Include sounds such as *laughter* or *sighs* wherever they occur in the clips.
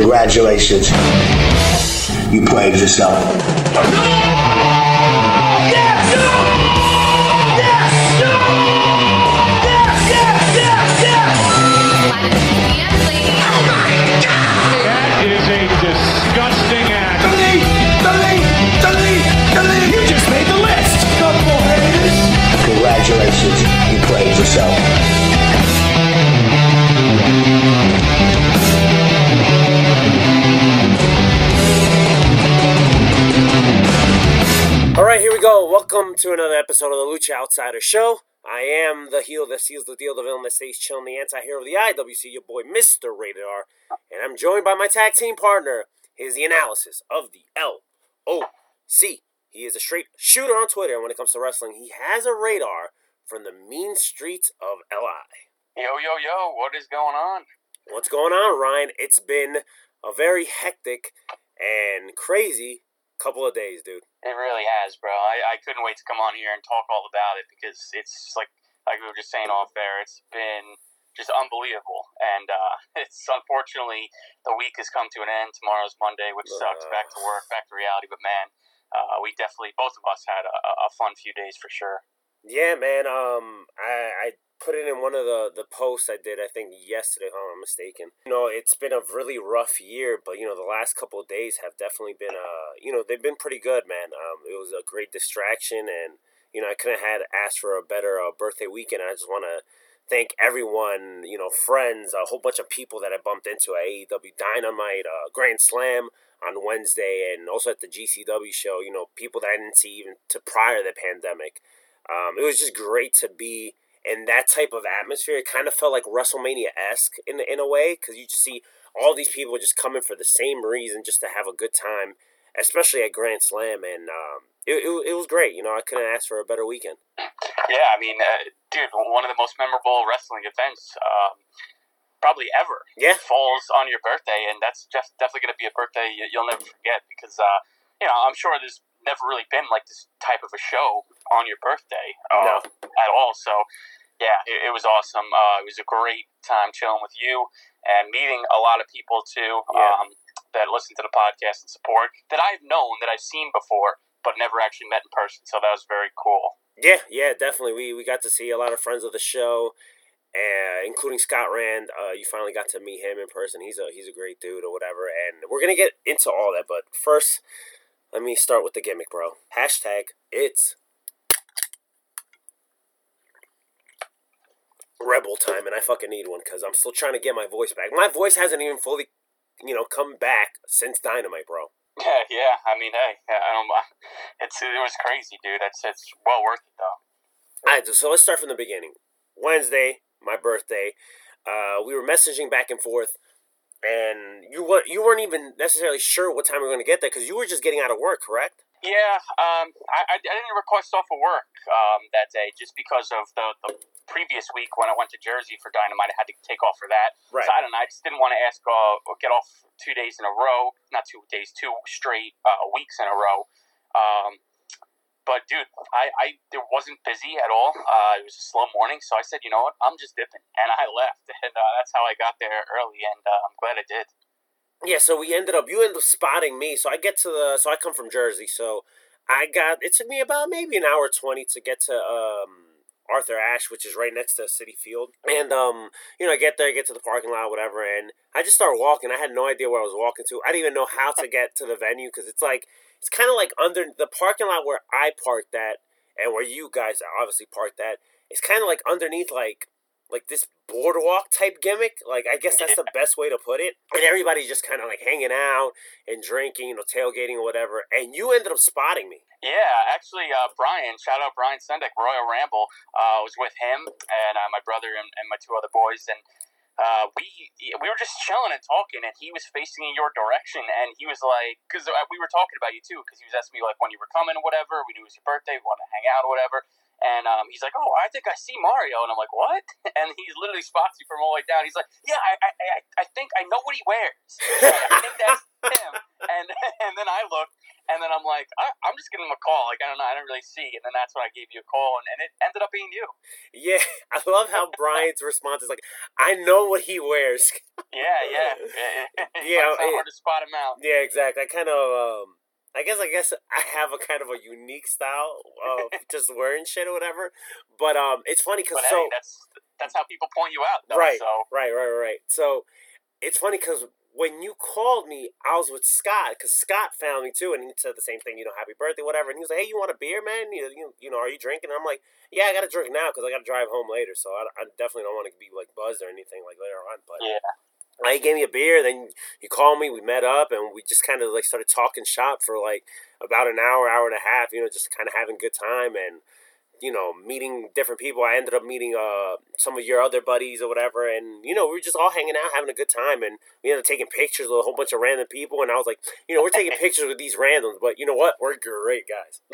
Congratulations. You played yourself. That is a disgusting act. You just made the list. Congratulations. You played yourself. Here we go. Welcome to another episode of the Lucha Outsider Show. I am the heel that seals the deal, the villain that stays chilling, the anti-hero of the IWC, your boy Mr. Rated R, and I'm joined by my tag team partner. Here's the analysis of the LOC. He is a straight shooter on Twitter, and when it comes to wrestling, he has a radar from the mean streets of LI. Yo, yo, yo, what is going on? What's going on, Ryan? It's been a very hectic and crazy couple of days, dude. It really has, bro. I, I couldn't wait to come on here and talk all about it because it's like like we were just saying off there. It's been just unbelievable, and uh, *laughs* it's unfortunately the week has come to an end. Tomorrow's Monday, which sucks. Back to work, back to reality. But man, uh, we definitely both of us had a, a fun few days for sure. Yeah, man. Um, I, I put it in one of the the posts I did. I think yesterday, if I'm not mistaken. You know, it's been a really rough year, but you know, the last couple of days have definitely been uh, you know, they've been pretty good, man. Um, it was a great distraction, and you know, I couldn't have had asked for a better uh, birthday weekend. I just want to thank everyone, you know, friends, a whole bunch of people that I bumped into at AEW Dynamite, uh, Grand Slam on Wednesday, and also at the GCW show. You know, people that I didn't see even to prior to the pandemic. Um, it was just great to be in that type of atmosphere. It kind of felt like WrestleMania esque in in a way because you just see all these people just coming for the same reason, just to have a good time, especially at Grand Slam, and um, it, it, it was great. You know, I couldn't ask for a better weekend. Yeah, I mean, uh, dude, one of the most memorable wrestling events. Um, Probably ever Yeah. falls on your birthday, and that's just definitely going to be a birthday you- you'll never forget because, uh, you know, I'm sure there's never really been like this type of a show on your birthday uh, No. at all. So, yeah, it, it was awesome. Uh, it was a great time chilling with you and meeting a lot of people too Yeah. um, that listen to the podcast and support that I've known that I've seen before but never actually met in person. So that was very cool. Yeah, yeah, definitely. We we got to see a lot of friends of the show, uh, including Scott Rand. Uh, you finally got to meet him in person. He's a he's a great dude or whatever. And we're gonna get into all that, but first, let me start with the gimmick, bro. Hashtag it's Rebel time, and I fucking need one because I'm still trying to get my voice back. My voice hasn't even fully, you know, come back since Dynamite, bro. Yeah, yeah. I mean, hey, I don't. It's it was crazy, dude. That's it's well worth it though. All right, so let's start from the beginning. Wednesday, my birthday. Uh, we were messaging back and forth, and you were you weren't even necessarily sure what time we were going to get there because you were just getting out of work, correct? Yeah, um, I, I, I didn't request off of work um, that day just because of the, the previous week when I went to Jersey for Dynamite. I had to take off for that. Right. So I don't know. I just didn't want to ask uh, or get off two days in a row. Not two days, two straight uh, weeks in a row. Um, but dude, I, I it wasn't busy at all. Uh, it was a slow morning, so I said, you know what, I'm just dipping, *laughs* and I left, and uh, that's how I got there early, and uh, I'm glad I did. Yeah, so we ended up you ended up spotting me. So I get to the so I come from Jersey, so I got it took me about maybe an hour twenty to get to um Arthur Ashe, which is right next to Citi Field. And um, you know, I get there, I get to the parking lot, whatever, and I just start walking. I had no idea where I was walking to. I didn't even know how to get to the venue because it's like it's kind of like under the parking lot where I parked at and where you guys obviously parked at. It's kind of like underneath like like this boardwalk type gimmick. Like I guess that's the *laughs* best way to put it. And everybody's just kind of like hanging out and drinking, you know, tailgating or whatever. And you ended up spotting me. Yeah, actually, uh, Brian, shout out Brian Sendek, Royal Rumble, uh, was with him and uh, my brother and, and my two other boys, and uh, we we were just chilling and talking, and he was facing in your direction, and he was like, because we were talking about you too, because he was asking me like when you were coming or whatever. We knew it was your birthday, we wanted to hang out or whatever. And um, he's like, "Oh, I think I see Mario," and I'm like, "What?" *laughs* And he literally spots you from all the way down. He's like, "Yeah, I, I, I, think I know what he wears. *laughs* I think that's him." *laughs* And and then I look, and then I'm like, I, am just giving him a call. Like I don't know, I don't really see. And then that's when I gave you a call, and, and it ended up being you. Yeah, I love how Brian's response is like, "I know what he wears." yeah, yeah, yeah. it's hard to spot him out. Yeah, exactly. I kind of. Um, I guess I guess I have a kind of a unique style of *laughs* just wearing shit or whatever. But um, it's funny because so hey, that's that's how people point you out. Though, right, so. right, right, right. So it's funny because when you called me, I was with Scott because Scott found me too, and he said the same thing. You know, happy birthday, whatever. And he was like, "Hey, you want a beer, man? You you, you know, are you drinking?" And I'm like, "Yeah, I got to drink now because I got to drive home later. So I, I definitely don't want to be like buzzed or anything like later on." But yeah. He gave me a beer. Then he called me. We met up, and we just kind of like started talking shop for like about an hour, hour and a half. You know, just kind of having a good time and you know meeting different people. I ended up meeting uh some of your other buddies or whatever, and you know we were just all hanging out, having a good time, and we ended up taking pictures with a whole bunch of random people. And I was like, you know, we're taking *laughs* pictures with these randoms, but you know what? We're great guys.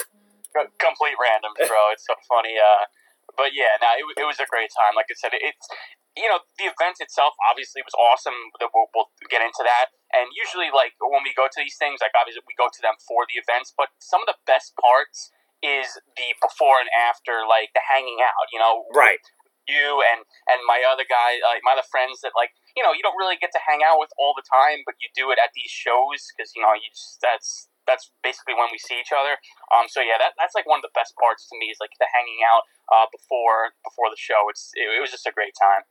Complete randoms, bro. It's so funny. Uh, but yeah, no, it, it was a great time. Like I said, it's you know the event itself obviously was awesome. We'll, we'll get into that. And usually, like when we go to these things, like obviously we go to them for the events, but some of the best parts is the before and after, like the hanging out. You know, right? You and and my other guy, like my other friends that like you know you don't really get to hang out with all the time, but you do it at these shows because you know you just that's that's basically when we see each other. Um, so yeah, that, that's like one of the best parts to me is like the hanging out uh, before before the show. It's it, it was just a great time.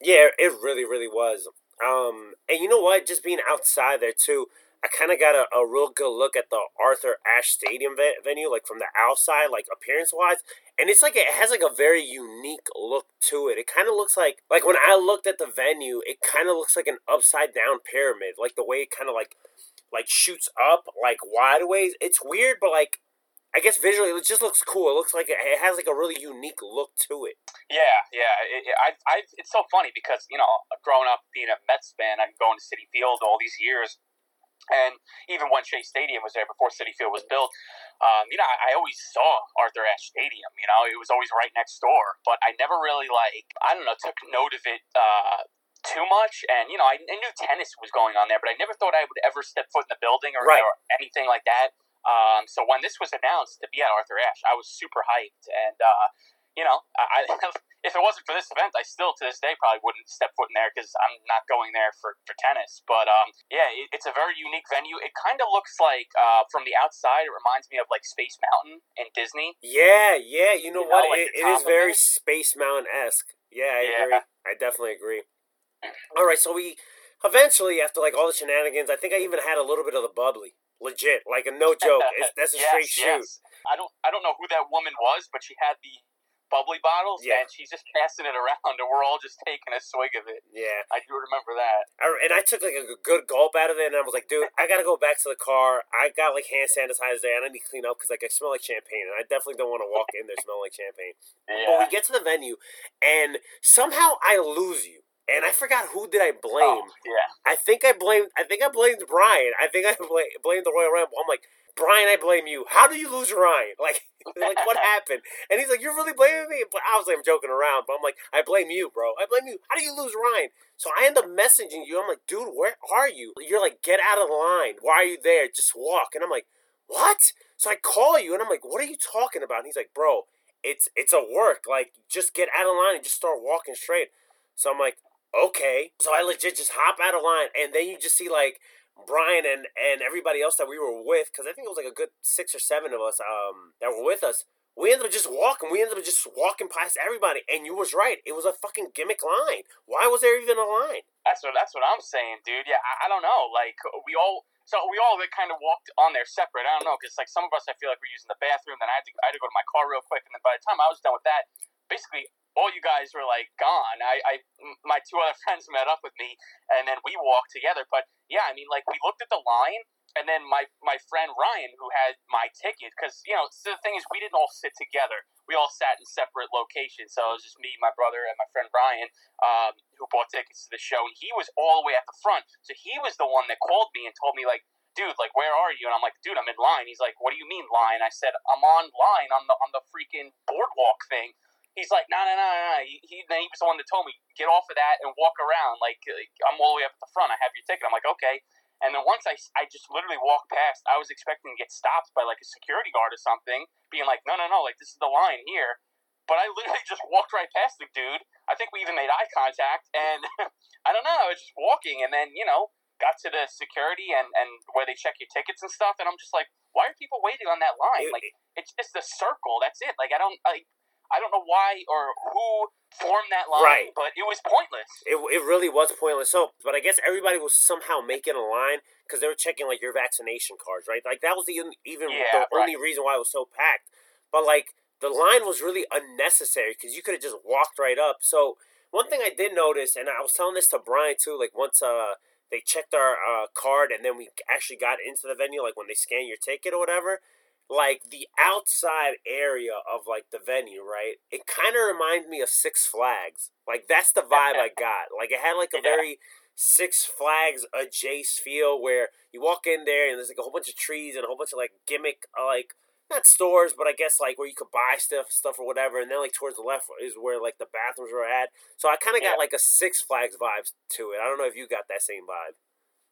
Yeah, it really, really was. Um, and you know what? Just being outside there too, I kind of got a, a real good look at the Arthur Ashe Stadium ve- venue, like from the outside, like appearance wise. And it's like it has like a very unique look to it. It kind of looks like like when I looked at the venue, it kind of looks like an upside down pyramid, like the way it kind of like like shoots up like wide ways. It's weird, but like I guess visually it just looks cool. It looks like it, has like a really unique look to it. Yeah, yeah. It, it, I, I, it's so funny because you know, growing up being a Mets fan, I'm going to Citi Field all these years, and even when Shea Stadium was there before Citi Field was built, um, you know, I, I always saw Arthur Ashe Stadium. You know, it was always right next door, but I never really like I don't know took note of it. Uh, too much, and you know, I, I, knew tennis was going on there, but I never thought I would ever step foot in the building or, right. or anything like that. Um, so when this was announced to be at Arthur Ashe, I was super hyped, and uh, you know, I, *laughs* if it wasn't for this event, I still to this day probably wouldn't step foot in there because I'm not going there for, for tennis. But um, yeah, it, it's a very unique venue. It kind of looks like uh, from the outside, it reminds me of like Space Mountain in Disney. Yeah, yeah. You know You what? know, like it, it is very it. Space Mountain esque. Yeah, I Yeah. agree. I definitely agree. All right, so we eventually, after like all the shenanigans, I think I even had a little bit of the bubbly. Legit, like a no joke. *laughs* It's, that's a Yes, straight shoot. yes. I don't I don't know who that woman was, but she had the bubbly bottles Yeah. and she's just passing it around and we're all just taking a swig of it. Yeah. I do remember that. I, and I took like a good gulp out of it, and I was like, dude, I gotta go back to the car. I got like hand sanitizer and I need to clean up because like I smell like champagne, and I definitely don't want to walk in there smelling like champagne. But we get to the venue, and somehow I lose you, and I forgot who did I oh, blame. Oh, yeah. I think I blamed. I think I blamed Brian. I think I *laughs* bla- blamed the Royal Rumble. I'm like, Brian, I blame you. How do you lose Ryan? *laughs* Like, *laughs* like what happened? And he's like, you're really blaming me. But obviously, I'm joking around. But I'm like, I blame you, bro. I blame you. How do you lose Ryan? So I end up messaging you. I'm like, dude, where are you? You're like, get out of the line. Why are you there? Just walk. And I'm like, what? So I call you, and I'm like, what are you talking about? And he's like, bro, it's it's a work. Like, just get out of line and just start walking straight. So I'm like, okay. So I legit just hop out of line, and then you just see like Brian and and everybody else that we were with, because I think it was like a good six or seven of us um that were with us. We ended up just walking. We ended up just walking past everybody, and you was right. It was a fucking gimmick line. Why was there even a line? That's what that's what I'm saying, dude. Yeah, I, I don't know. Like we all, so we all kind of walked on there separate. I don't know because like some of us, I feel like we're using the bathroom. Then I had to I had to go to my car real quick, and then by the time I was done with that, basically all you guys were like gone. I, I, my two other *laughs* friends met up with me, and then we walked together. But yeah, I mean, like we looked at the line, and then my my friend Ryan, who had my ticket, because you know so the thing is, we didn't all sit together. We all sat in separate locations. So it was just me, my brother, and my friend Ryan, um, who bought tickets to the show, and he was all the way at the front. So he was the one that called me and told me like dude, like, where are you? And I'm like, dude, I'm in line. He's like, what do you mean line? I said, I'm on line on the on the freaking boardwalk thing. He's like, no, no, no, no. He, he, then he was the one that told me, get off of that and walk around. Like, like, I'm all the way up at the front. I have your ticket. I'm like, okay. And then once I, I just literally walked past, I was expecting to get stopped by like a security guard or something, being like, no, no, no, like, this is the line here. But I literally *laughs* just walked right past the dude. I think we even made eye contact. And *laughs* I don't know, I was just walking. And then, you know, got to the security and, and where they check your tickets and stuff, and I'm just like, why are people waiting on that line? Like, it's just a circle. That's it. Like, I don't like. I don't know why or who formed that line, Right. but it was pointless. It, it really was pointless. So, but I guess everybody was somehow making a line because they were checking like your vaccination cards, right? Like that was the even Yeah, the only reason why it was so packed. But like the line was really unnecessary because you could have just walked right up. So one thing I did notice, and I was telling this to Brian too, like once uh they checked our uh, card and then we actually got into the venue, like when they scan your ticket or whatever. Like the outside area of like the venue, right? It kind of reminded me of Six Flags. Like that's the vibe I *laughs* got. Like it had like a Yeah. very Six Flags adjacent feel where you walk in there and there's like a whole bunch of trees and a whole bunch of like gimmick uh, like not stores, but I guess like where you could buy stuff, stuff or whatever. And then like towards the left is where like the bathrooms were at. So I kind of got like a Six Flags vibes to it. I don't know if you got that same vibe.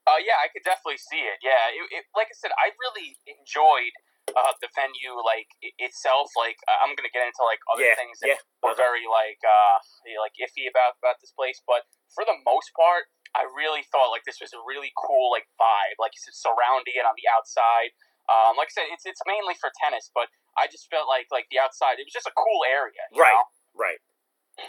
Uh, yeah, I could definitely see it. Yeah, it, it, like I said, I really enjoyed uh, the venue, like itself. Like I'm gonna get into like other Yeah, things that yeah, were uh-huh. very like uh, like iffy about about this place, but for the most part, I really thought like this was a really cool like vibe. Like you said, surrounding it on the outside. Um, like I said, it's it's mainly for tennis, but I just felt like like the outside. It was just a cool area, you Right. know? Right.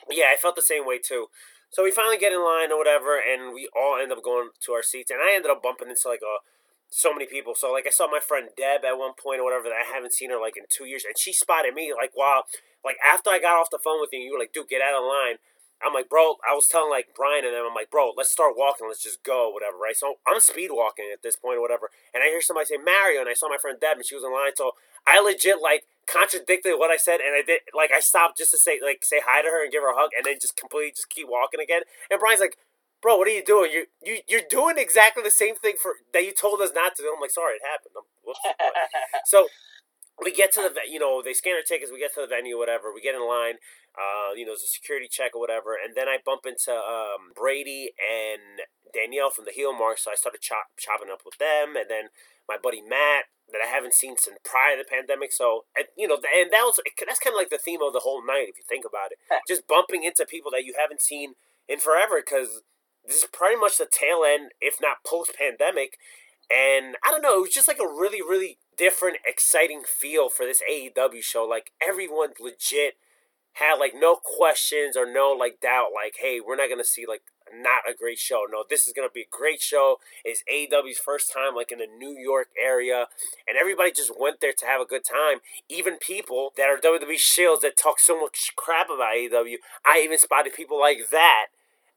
Yeah, I felt the same way too. So we finally get in line or whatever, and we all end up going to our seats. And I ended up bumping into like a so many people. So like I saw my friend Deb at one point or whatever that I haven't seen her like in two years, and she spotted me like while like after I got off the phone with you, you were like, "Dude, get out of line." I'm like, bro, I was telling like Brian and them, I'm like, bro, let's start walking, let's just go, whatever, right? So I'm speed walking at this point or whatever, and I hear somebody say Mario, and I saw my friend Deb, and she was in line, so I legit like contradicted what I said, and I did like I stopped just to say like say hi to her and give her a hug, and then just completely just keep walking again. And Brian's like, "Bro, what are you doing? You you you're doing exactly the same thing for that you told us not to do." I'm like, "Sorry, it happened." I'm, whoops. *laughs* So we get to the you know they scan our tickets, we get to the venue, whatever. We get in line. Uh, you know, there's a security check or whatever, and then I bump into um, Brady and Danielle from the Heel Mark, so I started chop, chopping up with them, and then my buddy Matt that I haven't seen since prior to the pandemic. So, and, you know, and that was that's kind of like the theme of the whole night, if you think about it. *laughs* Just bumping into people that you haven't seen in forever, because this is pretty much the tail end, if not post pandemic. And I don't know, it was just like a really, really different, exciting feel for this AEW show. Like everyone legit had like no questions or no like doubt, like, hey, we're not gonna see like not a great show. No, this is gonna be a great show. It's AEW's first time like in the New York area, and everybody just went there to have a good time. Even people that are WWE shields that talk so much crap about AEW, I even spotted people like that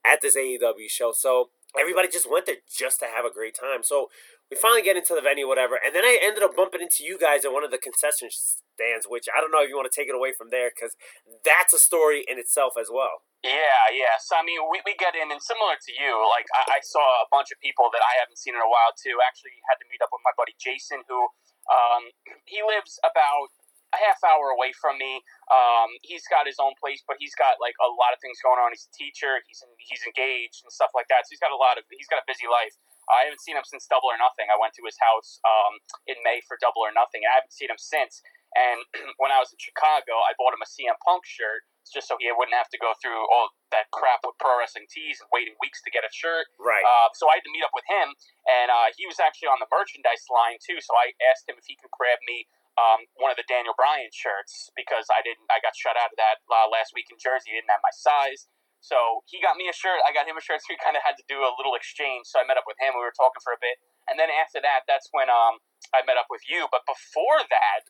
at this AEW show. So everybody just went there just to have a great time. So we finally get into the venue, whatever, and then I ended up bumping into you guys at one of the concession stands, which I don't know if you want to take it away from there because that's a story in itself as well. Yeah, yeah. So I mean, we, we get in, and similar to you, like I, I saw a bunch of people that I haven't seen in a while too. Actually, had to meet up with my buddy Jason, who um, he lives about a half hour away from me. Um, he's got his own place, but he's got like a lot of things going on. He's a teacher. He's he's engaged and stuff like that. So he's got a lot of he's got a busy life. I haven't seen him since Double or Nothing. I went to his house um, in May for Double or Nothing, and I haven't seen him since. And *clears throat* when I was in Chicago, I bought him a CM Punk shirt just so he wouldn't have to go through all that crap with pro wrestling tees and waiting weeks to get a shirt. Right. Uh, so I had to meet up with him, and uh, he was actually on the merchandise line too. So I asked him if he could grab me um, one of the Daniel Bryan shirts because I didn't. I got shut out of that uh, last week in Jersey. He didn't have my size. So he got me a shirt. I got him a shirt. So we kind of had to do a little exchange. So I met up with him. We were talking for a bit, and then after that, that's when um, I met up with you. But before that,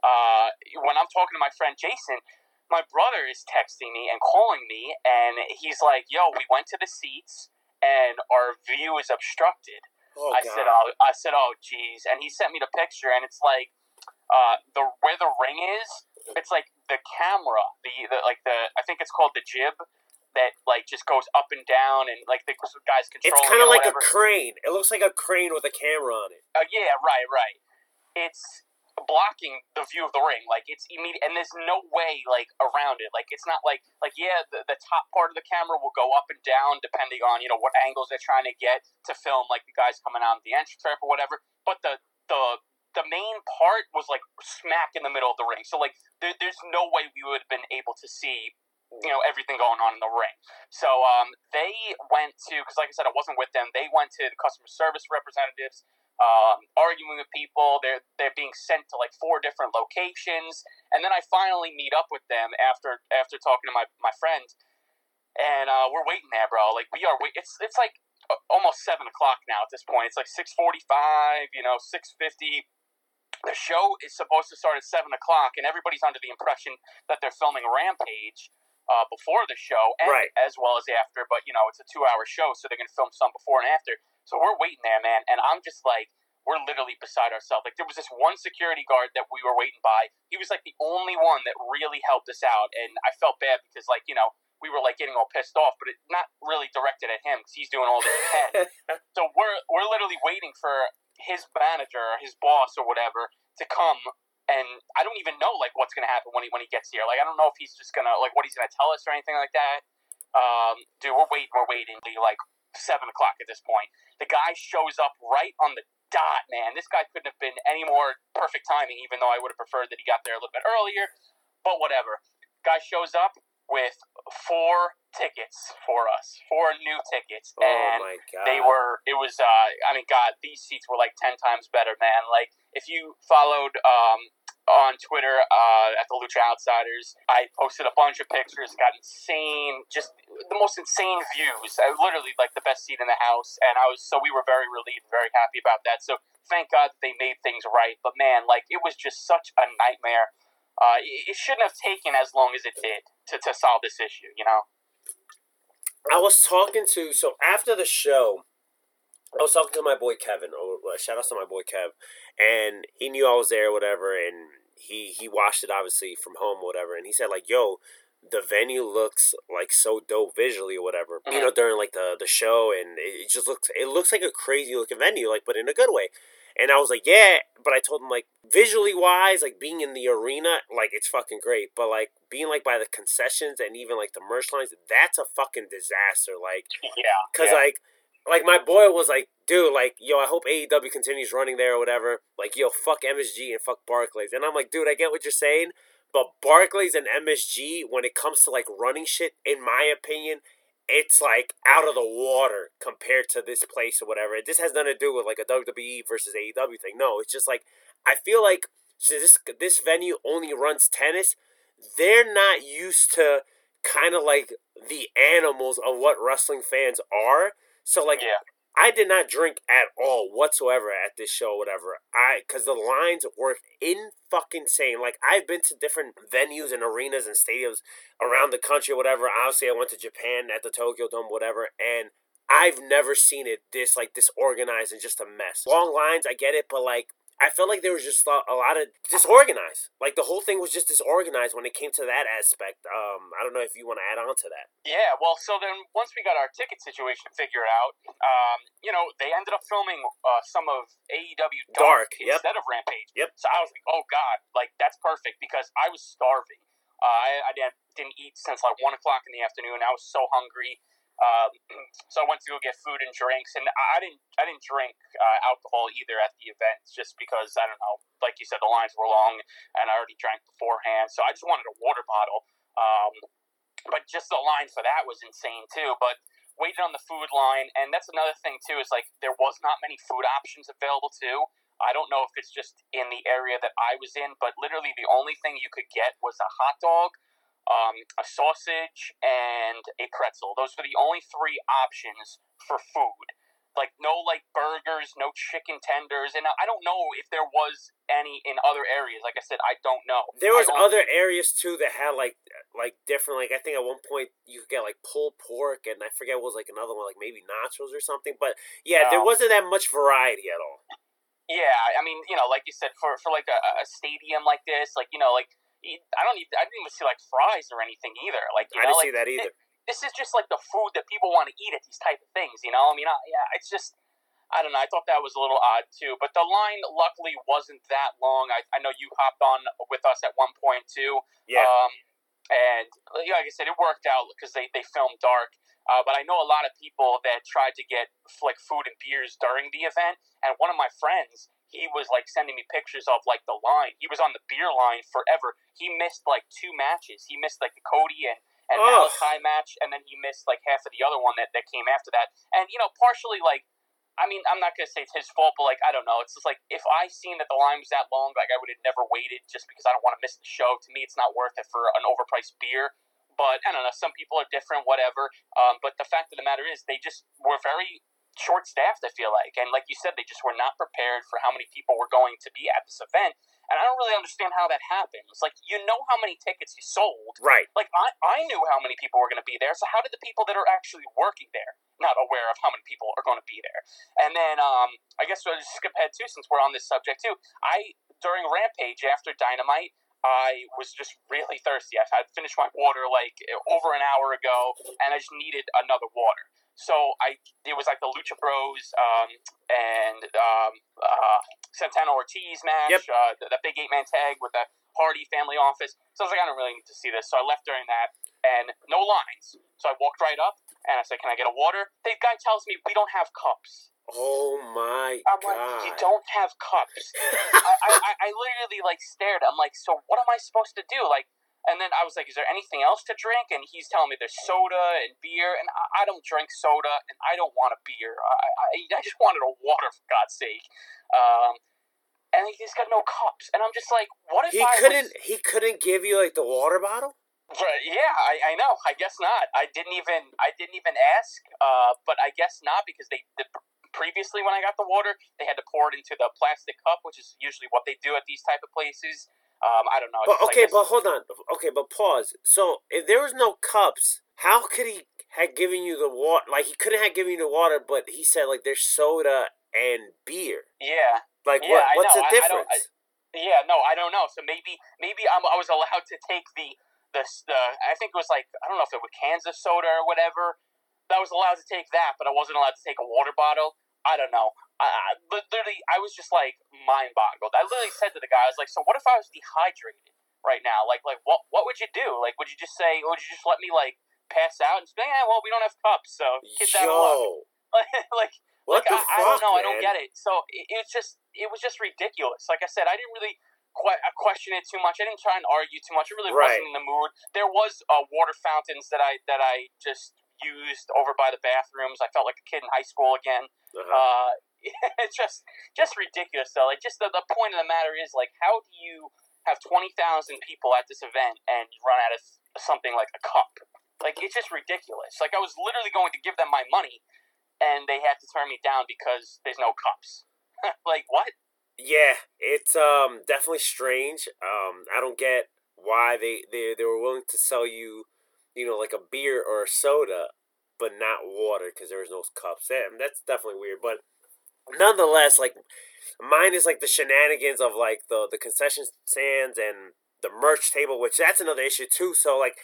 uh, when I'm talking to my friend Jason, my brother is texting me and calling me, and he's like, "Yo, we went to the seats, and our view is obstructed." Oh I god. said, "Oh, I said, oh, geez," and he sent me the picture, and it's like, uh, the where the ring is, it's like the camera, the, the like the I think it's called the jib that like just goes up and down, and like the guys controlling. it's kind of like a crane. It looks like a crane with a camera on it. Uh, yeah, right, right. It's blocking the view of the ring. Like it's immediate, and there's no way like around it. Like it's not like like yeah, the, the top part of the camera will go up and down depending on you know what angles they're trying to get to film like the guys coming out of the entrance ramp or whatever. But the the the main part was like smack in the middle of the ring. So like there, there's no way we would have been able to see you know everything going on in the ring. So um, they went to because like I said, I wasn't with them. They went to the customer service representatives, um, arguing with people. They're they're being sent to like four different locations, and then I finally meet up with them after after talking to my my friend, and uh, we're waiting there, bro. Like we are. Wait- it's it's like uh, almost seven o'clock now at this point. It's like six forty five. You know, six fifty. The show is supposed to start at seven o'clock, and everybody's under the impression that they're filming Rampage uh, before the show and Right. as well as after. But you know, it's a two-hour show, so they're gonna film some before and after. So we're waiting there, man, and I'm just like, we're literally beside ourselves. Like there was this one security guard that we were waiting by. He was like the only one that really helped us out, and I felt bad because like you know we were like getting all pissed off, but it not really directed at him because he's doing all that he can. *laughs* so we're we're literally waiting for his manager, or his boss, or whatever to come. And I don't even know like what's gonna happen when he when he gets here. Like I don't know if he's just gonna like what he's gonna tell us or anything like that. Um, dude, we're waiting, we're waiting. Like seven o'clock at this point. The guy shows up right on the dot, man. This guy couldn't have been any more perfect timing, even though I would have preferred that he got there a little bit earlier. But whatever. Guy shows up with four tickets for us, four new tickets, Oh and my god. they were. It was. Uh, I mean, God, these seats were like ten times better, man. Like if you followed um, on Twitter uh, at the Lucha Outsiders, I posted a bunch of pictures. Got insane, just the most insane views. I literally like the best seat in the house, and I was so we were very relieved, very happy about that. So thank God they made things right. But man, like it was just such a nightmare. Uh, it, it shouldn't have taken as long as it did to, to solve this issue. You know. I was talking to so after the show, I was talking to my boy Kevin. Or uh, shout out to my boy Kev, and he knew I was there, whatever, and he he watched it obviously from home, whatever, and he said like, "Yo, the venue looks like so dope visually, or whatever." You know, during like the the show, and it it just looks it looks like a crazy looking venue, like but in a good way. And I was like, yeah, but I told him like visually wise, like being in the arena, like it's fucking great. But like being like by the concessions and even like the merch lines, that's a fucking disaster. Like, *laughs* Yeah. cause yeah. like, like my boy was like, dude, like, yo, I hope AEW continues running there or whatever. Like, yo, fuck MSG and fuck Barclays. And I'm like, dude, I get what you're saying, but Barclays and MSG, when it comes to like running shit, in my opinion, it's like out of the water compared to this place or whatever. This has nothing to do with like a WWE versus AEW thing. No, it's just like I feel like since this this venue only runs tennis, they're not used to kind of like the animals of what wrestling fans are. So like Yeah. I did not drink at all whatsoever at this show, whatever. I because the lines were in fucking insane. Like I've been to different venues and arenas and stadiums around the country, whatever. Obviously, I went to Japan at the Tokyo Dome, whatever, and I've never seen it this like disorganized and just a mess. Long lines, I get it, but like I felt like there was just a, lot of disorganized. Like the whole thing was just disorganized when it came to that aspect. Um, I don't know if you want to add on to that. Yeah, well, so then once we got our ticket situation figured out, um, you know, they ended up filming uh, some of AEW Dark, Dark, yep. instead of Rampage. Yep. So I was like, oh god, like that's perfect because I was starving. Uh, I, I didn't, didn't eat since like one o'clock in the afternoon. I was so hungry. Um, *clears throat* so I went to go get food and drinks, and I didn't I didn't drink uh, alcohol either at the event, just because I don't know, like you said, the lines were long, and I already drank beforehand, so I just wanted a water bottle. Um, but just the line for that was insane too. But waiting on the food line, and that's another thing too. Is like there was not many food options available too. I don't know if it's just in the area that I was in, but literally the only thing you could get was a hot dog, um, a sausage, and a pretzel. Those were the only three options for food. like no like burgers, no chicken tenders, and I don't know if there was any in other areas. Like I said, I don't know. There was other areas too that had like like different like I think at one point you could get like pulled pork and I forget what was like another one like maybe nachos or something. But yeah, there Oh. wasn't that much variety at all. Yeah, I mean, you know, like you said, for for like a, a stadium like this, like you know, like I don't even I didn't even see like fries or anything either. Like you I know, didn't see that either. this is just like the food that people want to eat at these type of things. You know, I mean, I, yeah, it's just I don't know. I thought that was a little odd too, but the line luckily wasn't that long. I, I know you hopped on with us at one point too. Yeah. Um, and like I said, it worked out because they, they filmed dark. Uh, but I know a lot of people that tried to get like food and beers during the event. And one of my friends, he was like sending me pictures of like the line. He was on the beer line forever. He missed like two matches. He missed like the Cody and, and Ugh. Malakai match, and then he missed like half of the other one that, that came after that. And you know, partially like I mean, I'm not gonna say it's his fault, but like I don't know. It's just like if I seen that the line was that long, like I would have never waited just because I don't want to miss the show. To me, it's not worth it for an overpriced beer. But I don't know. Some people are different, whatever. Um, but the fact of the matter is, they just were very short staffed. I feel like, and like you said, they just were not prepared for how many people were going to be at this event. And I don't really understand how that happens. Like you know how many tickets you sold, Right. like I, I knew how many people were going to be there so how did the people that are actually working there not aware of how many people are going to be there and then um, i guess we'll just skip ahead too since we're on this subject too i during rampage after dynamite i was just really thirsty i had finished my water like over an hour ago and i just needed another water so I it was like the Lucha Bros um, and um, uh, Santana Ortiz match, Yep. uh, the, the big eight man tag with the Hardy family office. So I was like, I don't really need to see this. So I left during that and no lines. So I walked right up and I said, Can I get a water? The guy tells me we don't have cups. Oh my I'm god. like, you don't have cups. *laughs* I, I, I, I literally like stared. I'm like, so what am I supposed to do? Like, and then I was like, is there anything else to drink? And he's telling me there's soda and beer, and I, I don't drink soda, and I don't want a beer. I, I, I just wanted a water for God's sake. Um, and he's got no cups, and I'm just like, what if he I couldn't Was, he couldn't give you like the water bottle? Right, yeah, I, I know. I guess not. I didn't even I didn't even ask. Uh, but I guess not because they the, previously when I got the water, they had to pour it into the plastic cup, which is usually what they do at these type of places. Um, I don't know. But I okay, but hold on. Okay, but pause. So if there was no cups, how could he have given you the water? Like he couldn't have given you the water, but he said like there's soda and beer. yeah, Like Yeah, I what? What's the I- I difference? yeah. No, I don't know. So maybe maybe I'm, I was allowed to take the the the I think it was like I don't know if it was Kansas soda or whatever. I was allowed to take that, but I wasn't allowed to take a water bottle. I don't know. I, I literally, I was just like mind boggled. I literally said to the guy, I was like, "So what if I was dehydrated right now? Like, like what what would you do? Like, would you just say, or would you just let me like pass out and say, yeah, well, we don't have cups, so get that along." Yo, *laughs* like, what like the I, fuck, I don't know. I don't get it. So it, it's just it was just ridiculous. Like I said, I didn't really que- uh, question it too much. I didn't try and argue too much. I really Right. wasn't in the mood. There was uh, water fountains that I that I just used over by the bathrooms. I felt like a kid in high school again. Uh-huh. Uh, *laughs* it's just just ridiculous though. Like just the, the point of the matter is like how do you have twenty thousand people at this event and you run out of something like a cup? Like it's just ridiculous. Like I was literally going to give them my money and they had to turn me down because there's no cups. *laughs* like what? Yeah, it's um definitely strange. Um, I don't get why they, they they were willing to sell you, you know, like a beer or a soda, but not water because there was no cups. That, that's definitely weird. But nonetheless, like mine is like the shenanigans of like the the concession stands and the merch table, which that's another issue too. So like.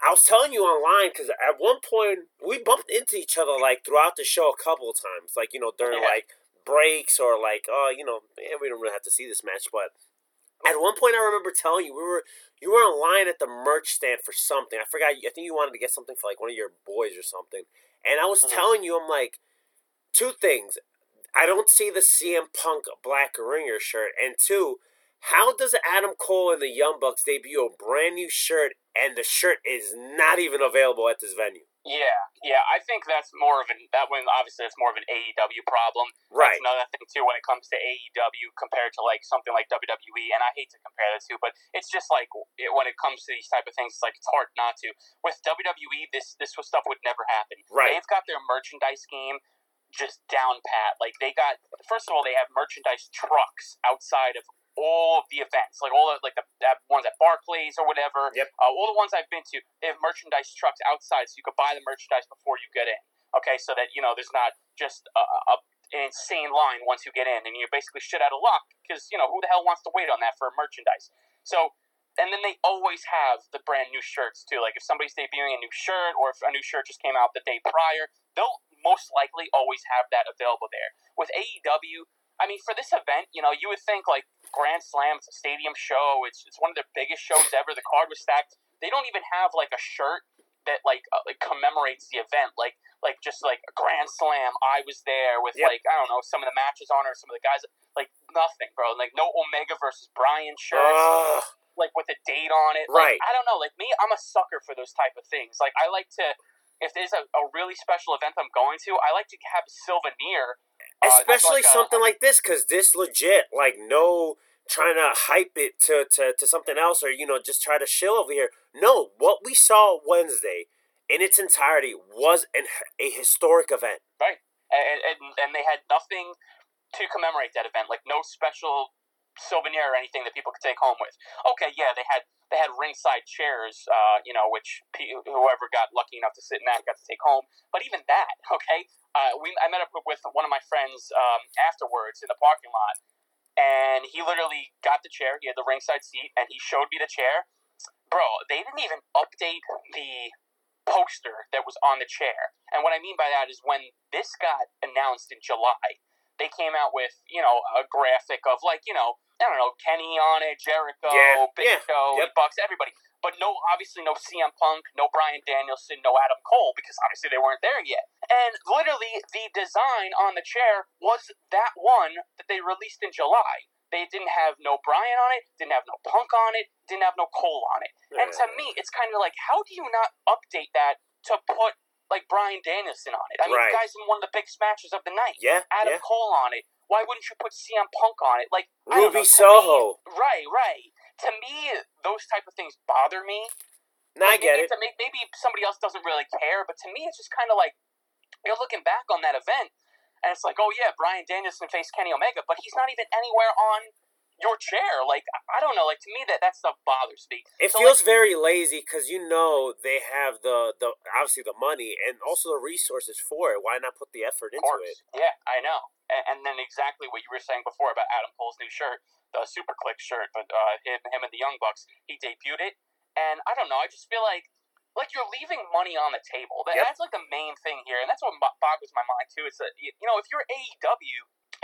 I was telling you online because at one point we bumped into each other like throughout the show a couple of times, like you know during Yeah. like breaks or like oh you know eh, we don't really have to see this match but at one point i remember telling you we were you were in line at the merch stand for something. I forgot i think you wanted to get something for like one of your boys or something. And i was Mhm. telling you i'm like two things. I don't see the cm punk black ringer shirt. And two how does adam cole and the young bucks debut a brand new shirt and the shirt is not even available at this venue Yeah, yeah. I think that's more of an that one. Obviously, it's more of an AEW problem. right That's another thing too when it comes to AEW compared to like something like WWE. And I hate to compare the two, but it's just like it, when it comes to these type of things, it's like it's hard not to. With WWE, this this stuff would never happen. Right. They've got their merchandise game just down pat. Like they got first of all, they have merchandise trucks outside of all of the events, like all the like the ones at Barclays or whatever. Yep. Uh, all the ones I've been to, they have merchandise trucks outside, so you could buy the merchandise before you get in. Okay, so that you know there's not just a, a an insane line once you get in, and you're basically shit out of luck because you know who the hell wants to wait on that for merchandise. So and then they always have the brand new shirts too. Like if somebody's debuting a new shirt or if a new shirt just came out the day prior, they'll most likely always have that available there. With AEW, I mean, for this event, you know, you would think like Grand Slam, it's a stadium show, it's, it's one of their biggest shows ever. The card was stacked. They don't even have like a shirt that like uh, like commemorates the event, like like just like a Grand Slam. I was there with Yep. like I don't know some of the matches on or some of the guys. Like nothing, bro. Like no Omega versus Bryan shirts Ugh. like with a date on it. Right. Like, I don't know. Like me, I'm a sucker for those type of things. Like I like to, if there's a, a really special event I'm going to, I like to have a souvenir. Especially something like this because this legit like no trying to hype it to, to, to something else or you know just try to shill over here. No what we saw wednesday in its entirety was an, a historic event. Right, and, and and they had nothing to commemorate that event. Like no special souvenir or anything that people could take home with. Okay, yeah, they had they had ringside chairs, uh, you know, which pe- whoever got lucky enough to sit in that got to take home. But even that, *laughs* okay, uh, we I met up with one of my friends um, afterwards in the parking lot, and he literally got the chair. He had the ringside seat, and he showed me the chair. Bro, they didn't even update the poster that was on the chair. And what I mean by that is when this got announced in July, they came out with, you know, a graphic of like, you know, I don't know, Kenny on it, Jericho, Yeah, Big yeah, Show, yep. Bucks, everybody. But no, obviously no CM Punk, no Bryan Danielson, no Adam Cole, because obviously they weren't there yet. And literally, the design on the chair was that one that they released in July. They didn't have no Bryan on it, didn't have no Punk on it, didn't have no Cole on it. And to me, it's kind of like, how do you not update that to put like Bryan Danielson on it? I mean, Right. the guy's in one of the big smashes of the night. yeah Adam yeah Cole on it. Why wouldn't you put CM Punk on it? Like Ruby know, Soho. Me, right, right. To me, those type of things bother me. no, i get maybe it a- Maybe somebody else doesn't really care, but to me, it's just kind of like you're looking back on that event, and it's like, oh yeah, Bryan Danielson faced Kenny Omega, but he's not even anywhere on your chair. Like I don't know. Like to me, that that stuff bothers me. It So, feels like, very lazy because you know they have the, the obviously the money and also the resources for it. Why not put the effort into course. it? Yeah, I know. And, and then exactly what you were saying before about Adam Cole's new shirt, the Super Kliq shirt, but uh, him, him and the Young Bucks, he debuted it, and I don't know. I just feel like like you're leaving money on the table. That, Yep. That's like the main thing here, and that's what boggles my mind too. It's that you you know if you're AEW,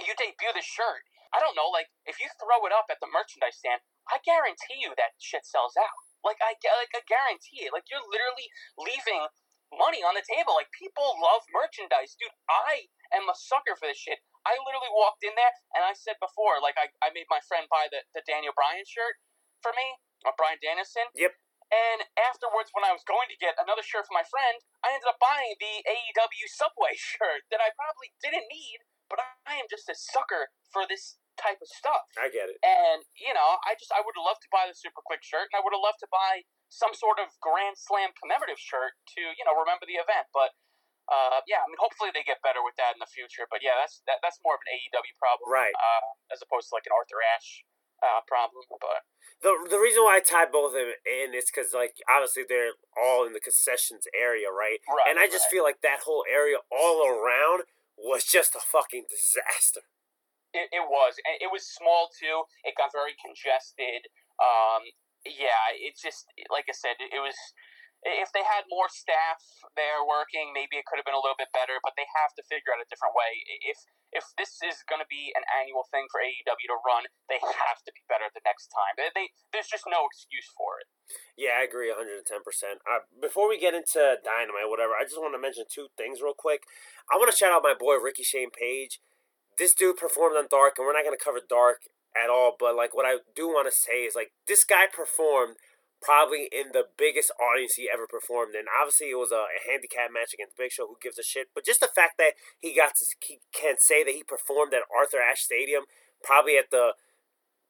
you debut the shirt. I don't know, like if you throw it up at the merchandise stand, I guarantee you that shit sells out. Like I like I guarantee it. Like you're literally leaving money on the table. Like people love merchandise, dude. I am a sucker for this shit. I literally walked in there and I said before, like I, I made my friend buy the, the Daniel Bryan shirt for me, uh, or Bryan Danielson. Yep. And afterwards, when I was going to get another shirt for my friend, I ended up buying the AEW Subway *laughs* shirt that I probably didn't need, but I am just a sucker for this type of stuff. I get it. And you know, I just I would have loved to buy the Super Quick shirt, and I would have loved to buy some sort of Grand Slam commemorative shirt to you know remember the event. But uh, yeah, I mean, hopefully they get better with that in the future. But yeah, that's that, that's more of an AEW problem, Right. Uh, as opposed to like an Arthur Ashe uh, problem. But The the reason why I tied both of them in is because like obviously they're all in the concessions area, right? Right, And I just right. feel like that whole area all around was just a fucking disaster. It, it was, and it was small too. It got very congested. Um, yeah, it's just like I said, it, it was. If they had more staff there working, maybe it could have been a little bit better. But they have to figure out a different way. If if this is going to be an annual thing for AEW to run, they have to be better the next time. They, they there's just no excuse for it. Yeah, I agree 110%. Uh, before we get into Dynamite, whatever, I just want to mention two things real quick. I want to shout out my boy Ricky Shane Page. This dude performed on Dark, and we're not going to cover Dark at all, but like what I do want to say is like this guy performed probably in the biggest audience he ever performed in. Obviously, it was a, a handicap match against Big Show. Who gives a shit? But just the fact that he got to he can say that he performed at Arthur Ashe Stadium, probably at the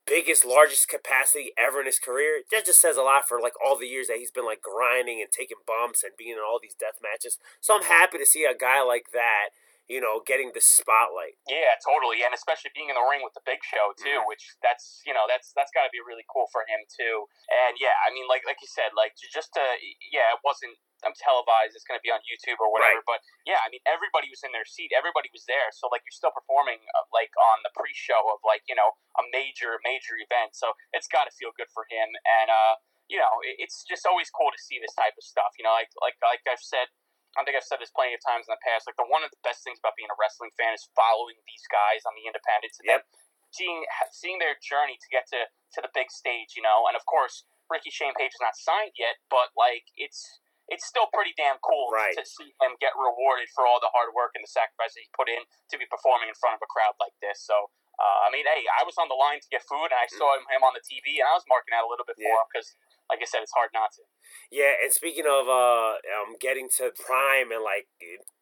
biggest, largest capacity ever in his career. That just says a lot for like all the years that he's been like grinding and taking bumps and being in all these death matches. So I'm happy to see a guy like that, you know, getting the spotlight. Yeah, totally, and especially being in the ring with the Big Show too, Mhm. which that's you know that's that's got to be really cool for him too. And yeah, I mean, like like you said, like just to yeah, it wasn't I'm televised. It's going to be on YouTube or whatever. But yeah, I mean, everybody was in their seat. Everybody was there. So like you're still performing uh, like on the pre-show of like you know a major major event. So it's got to feel good for him. And uh, you know, it, it's just always cool to see this type of stuff. You know, like like like I've said. I think I've said this plenty of times in the past. Like the one of the best things about being a wrestling fan is following these guys on the independents and Yep. seeing seeing their journey to get to to the big stage. You know, and of course Ricky Shane Page is not signed yet, but like it's it's still pretty damn cool Right. to see him get rewarded for all the hard work and the sacrifice that he put in to be performing in front of a crowd like this. So. Uh, I mean, hey, I was on the line to get food, and I saw him, him on the TV, and I was marking out a little bit Yeah. for him because, like I said, it's hard not to. Yeah, and speaking of uh, um, getting to prime and like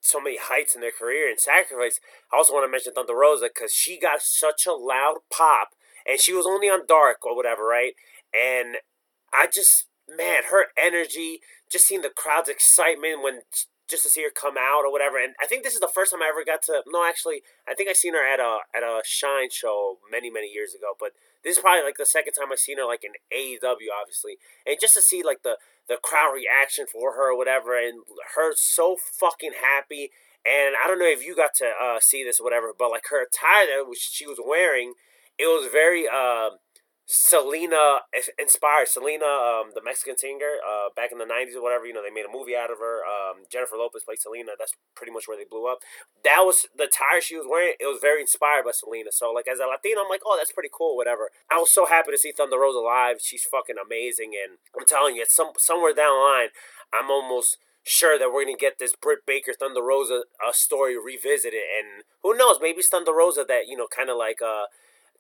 so many heights in their career and sacrifice, I also want to mention Thunder Rosa because she got such a loud pop, and she was only on Dark or whatever, right? And I just, man, her energy, just seeing the crowd's excitement when just to see her come out or whatever. And I think this is the first time I ever got to. No, actually, I think I seen her at a at a Shine show many many years ago. But this is probably like the second time I seen her like in AEW, obviously, and just to see like the the crowd reaction for her or whatever, and her so fucking happy. And I don't know if you got to uh, see this or whatever, but like her attire that she was wearing, it was very uh, Selena inspired. Selena, um, the Mexican singer, uh, back in the '90s or whatever. You know, they made a movie out of her. Um, Jennifer Lopez played Selena. That's pretty much where they blew up. That was the attire she was wearing. It was very inspired by Selena. So, like as a Latino, I'm like, oh, that's pretty cool. Whatever. I was so happy to see Thunder Rosa live. She's fucking amazing, and I'm telling you, some somewhere down the line, I'm almost sure that we're gonna get this Britt Baker Thunder Rosa uh, story revisited, and who knows, maybe it's Thunder Rosa that you know, kind of like uh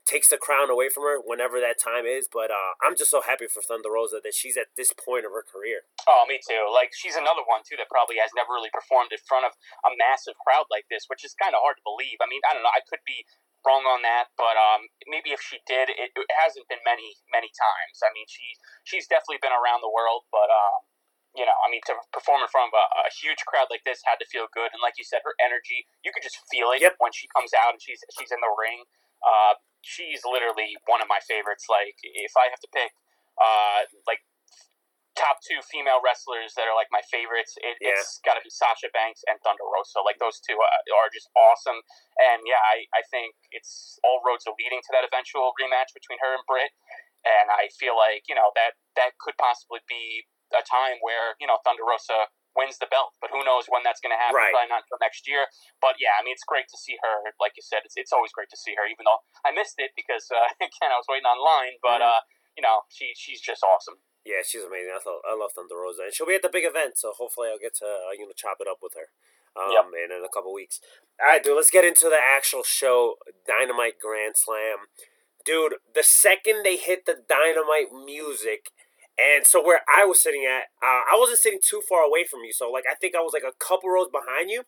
takes the crown away from her whenever that time is. But uh, I'm just so happy for Thunder Rosa that she's at this point of her career. Oh, me too. Like she's another one too that probably has never really performed in front of a massive crowd like this, which is kind of hard to believe. I mean, I don't know. I could be wrong on that, but um, maybe if she did, it, it hasn't been many many times. I mean, she she's definitely been around the world, but um, you know, I mean, to perform in front of a, a huge crowd like this had to feel good. And like you said, her energy, you could just feel it Yep. when she comes out and she's she's in the ring. Uh, she's literally one of my favorites. Like, if I have to pick, uh, like top two female wrestlers that are like my favorites, it, it's got to be Sasha Banks and Thunder Rosa. Like those two uh, are just awesome. And yeah, I, I think it's all roads are leading to that eventual rematch between her and Britt. And I feel like you know that that could possibly be a time where you know Thunder Rosa wins the belt, but who knows when that's going to happen? Right. Probably not until next year. But yeah, I mean, it's great to see her. Like you said, it's, it's always great to see her, even though I missed it because uh, *laughs* again I was waiting online. But Mhm. uh, you know, she she's just awesome. Yeah, she's amazing. I thought I love Thunder Rosa, and she'll be at the big event, so hopefully I'll get to uh, you know chop it up with her. Um, Yep. in, in a couple weeks. All right, dude. Let's get into the actual show, Dynamite Grand Slam, dude. The second they hit the Dynamite music, and so where I was sitting at, uh, I wasn't sitting too far away from you, so like I think I was like a couple rows behind you.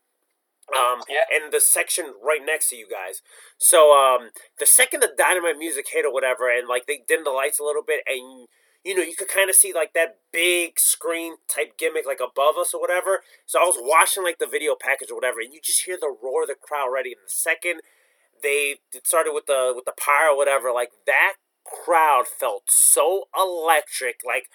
Um, Yeah. and the section right next to you guys. So, um, the second the dynamite music hit or whatever, and like they dimmed the lights a little bit, and you know, you could kind of see like that big screen type gimmick like above us or whatever. So I was watching like the video package or whatever, and you just hear the roar of the crowd already. And the second they started with the with the pyro or whatever, like that crowd felt so electric. Like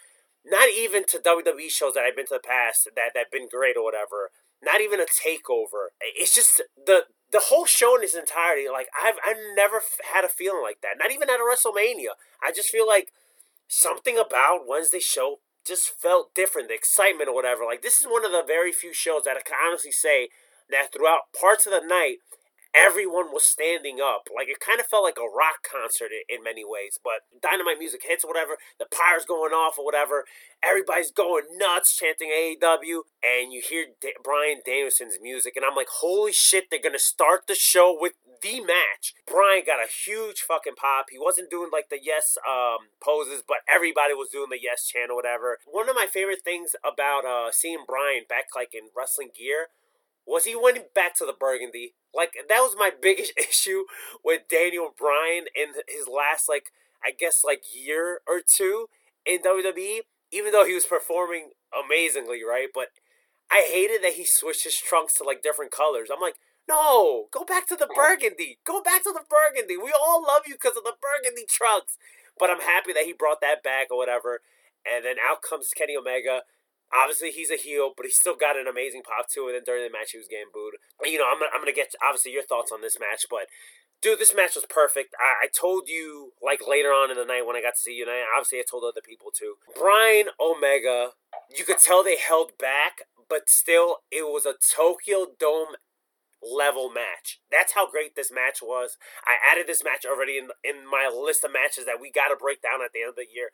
not even to WWE shows that I've been to the past that that been great or whatever. Not even a takeover. It's just the the whole show in its entirety. Like I've I've never had a feeling like that. Not even at a WrestleMania. I just feel like something about Wednesday show just felt different. The excitement or whatever. Like this is one of the very few shows that I can honestly say that throughout parts of the night everyone was standing up. Like it kind of felt like a rock concert in, many ways. But dynamite music hits or whatever, the pyre's going off or whatever. Everybody's going nuts chanting AEW, and you hear Bryan Danielson's music, and I'm like, holy shit! They're gonna start the show with the match. Bryan got a huge fucking pop. He wasn't doing like the yes um, poses, but everybody was doing the yes chant or whatever. One of my favorite things about uh, seeing Bryan back like in wrestling gear was he went back to the burgundy. Like that was my *laughs* biggest issue with Daniel Bryan in his last like I guess like year or two in WWE. Even though he was performing amazingly, right? But I hated that he switched his trunks to like different colors. I'm like, No, go back to the burgundy. Go back to the burgundy. We all love you because of the burgundy trunks. But I'm happy that he brought that back or whatever. And then out comes Kenny Omega. Obviously, he's a heel, but he still got an amazing pop too. And then during the match, he was getting booed. You know, I'm gonna, I'm gonna get obviously your thoughts on this match, but dude, this match was perfect. I, I told you like later on in the night when I got to see you, and I, obviously I told other people too. Bryan Omega, you could tell they held back, but still, it was a Tokyo Dome level match. That's how great this match was. I added this match already in in my list of matches that we got to break down at the end of the year.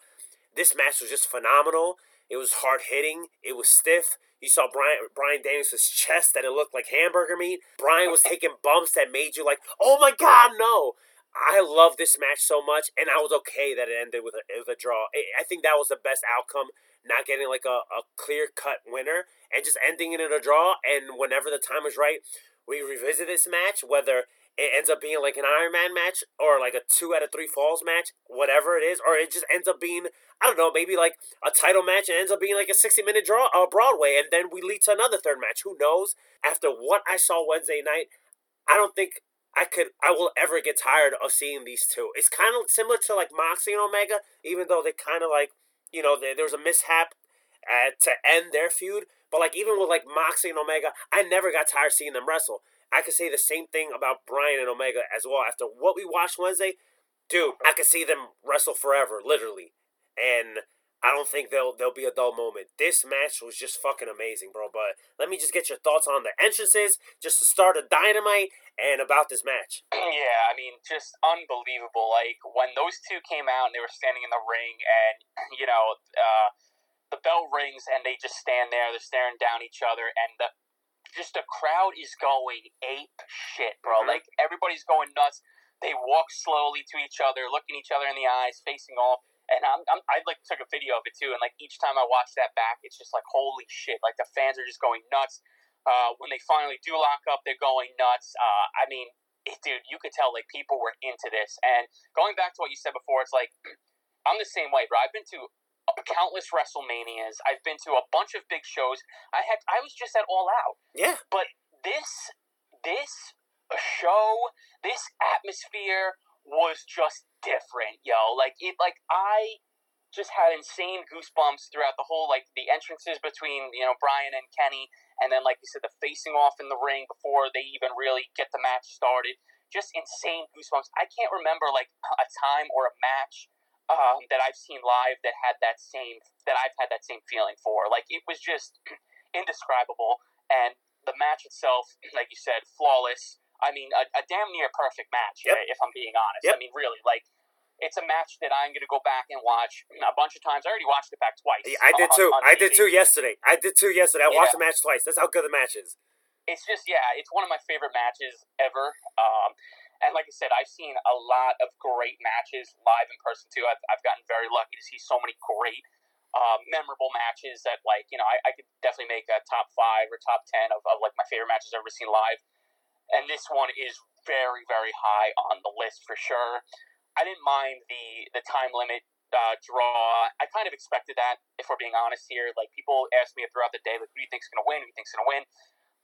This match was just phenomenal. It was hard hitting. It was stiff. You saw Bryan Bryan Daniels' chest that it looked like hamburger meat. Bryan was taking bumps that made you like, oh my god, no. I love this match so much, and I was okay that it ended with a, with a draw. I think that was the best outcome, not getting like a, a clear cut winner and just ending it in a draw. And whenever the time is right, we revisit this match, whether it ends up being like an Iron Man match or like a two out of three falls match, whatever it is, or it just ends up being I don't know, maybe like a title match and ends up being like a sixty minute draw uh, Broadway, and then we lead to another third match. Who knows? After what I saw Wednesday night, I don't think I could I will ever get tired of seeing these two. It's kind of similar to like Moxley and Omega, even though they kind of like you know there, there was a mishap uh, to end their feud. But like even with like Moxley and Omega, I never got tired seeing them wrestle. I could say the same thing about Bryan and Omega as well. After what we watched Wednesday, dude, I could see them wrestle forever, literally. And I don't think there'll there'll be a dull moment. This match was just fucking amazing, bro. But let me just get your thoughts on the entrances, just to start a dynamite, and about this match. Yeah, I mean, just unbelievable. Like when those two came out and they were standing in the ring, and *clears throat* you know, uh, the bell rings and they just stand there, they're staring down each other, and the just the crowd is going ape shit, bro. Mhm. Like everybody's going nuts. They walk slowly to each other, looking each other in the eyes, facing off. And I'm, I'm I like took a video of it too. And like each time I watch that back, it's just like holy shit! Like the fans are just going nuts. Uh, when they finally do lock up, they're going nuts. Uh, I mean, it, dude, you could tell like people were into this. And going back to what you said before, it's like *clears throat* I'm the same way, bro. I've been to countless WrestleManias. I've been to a bunch of big shows. I had I was just at All Out. Yeah, but this this show this atmosphere was just different yo. Like it like i just had insane goosebumps throughout the whole like the entrances between you know bryan and kenny and then like you said the facing off in the ring before they even really get the match started. Just insane goosebumps. I can't remember like a time or a match um, that i've seen live that had that same that i've had that same feeling for like it was just *clears throat* indescribable and the match itself, *clears throat* like you said, flawless. I mean, a, a damn near perfect match, Yep. if I'm being honest. Yep. I mean, really, like, it's a match that I'm going to go back and watch a bunch of times. I already watched it back twice. I did on- too. on I did too yesterday. I did too yesterday. I watched the match twice. That's how good the match is. It's just, yeah, it's one of my favorite matches ever. Um, and like I said, I've seen a lot of great matches live in person too. I've, I've gotten very lucky to see so many great, uh, memorable matches that, like, you know, I, I could definitely make a top five or top ten of, of like my favorite matches I've ever seen live. And this one is very, very high on the list for sure. I didn't mind the the time limit uh, draw. I kind of expected that, if we're being honest here. Like people ask me throughout the day, like, who do you think's to win? Who do you think's to win?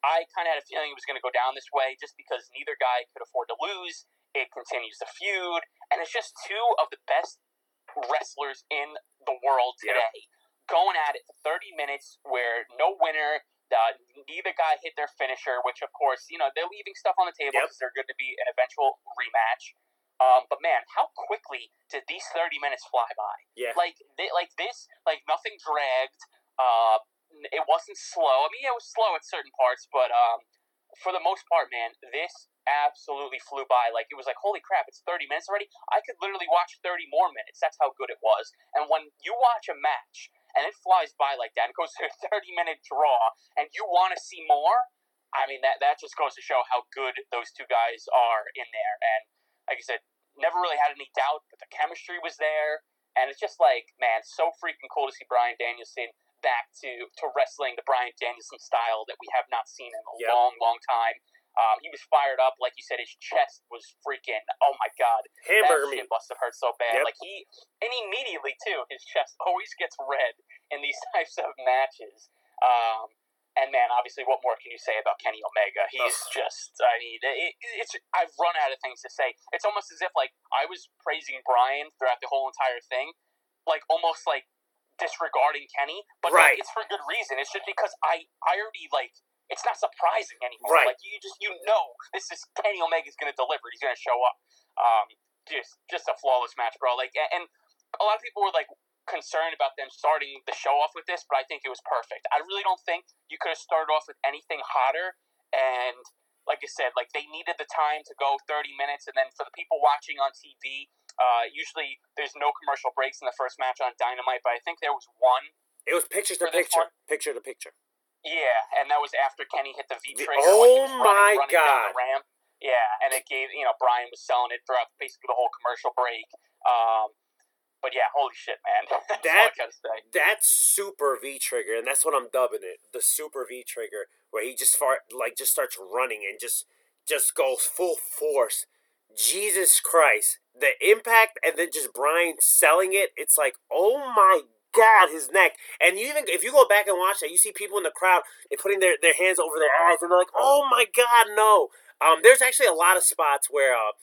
I kind of had a feeling it was going to go down this way, just because neither guy could afford to lose. It continues the feud, and it's just two of the best wrestlers in the world today, going at it for thirty minutes, where no winner. Uh, neither guy hit their finisher, which of course, you know, they're leaving stuff on the table Yep. because they're going to be an eventual rematch. Um, but man, how quickly did these thirty minutes fly by? Yeah. Like, they, like this, like nothing dragged. Uh, it wasn't slow. I mean, it was slow at certain parts, but um, for the most part, man, this absolutely flew by. Like it was like, holy crap, it's thirty minutes already. I could literally watch thirty more minutes. That's how good it was. And when you watch a match and it flies by like that, and goes *laughs* to a thirty minute draw, and you want to see more, I mean that that just goes to show how good those two guys are in there. And like I said, never really had any doubt that the chemistry was there. And it's just like, man, so freaking cool to see Bryan Danielson back to, to wrestling the Bryan Danielson style that we have not seen in a Yep. long, long time. Um, he was fired up, like you said. His chest was freaking. Oh my god, Hamburger meat. must have hurt so bad. Yep. Like he, and immediately too, his chest always gets red in these *laughs* types of matches. Um, And man, obviously, what more can you say about Kenny Omega? He's just, I mean, it, it's. I've run out of things to say. It's almost as if like I was praising Bryan throughout the whole entire thing, like almost like disregarding Kenny, but Right. like, it's for good reason. It's just because I, I already like. It's not surprising anymore. Right. Like you just you know this is Kenny Omega's going to deliver. He's going to show up. Um, just just a flawless match, bro. Like and, and a lot of people were like concerned about them starting the show off with this, but I think it was perfect. I really don't think you could have started off with anything hotter. And like I said, like they needed the time to go 30 minutes, and then for the people watching on TV, uh, usually there's no commercial breaks in the first match on Dynamite, but I think there was one. It was picture to picture, picture to picture. Yeah, and that was after Kenny hit the V trigger. oh my running, running God. ramp. Yeah, and it gave you know Bryan was selling it throughout basically the whole commercial break. Um, but yeah, holy shit, man! *laughs* That's That-. That's super V trigger, and that's what I'm dubbing it. The super V trigger, where he just fart like just starts running and just just goes full force. Jesus Christ, the impact, and then just Bryan selling it. It's like, oh my God, his neck. And you even if you go back and watch that, you see people in the crowd. They're putting their, their hands over their eyes, and they're like, oh my God, no. Um, there's actually a lot of spots where uh,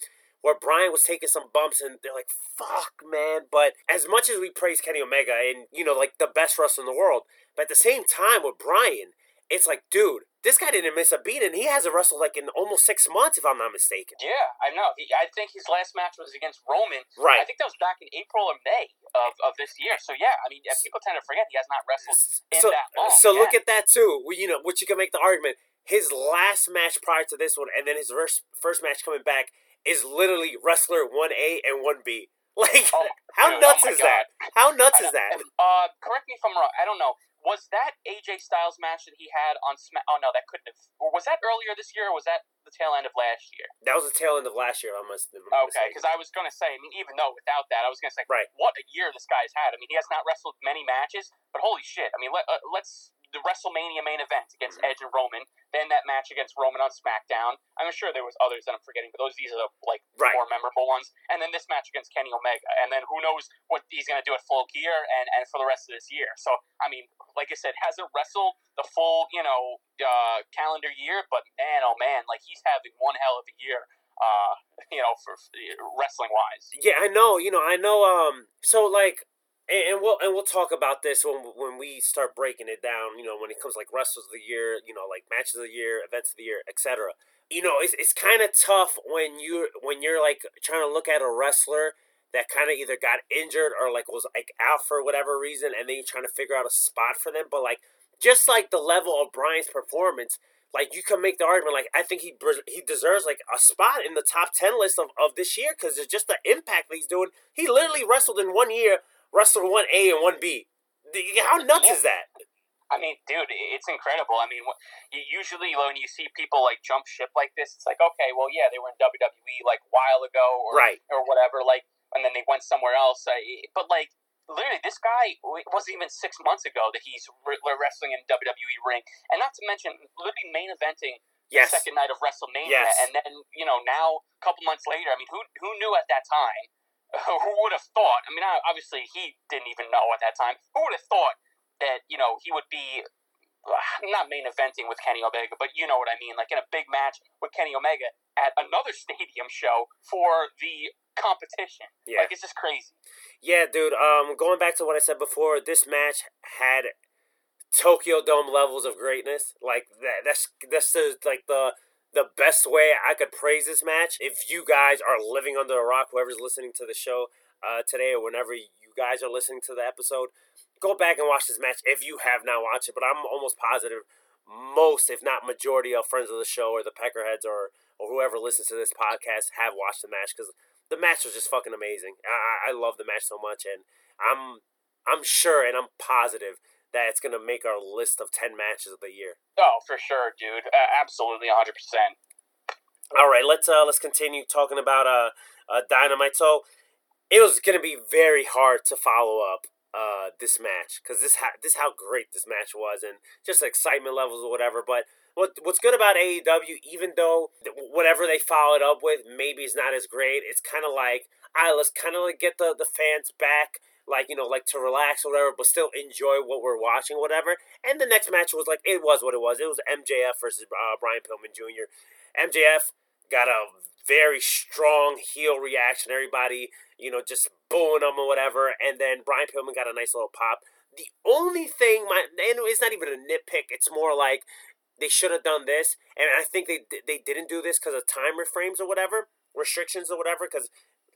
where Bryan was taking some bumps and they're like, fuck, man. But as much as we praise Kenny Omega and, you know, like the best wrestler in the world, but at the same time with Bryan, it's like, dude, this guy didn't miss a beat and he hasn't wrestled like in almost six months, if I'm not mistaken. Yeah, I know. He, I think his last match was against Roman. Right. I think that was back in April or May of, of this year. So yeah, I mean, people tend to forget he has not wrestled in So, that long. so look at that too. Well, You know, which you can make the argument. His last match prior to this one, and then his first first match coming back is literally wrestler one A and one B. *laughs* Like, Oh, how dude, nuts oh is that? How nuts is that? Uh, correct me if I'm wrong. I don't know. Was that AJ Styles match that he had on Smack? Oh no, that couldn't have. or Was that earlier this year, or was that the tail end of last year? That was the tail end of last year. If I'm Okay, because I was going to say, I mean, even though without that, I was going to say, Right. what a year this guy's had. I mean, he has not wrestled many matches, but holy shit. I mean, let, uh, let's. The WrestleMania main event against Mm-hmm. Edge and Roman, then that match against Roman on SmackDown. I'm sure there was others that I'm forgetting, but those these are the like Right. more memorable ones. And then this match against Kenny Omega, and then who knows what he's going to do at Full Gear and and for the rest of this year. So I mean, like I said, hasn't wrestled the full you know uh, calendar year, but man, oh man, like he's having one hell of a year. Uh, *laughs* you know, for, for wrestling wise. Yeah, I know. You know, I know. Um, so like, and, and we'll and we'll talk about this when when we start breaking it down. You know, when it comes like wrestlers of the year, you know, like matches of the year, events of the year, etc. You know, it's it's kind of tough when you when you're like trying to look at a wrestler that kind of either got injured or like was like out for whatever reason, and then you're trying to figure out a spot for them. But like, just like the level of Bryan's performance, like you can make the argument like I think he he deserves like a spot in the top ten list of, of this year because it's just the impact that he's doing. He literally wrestled in one year, wrestled one A and one B. How nuts is that? I mean, dude, it's incredible. I mean, usually when you see people like jump ship like this, it's like, okay, well, yeah, they were in WWE like a while ago or Right. or whatever, like, and then they went somewhere else. But like, literally, this guy it wasn't even six months ago that he's re- wrestling in WWE ring, and not to mention literally main eventing Yes. the second night of WrestleMania, Yes. and then you know now a couple months later, I mean, who who knew at that time? Who would have thought? I mean, obviously he didn't even know at that time. Who would have thought that you know he would be not main eventing with Kenny Omega, but you know what I mean, like in a big match with Kenny Omega at another *laughs* stadium show for the competition. Yeah. Like it's just crazy. Yeah, dude. Um, going back to what I said before, this match had Tokyo Dome levels of greatness. Like that. That's that's the like the the best way I could praise this match. If you guys are living under a rock, whoever's listening to the show uh, today or whenever you guys are listening to the episode, go back and watch this match if you have not watched it. But I'm almost positive most, if not majority, of friends of the show or the Peckerheads or or whoever listens to this podcast have watched the match because the match was just fucking amazing. I, I love the match so much, and I'm I'm sure and I'm positive that it's gonna make our list of ten matches of the year. Oh, for sure, dude. Uh, absolutely, hundred percent. All right, let's uh let's continue talking about uh, uh Dynamite. So it was gonna be very hard to follow up uh this match because this ha- this how great this match was and just excitement levels or whatever. But what what's good about AEW, even though th- whatever they followed up with maybe is not as great, it's kind of like I right, let's kind of like get the the fans back like you know, like to relax or whatever, but still enjoy what we're watching, whatever. And the next match was like it was what it was. It was MJF versus uh, Brian Pillman Jr. MJF got a very strong heel reaction. Everybody, you know, just booing him or whatever. And then Brian Pillman got a nice little pop. The only thing, my and it's not even a nitpick. It's more like they should have done this, and I think they they didn't do this because of time frames or whatever, restrictions or whatever. Because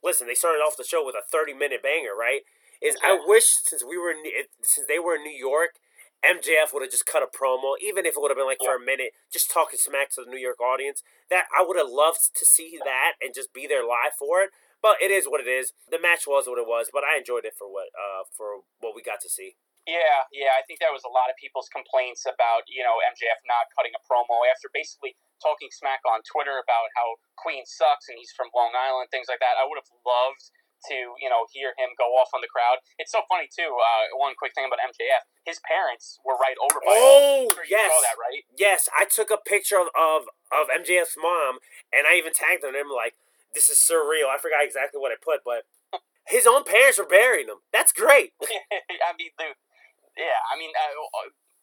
listen, they started off the show with a thirty minute banger, right? Is I wish since we were in, since they were in New York, MJF would have just cut a promo, even if it would have been like for a minute, just talking smack to the New York audience. That I would have loved to see that and just be there live for it. But it is what it is. The match was what it was, but I enjoyed it for what uh for what we got to see. Yeah, yeah, I think that was a lot of people's complaints about you know MJF not cutting a promo after basically talking smack on Twitter about how Queen sucks and he's from Long Island, things like that. I would have loved to you know hear him go off on the crowd. It's so funny too. Uh, one quick thing about MJF, his parents were right over by. Oh him. yes, saw that right? Yes, I took a picture of, of of MJF's mom, and I even tagged them. And I'm like, this is surreal. I forgot exactly what I put, but *laughs* his own parents were burying him. That's great. *laughs* I mean, dude. Yeah, I mean, uh,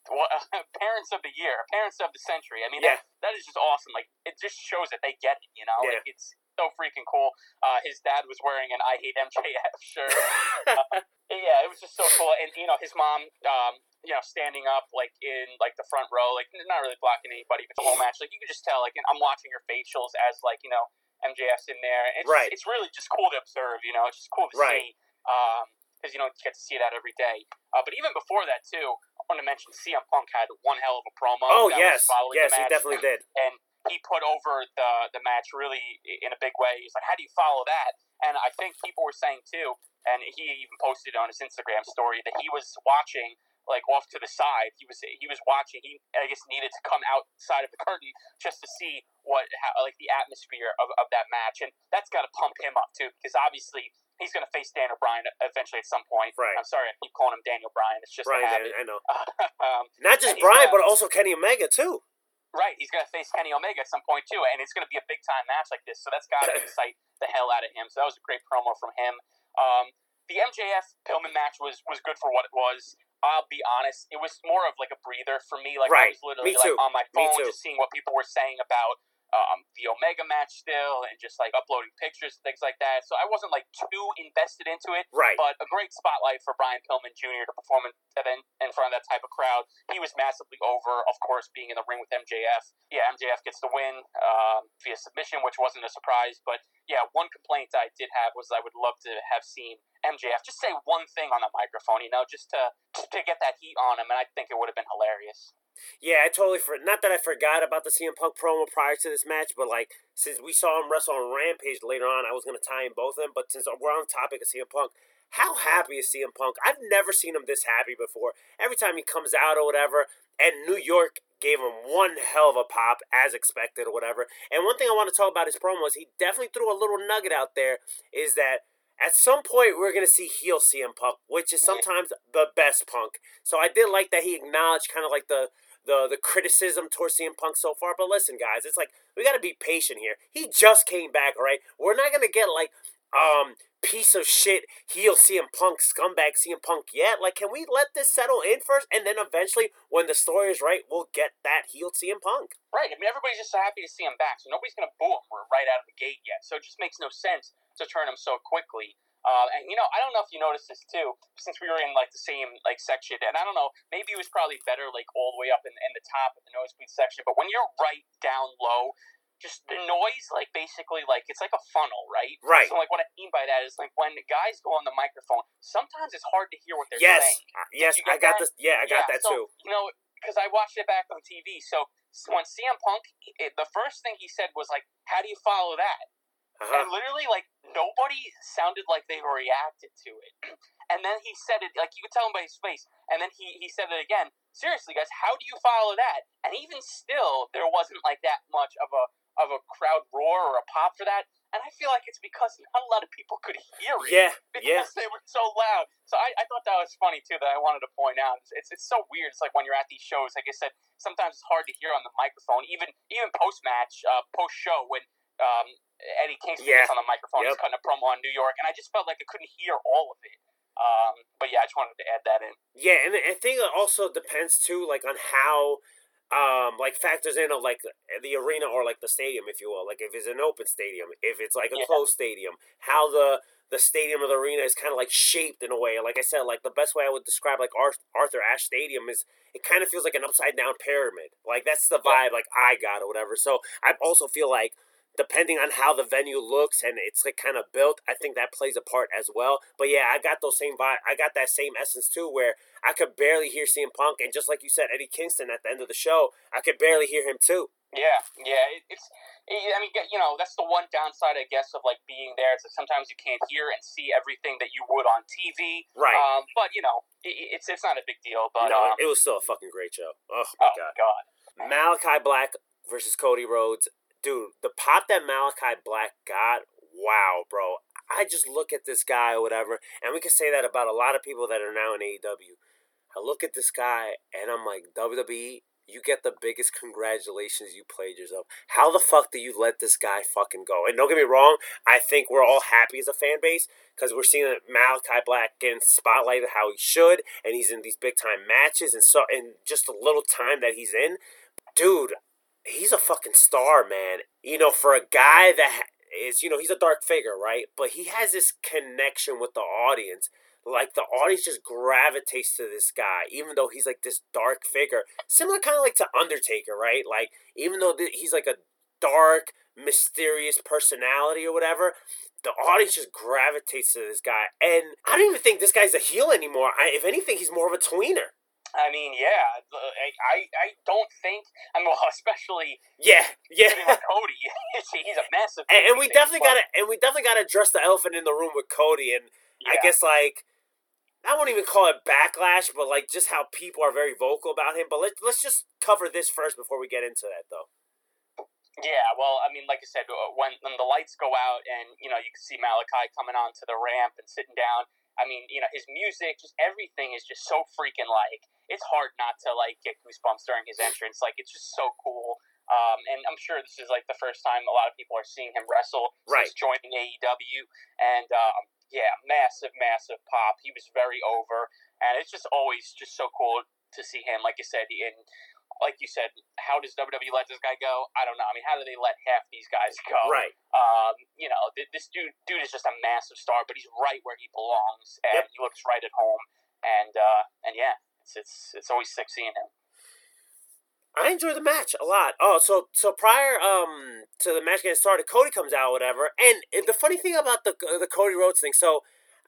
*laughs* well, parents of the year, parents of the century. I mean, Yeah. that, that is just awesome. Like, it just shows that they get it. You know, Yeah. like it's so freaking cool. Uh, his dad was wearing an "I hate MJF" *laughs* shirt. *laughs* uh, yeah, it was just so cool. And you know, his mom, um, you know, standing up like in like the front row, like not really blocking anybody, but the whole match, like you could just tell. Like, I'm watching her facials as like you know MJF's in there. It's Right. It's really just cool to observe. You know, it's just cool to Right. see. Um, because you don't get to see that every day. Uh, but even before that too, I want to mention CM Punk had one hell of a promo. Oh yes, yes, he definitely did. and he put over the the match really in a big way. He's like, "How do you follow that?" And I think people were saying too, and he even posted on his Instagram story that he was watching like off to the side. He was he was watching. He I guess needed to come outside of the curtain just to see what how, like the atmosphere of, of that match, and that's got to pump him up too because obviously. He's going to face Daniel Bryan eventually at some point. Right. I'm sorry, I keep calling him Daniel Bryan. It's just Bryan. I know. *laughs* um, Not just and he's Bryan, got- but also Kenny Omega too. Right, he's going to face Kenny Omega at some point too, and it's going to be a big time match like this. So that's got to *laughs* excite the hell out of him. So that was a great promo from him. Um, the MJF Pillman match was was good for what it was. I'll be honest, it was more of like a breather for me. Like Right. I was literally like on my phone, just seeing what people were saying about um, the Omega match still, and just like uploading pictures and things like that. So I wasn't like too invested into it. Right. But a great spotlight for Brian Pillman Jr. to perform in, in in front of that type of crowd. He was massively over, of course, being in the ring with MJF. Yeah, MJF gets the win um, via submission, which wasn't a surprise. But yeah, one complaint I did have was I would love to have seen MJF just say one thing on the microphone, you know, just to to get that heat on him, and I think it would have been hilarious. Yeah, I totally for not that I forgot about the CM Punk promo prior to this match, but like since we saw him wrestle on Rampage later on, I was gonna tie in both of them. But since we're on topic of CM Punk, how happy is CM Punk? I've never seen him this happy before. Every time he comes out or whatever, and New York gave him one hell of a pop as expected or whatever. And one thing I want to talk about his promo is he definitely threw a little nugget out there is that at some point we're gonna see heel CM Punk, which is sometimes the best Punk. So I did like that he acknowledged kind of like the the the criticism towards CM Punk so far. But listen, guys, it's like we got to be patient here. He just came back, all right? We're not gonna get like um piece of shit heel CM Punk scumbag CM Punk yet. Like, can we let this settle in first, and then eventually, when the story is right, we'll get that heel CM Punk. Right. I mean, everybody's just so happy to see him back, so nobody's going to boo him right out of the gate yet. So it just makes no sense to turn him so quickly. Uh, and you know, I don't know if you noticed this too, since we were in like the same like section, and I don't know, maybe it was probably better like all the way up in, in the top of the nosebleed section. But when you're right down low, just the noise, like basically like it's like a funnel, right? Right. So like what I mean by that is like when the guys go on the microphone, sometimes it's hard to hear what they're Yes, saying. uh, yes, you I got that? this. Yeah, I got that so, too. You know, because I watched it back on TV. So when CM Punk, it, the first thing he said was like, "How do you follow that?" Uh-huh. And literally, like nobody sounded like they reacted to it. *clears throat* And then he said it like you could tell him by his face. And then he he said it again. Seriously, guys, how do you follow that? And even still, there wasn't like that much of a of a crowd roar or a pop for that. And I feel like it's because not a lot of people could hear it Yeah, *laughs* because yeah. they were so loud. So I, I thought that was funny too. That I wanted to point out. It's, it's it's so weird. It's like when you're at these shows. Like I said, sometimes it's hard to hear on the microphone. Even even post match, uh, post show when um, Eddie Kingston Yeah. on the microphone, he's Yep. cutting a promo on New York, and I just felt like I couldn't hear all of it. Um, but yeah, I just wanted to add that in. Yeah, and I think it also depends too, like on how, um, like factors in of like the arena or like the stadium, if you will. Like if it's an open stadium, if it's like a Yeah. closed stadium, how the the stadium or the arena is kind of like shaped in a way. Like I said, like the best way I would describe like Arthur Ashe Stadium is it kind of feels like an upside down pyramid. Like that's the vibe like I got or whatever. So I also feel like depending on how the venue looks and it's like kind of built, I think that plays a part as well. But yeah, I got those same vibe. I got that same essence too, where I could barely hear CM Punk, and just like you said, Eddie Kingston at the end of the show, I could barely hear him too. Yeah, yeah, it, it's. I mean, you know, that's the one downside, I guess, of like being there. It's like sometimes you can't hear and see everything that you would on TV. Right. Um, but you know, it, it's it's not a big deal. But no, um, it was still a fucking great show. Oh my oh god. god, Malakai Black versus Cody Rhodes. Dude, the pop that Malakai Black got, wow, bro. I just look at this guy or whatever, and we can say that about a lot of people that are now in AEW. I look at this guy and I'm like, WWE, you get the biggest congratulations you played yourself. How the fuck do you let this guy fucking go? And don't get me wrong, I think we're all happy as a fan base because we're seeing Malakai Black getting spotlighted how he should, and he's in these big time matches, and so and just a little time that he's in, dude, he's a fucking star, man. You know, for a guy that is, you know, he's a dark figure, right? But he has this connection with the audience. Like the audience just gravitates to this guy, even though he's like this dark figure, similar kind of like to Undertaker, right? Like even though th- he's like a dark, mysterious personality or whatever, the audience just gravitates to this guy. And I don't even think this guy's a heel anymore. I, if anything, he's more of a tweener. I mean, yeah, I I, don't think. I mean, *laughs* well, especially Yeah, yeah. with Cody, *laughs* he's a massive. and, and we babyface, definitely gotta and we definitely gotta address the elephant in the room with Cody and I guess like I won't even call it backlash, but like just how people are very vocal about him. But let's let's just cover this first before we get into that though. Yeah, well, I mean, like I said, uh, when when the lights go out and you know you can see Malakai coming onto the ramp and sitting down. I mean, you know, his music, just everything is just so freaking like. It's hard not to like get goosebumps during his entrance. Like it's just so cool. Um, and I'm sure this is like the first time a lot of people are seeing him wrestle Right. since joining AEW. And um, yeah, massive, massive pop. He was very over, and it's just always just so cool to see him. Like you said, and like you said, how does WWE let this guy go? I don't know. I mean, how do they let half these guys go? Right. Um, you know, th- this dude, dude is just a massive star, but he's right where he belongs, and Yep. he looks right at home. And uh, and yeah, it's it's it's always sick seeing him. I enjoy the match a lot. Oh, so so prior um to the match getting started, Cody comes out, whatever. And the funny thing about the the Cody Rhodes thing, so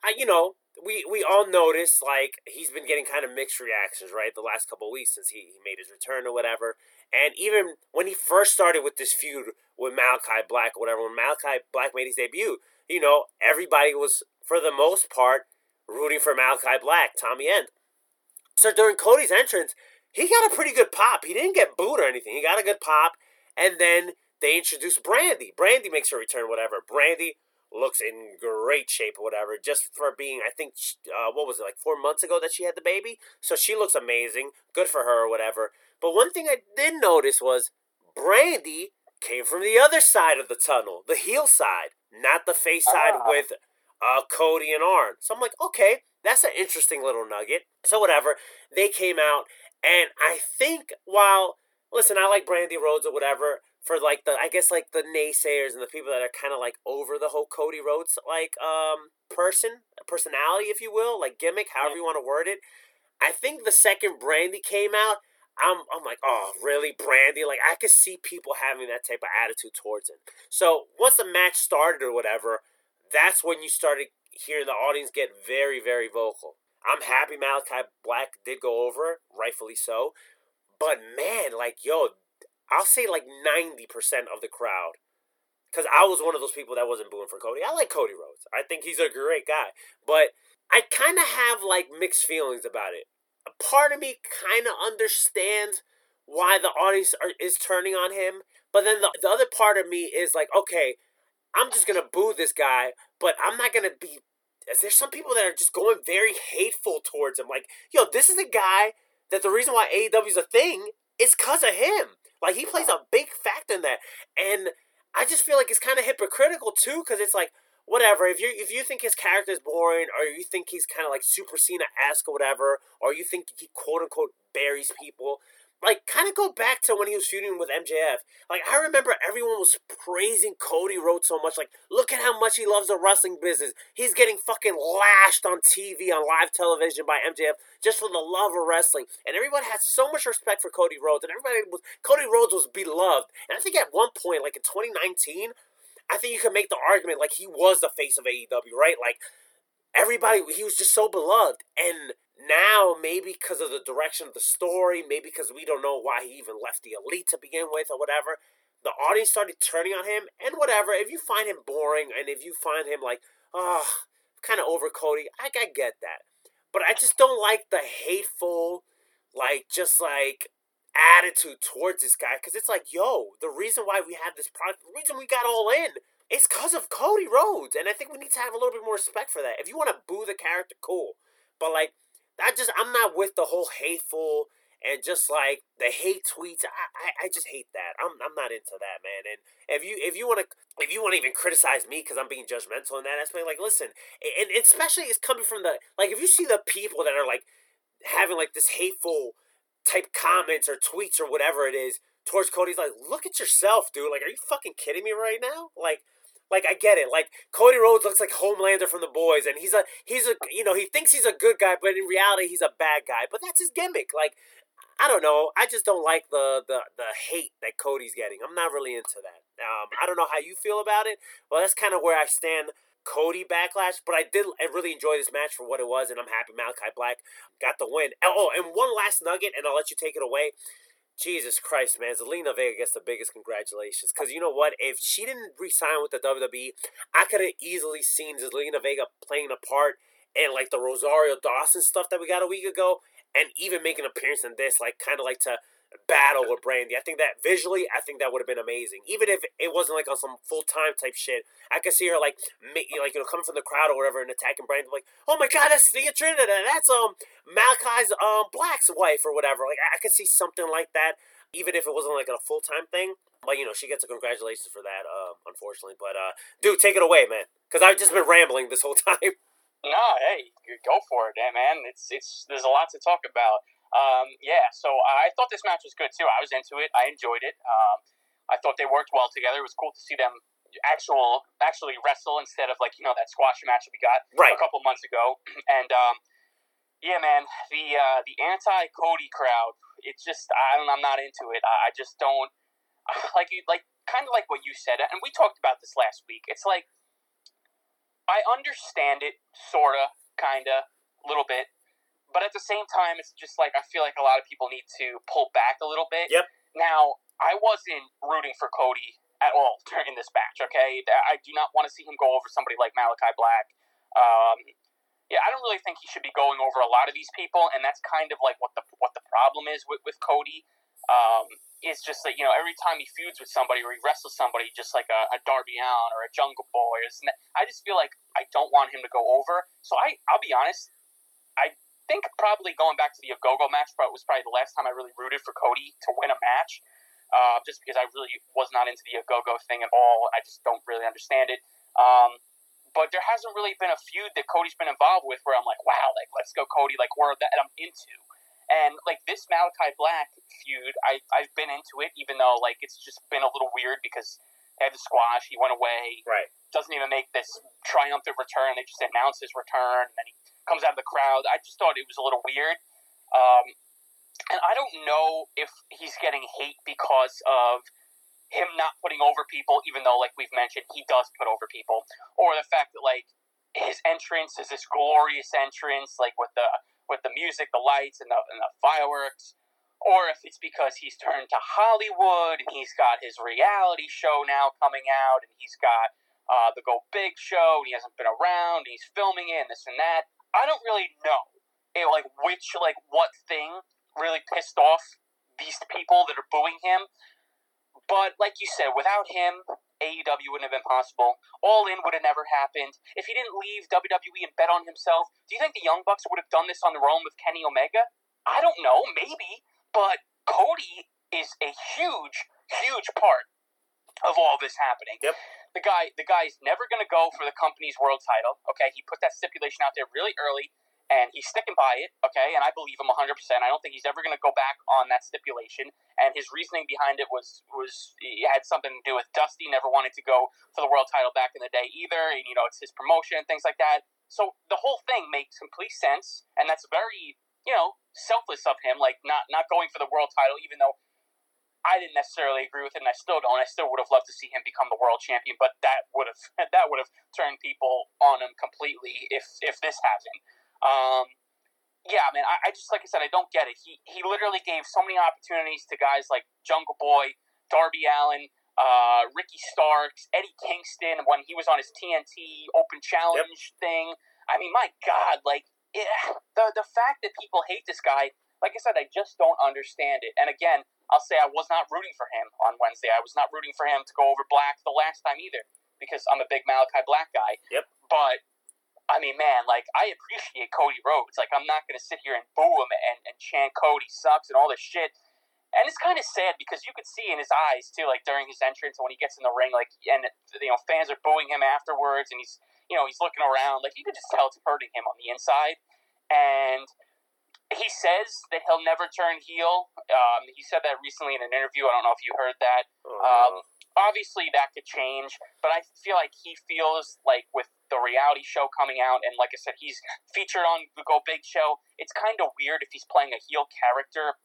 I you know we we all noticed like he's been getting kind of mixed reactions, right? The last couple weeks since he, he made his return or whatever. And even when he first started with this feud with Malakai Black or whatever, when Malakai Black made his debut, you know everybody was for the most part rooting for Malakai Black, Tommy End. So during Cody's entrance, he got a pretty good pop. He didn't get booed or anything. He got a good pop, and then they introduced Brandi. Brandi makes her return, whatever. Brandi looks in great shape, whatever, just for being, I think, uh, what was it, like four months ago that she had the baby? So she looks amazing. Good for her or whatever. But one thing I did notice was Brandi came from the other side of the tunnel, the heel side, not the face side Ah. with uh, Cody and Arn. So I'm like, okay, that's an interesting little nugget. So whatever, they came out, and I think while listen, I like Brandi Rhodes or whatever for like the I guess like the naysayers and the people that are kind of like over the whole Cody Rhodes like um person personality, if you will, like gimmick, however you want to word it. I think the second Brandi came out. I'm, I'm like, oh, really, Brandi? Like, I could see people having that type of attitude towards him. So, once the match started or whatever, that's when you started hearing the audience get very, very vocal. I'm happy Malakai Black did go over, rightfully so. But man, like, yo, I'll say like 90% of the crowd. Because I was one of those people that wasn't booing for Cody. I like Cody Rhodes. I think he's a great guy. But I kind of have like mixed feelings about it. A part of me kind of understands why the audience are, is turning on him. But then the, the other part of me is like, okay, I'm just to boo this guy, but I'm not to be. There's some people that are just going very hateful towards him. Like, yo, this is a guy that the reason why AEW is a thing is because of him. Like, he plays a big factor in that. And I just feel like it's kind of hypocritical, too, because it's like, whatever. If you if you think his character is boring, or you think he's kind of like Super Cena esque or whatever, or you think he quote unquote buries people, like kind of go back to when he was feuding with MJF. Like I remember everyone was praising Cody Rhodes so much. Like, look at how much he loves the wrestling business. He's getting fucking lashed on TV on live television by MJF just for the love of wrestling. And everyone had so much respect for Cody Rhodes, and everybody was Cody Rhodes was beloved. And I think at one point, like in 2019, I think you could make the argument like he was the face of AEW, right? Like everybody, he was just so beloved, and now maybe because of the direction of the story, maybe because we don't know why he even left the elite to begin with or whatever, the audience started turning on him and whatever. If you find him boring and if you find him like, oh, kind of over Cody, I, I get that. But I just don't like the hateful, like, just like attitude towards this guy because it's like, yo, the reason why we have this product, the reason we got all in is because of Cody Rhodes. And I think we need to have a little bit more respect for that. If you want to boo the character, cool. But like, I just I'm not with the whole hateful and just like the hate tweets. I, I, I just hate that. I'm I'm not into that, man. And if you if you want to if you want to even criticize me because I'm being judgmental in that aspect, like listen, and especially it's coming from the like if you see the people that are like having like this hateful type comments or tweets or whatever it is towards Cody's like, look at yourself, dude. Like, are you fucking kidding me right now? Like, like I get it. Like Cody Rhodes looks like Homelander from the boys, and he's a he's a you know he thinks he's a good guy, but in reality he's a bad guy. But that's his gimmick. Like I don't know. I just don't like the the the hate that Cody's getting. I'm not really into that. Um, I don't know how you feel about it. Well, that's kind of where I stand. Cody backlash, but I did I really enjoy this match for what it was, and I'm happy Malakai Black got the win. Oh, and one last nugget, and I'll let you take it away. Jesus Christ, man. Zelina Vega gets the biggest congratulations. Because you know what? If she didn't resign with the WWE, I could have easily seen Zelina Vega playing a part in like the Rosario Dawson stuff that we got a week ago. And even make an appearance in this, like kind of like to battle with Brandi. I think that visually, I think that would have been amazing. Even if it wasn't like on some full time type shit, I could see her like, like you know, coming from the crowd or whatever and attacking Brandi. Like, oh my god, that's Thea Trinidad. That's um Malakai's um Black's wife or whatever. Like, I could see something like that, even if it wasn't like a full time thing. But you know, she gets a congratulations for that. Um, unfortunately, but uh, dude, take it away, man, because I've just been rambling this whole *laughs* time. No, hey, go for it, man. It's it's there's a lot to talk about. Um, yeah, so I thought this match was good too. I was into it. I enjoyed it. Um, I thought they worked well together. It was cool to see them actual actually wrestle instead of like you know that squash match that we got right. a couple months ago. *clears throat* And um, yeah, man, the uh, the anti Cody crowd. It's just I don't. I'm not into it. I, I just don't *sighs* like you like kind of like what you said, and we talked about this last week. It's like I understand it, sorta, kinda, a little bit but at the same time, it's just like I feel like a lot of people need to pull back a little bit. Yep. Now, I wasn't rooting for Cody at all *laughs* during this match. Okay, I do not want to see him go over somebody like Malakai Black. Um, yeah, I don't really think he should be going over a lot of these people, and that's kind of like what the what the problem is with with Cody. Um, it's just that you know every time he feuds with somebody or he wrestles somebody, just like a, a Darby Allin or a Jungle Boy, or I just feel like I don't want him to go over. So I I'll be honest, I think probably going back to the Ogogo match, but it was probably the last time I really rooted for Cody to win a match. Uh, just because I really was not into the Ogogo thing at all. I just don't really understand it. Um, but there hasn't really been a feud that Cody's been involved with where I'm like, wow, like let's go Cody, like where that I'm into. And like this Malakai Black feud, I I've been into it, even though like it's just been a little weird because had the squash, he went away, right? Doesn't even make this triumphant return. They just announce his return, and then he comes out of the crowd. I just thought it was a little weird. Um, and I don't know if he's getting hate because of him not putting over people, even though, like we've mentioned, he does put over people, or the fact that like his entrance is this glorious entrance, like with the with the music, the lights, and the, and the fireworks, or if it's because he's turned to Hollywood and he's got his reality show now coming out, and he's got uh, the Go Big show, and he hasn't been around, and he's filming it, and this and that. I don't really know, eh, like which, like what thing really pissed off these people that are booing him. But like you said, without him, AEW wouldn't have been possible. All In would have never happened. If he didn't leave WWE and bet on himself, do you think the Young Bucks would have done this on their own with Kenny Omega? I don't know, maybe. But Cody is a huge, huge part of all this happening. Yep. The guy, the guy's never going to go for the company's world title. Okay, he put that stipulation out there really early, and he's sticking by it. Okay, and I believe him 100. percent I don't think he's ever going to go back on that stipulation. And his reasoning behind it was was he had something to do with Dusty never wanted to go for the world title back in the day either. And you know, it's his promotion and things like that. So the whole thing makes complete sense, and that's very you know selfless of him, like not not going for the world title, even though I didn't necessarily agree with it, and I still don't. I still would have loved to see him become the world champion, but that would have *laughs* that would have turned people on him completely if if this hasn't. Um, yeah, man, I, I just like I said, I don't get it. He he literally gave so many opportunities to guys like Jungle Boy, Darby Allin, uh, Ricky Starks, Eddie Kingston when he was on his TNT Open Challenge yep. thing. I mean, my God, like it, the the fact that people hate this guy, like I said, I just don't understand it. And again, I'll say I was not rooting for him on Wednesday. I was not rooting for him to go over Black the last time either because I'm a big Malakai Black guy. Yep. But I mean, man, like I appreciate Cody Rhodes. Like I'm not going to sit here and boo him and, and chant Cody sucks and all this shit. And it's kind of sad because you could see in his eyes too, like during his entrance when he gets in the ring, like and you know fans are booing him afterwards, and he's you know he's looking around, like you could just tell it's hurting him on the inside. And he says that he'll never turn heel. Um, he said that recently in an interview. I don't know if you heard that. Oh, um, obviously, that could change, but I feel like he feels like with the reality show coming out, and like I said, he's *laughs* featured on the Go Big show. It's kind of weird if he's playing a heel character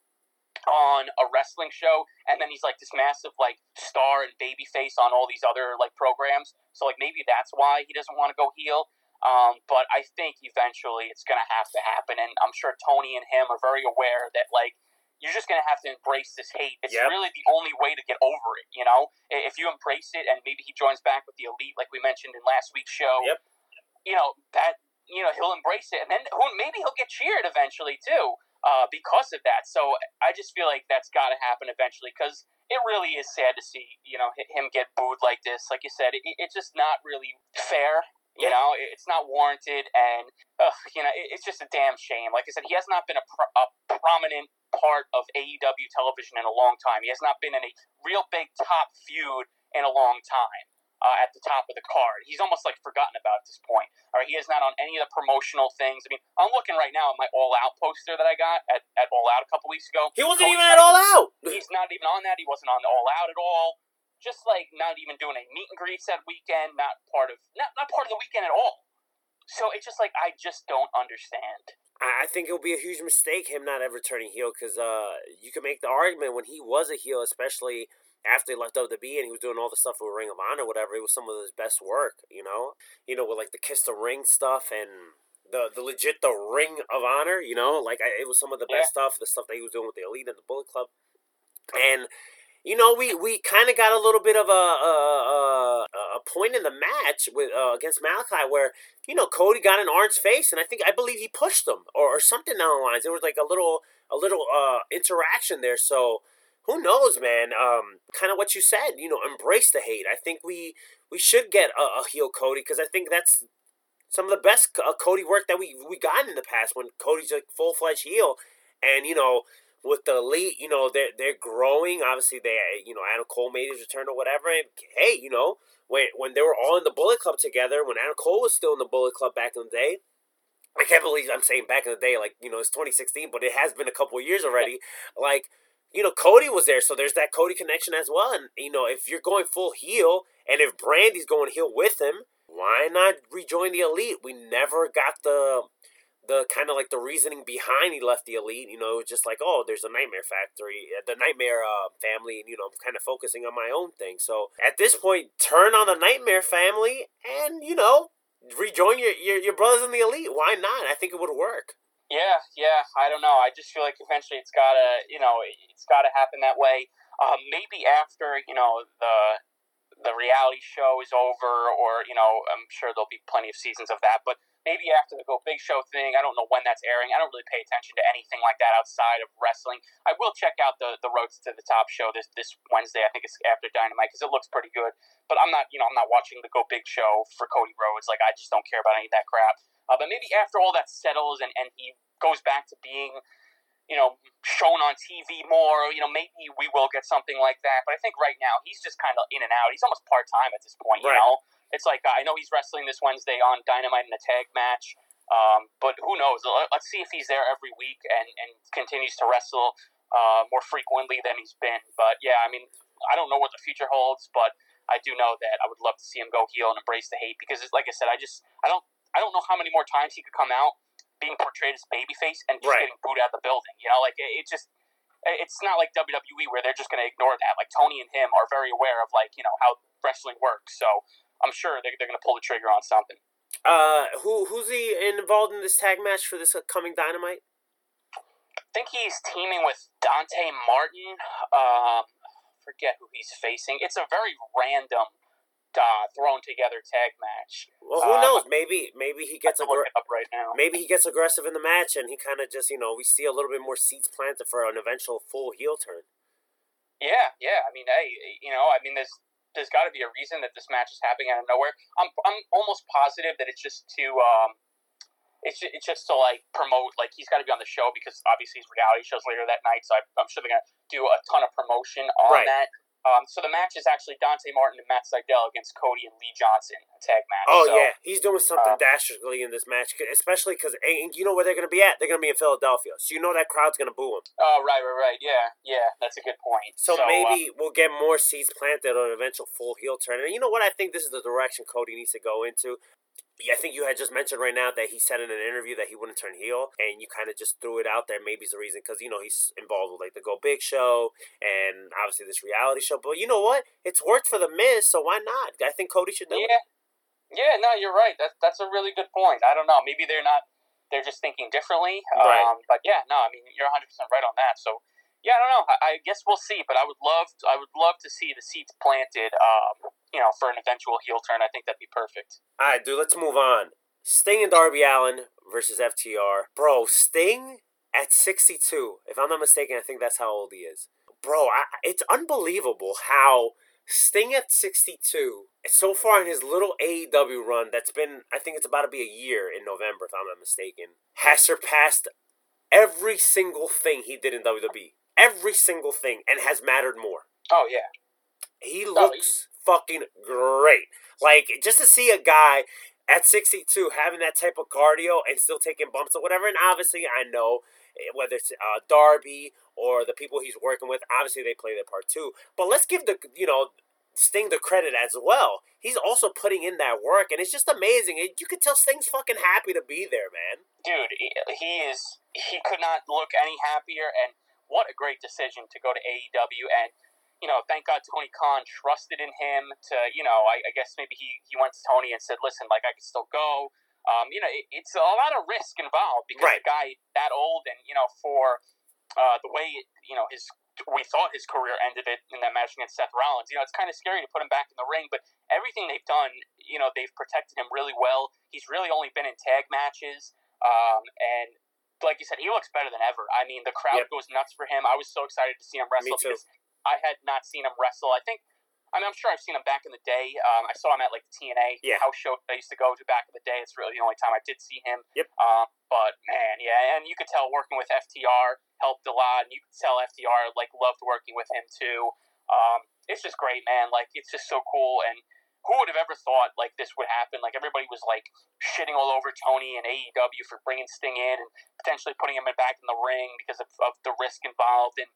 on a wrestling show and then he's like this massive like star and baby face on all these other like programs so like maybe that's why he doesn't want to go heel um, but I think eventually it's going to have to happen, and I'm sure Tony and him are very aware that like you're just going to have to embrace this hate. It's Yep. really the only way to get over it. You know, if you embrace it, and maybe he joins back with the elite, like we mentioned in last week's show. Yep. You know that you know he'll embrace it, and then maybe he'll get cheered eventually too. Uh, because of that, so I just feel like that's got to happen eventually because it really is sad to see you know him get booed like this. Like you said, it, it's just not really fair. You Yeah. know, it's not warranted, and ugh, you know, it, it's just a damn shame. Like I said, he has not been a, pro- a prominent part of AEW television in a long time. He has not been in a real big top feud in a long time. Uh, at the top of the card, he's almost like forgotten about at this point. All right, he is not on any of the promotional things. I mean, I'm looking right now at my All Out poster that I got at, at All Out a couple weeks ago. He wasn't even at all out. He's not even on that. He wasn't on All Out at all. Just like not even doing a meet and greet that weekend. Not part of not not part of the weekend at all. So it's just like I just don't understand. I I think it would be a huge mistake him not ever turning heel because uh, you can make the argument when he was a heel, especially after he left WWE and he was doing all the stuff with Ring of Honor, whatever. It was some of his best work, you know. You know, with like the Kiss the Ring stuff and the the legit the Ring of Honor, you know, like I, it was some of the best stuff. The stuff that he was doing with the Elite and the Bullet Club, and you know, we, we kind of got a little bit of a a, a, a point in the match with uh, against Malakai where you know Cody got an orange face, and I think I believe he pushed him or, or something down the lines. There was like a little a little uh, interaction there, so who knows, man? Um, kind of what you said, you know, embrace the hate. I think we we should get a, a heel Cody because I think that's some of the best uh, Cody work that we we got in the past when Cody's like full fledged heel, and you know with the elite, you know they're they're growing. Obviously, they you know Adam Cole made his return or whatever. And hey, you know when when they were all in the Bullet Club together, when Adam Cole was still in the Bullet Club back in the day. I can't believe I'm saying back in the day, like you know, it's 2016, but it has been a couple years already. Like you know, Cody was there, so there's that Cody connection as well. And you know, if you're going full heel, and if Brandi's going heel with him, why not rejoin the elite? We never got the the kind of like the reasoning behind he left the elite. You know, it was just like, oh, there's a Nightmare Factory, uh, the Nightmare uh, family, and you know, I'm kind of focusing on my own thing. So at this point, turn on the Nightmare family, and you know, rejoin your your, your brothers in the elite. Why not? I think it would work. Yeah, yeah. I don't know. I just feel like eventually it's gotta, you know, it's gotta happen that way. Um, maybe after you know the the reality show is over, or you know, I'm sure there'll be plenty of seasons of that. But maybe after the Go Big Show thing, I don't know when that's airing. I don't really pay attention to anything like that outside of wrestling. I will check out the the Rhodes to the Top show this this Wednesday. I think it's after Dynamite because it looks pretty good. But I'm not, you know, I'm not watching the Go Big Show for Cody Rhodes. Like I just don't care about any of that crap. Uh, but maybe after all that settles and, and he goes back to being, you know, shown on TV more. You know, maybe we will get something like that. But I think right now he's just kind of in and out. He's almost part time at this point. You Right. know, it's like uh, I know he's wrestling this Wednesday on Dynamite in a tag match. Um, but who knows? Let- Let's see if he's there every week and, and continues to wrestle uh, more frequently than he's been. But yeah, I mean, I don't know what the future holds, but I do know that I would love to see him go heel and embrace the hate because, it's- like I said, I just I don't I don't know how many more times he could come out being portrayed as babyface and just Right. getting booed out of the building. You know, like it, it just it's not like WWE where they're just going to ignore that. Like Tony and him are very aware of like you know how wrestling works, so I'm sure they're, they're going to pull the trigger on something. Uh, who who's he involved in this tag match for this upcoming Dynamite? I think he's teaming with Dante Martin. Um, forget who he's facing. It's a very random uh, thrown together tag match. Well, who Um, knows? Maybe maybe he gets aggr- up right now. maybe he gets aggressive in the match, and he kind of just you know we see a little bit more seeds planted for an eventual full heel turn. Yeah, yeah. I mean, hey, you know, I mean, there's there's got to be a reason that this match is happening out of nowhere. I'm I'm almost positive that it's just to um, it's just, it's just to like promote. Like he's got to be on the show because obviously his reality shows later that night. So I, I'm sure they're gonna do a ton of promotion on Right. that. Um, so the match is actually Dante Martin and Matt Sydal against Cody and Lee Johnson, a tag match. Oh So, yeah, he's doing something uh, dastardly in this match, especially because you know where they're gonna be at. They're gonna be in Philadelphia, so you know that crowd's gonna boo him. Oh right, right, right. Yeah, yeah. That's a good point. So, uh, maybe we'll get more seeds planted on an eventual full heel turn. And you know what? I think this is the direction Cody needs to go into. I think you had just mentioned right now that he said in an interview that he wouldn't turn heel, and you kind of just threw it out there. Maybe it's the reason because you know he's involved with like the Go Big show and obviously this reality show. But you know what? It's worked for the Miz, so why not? I think Cody should do it. Yeah, yeah. No, you're right. That's that's a really good point. I don't know. Maybe they're not. They're just thinking differently. Right. Um, but yeah, no. I mean, you're 100 percent right on that. So yeah, I don't know. I, I guess we'll see. But I would love. I would love to see the seats planted. Um, you know, for an eventual heel turn. I think that'd be perfect. All right, dude. Let's move on. Sting and Darby Allin versus FTR. Bro, Sting at 62. If I'm not mistaken, I think that's how old he is. Bro, I, it's unbelievable how Sting at 62, so far in his little AEW run, that's been, I think it's about to be a year in November, if I'm not mistaken, has surpassed every single thing he did in WWE. Every single thing, and has mattered more. Oh yeah. He looks fucking great. Like just to see a guy at 62 having that type of cardio and still taking bumps or whatever. And obviously, I know eh, whether it's uh, Darby or the people he's working with, obviously they play their part too. But let's give the you know Sting the credit as well. He's also putting in that work, and it's just amazing. It, you could tell Sting's fucking happy to be there, man. dude, he- he is. He could not look any happier, and what a great decision to go to AEW. And you know, thank God Tony Khan trusted in him to. You know, I, I guess maybe he he went to Tony and said, "Listen, like I can still go." Um, you know, it, it's a lot of risk involved because Right. a guy that old and you know for uh, the way you know his we thought his career ended it in that match against Seth Rollins. You know, it's kind of scary to put him back in the ring, but everything they've done, you know, they've protected him really well. He's really only been in tag matches, um, and like you said, he looks better than ever. I mean, the crowd Yep. goes nuts for him. I was so excited to see him wrestle because I had not seen him wrestle. I think. I mean, I'm sure I've seen him back in the day. Um, I saw him at like the TNA Yeah. house show I used to go to back in the day. It's really the only time I did see him. Yep. Uh, but man, yeah, and you could tell working with FTR helped a lot, and you could tell FTR like loved working with him too. Um, it's just great, man. Like it's just so cool, and who would have ever thought like this would happen? Like everybody was like shitting all over Tony and AEW for bringing Sting in and potentially putting him back in the ring because of, of the risk involved, and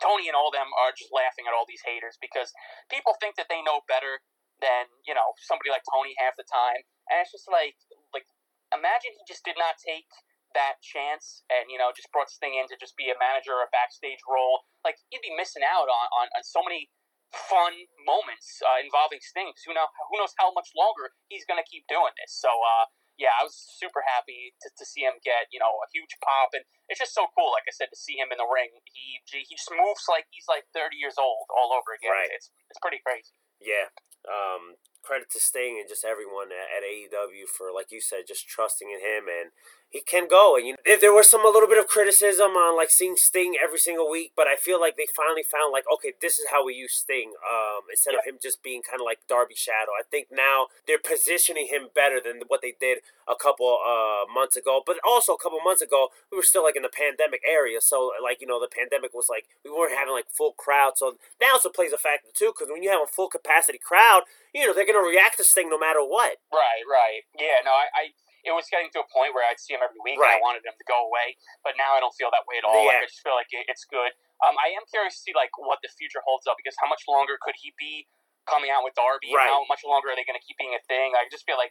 Tony and all them are just laughing at all these haters because people think that they know better than you know somebody like Tony half the time, and it's just like like imagine he just did not take that chance and you know just brought Sting in to just be a manager or a backstage role. Like you'd be missing out on on, on so many fun moments uh, involving Sting. Who know who knows how much longer he's going to keep doing this. So uh, yeah, I was super happy to, to see him get you know a huge pop, and it's just so cool. Like I said, to see him in the ring, he he just moves like he's like thirty years old all over again. Right. It's it's pretty crazy. Yeah. Um, credit to Sting and just everyone at, at AEW for, like you said, just trusting in him. And he can go. And you know, there was some a little bit of criticism on like seeing Sting every single week, but I feel like they finally found like okay, this is how we use Sting um, instead of him just being kind of like Darby Shadow. I think now they're positioning him better than what they did a couple uh, months ago. But also a couple months ago, we were still like in the pandemic area, so like you know the pandemic was like we weren't having like full crowd. So that also plays a factor too, because when you have a full capacity crowd, you know they're gonna react to Sting no matter what. Right, right. Yeah, no, I, I it was getting to a point where I'd see him every week Right. and I wanted him to go away. But now I don't feel that way at all. Like, I just feel like it, it's good. Um, I am curious to see like what the future holds up because how much longer could he be coming out with Darby? Right. How much longer are they going to keep being a thing? I just feel like,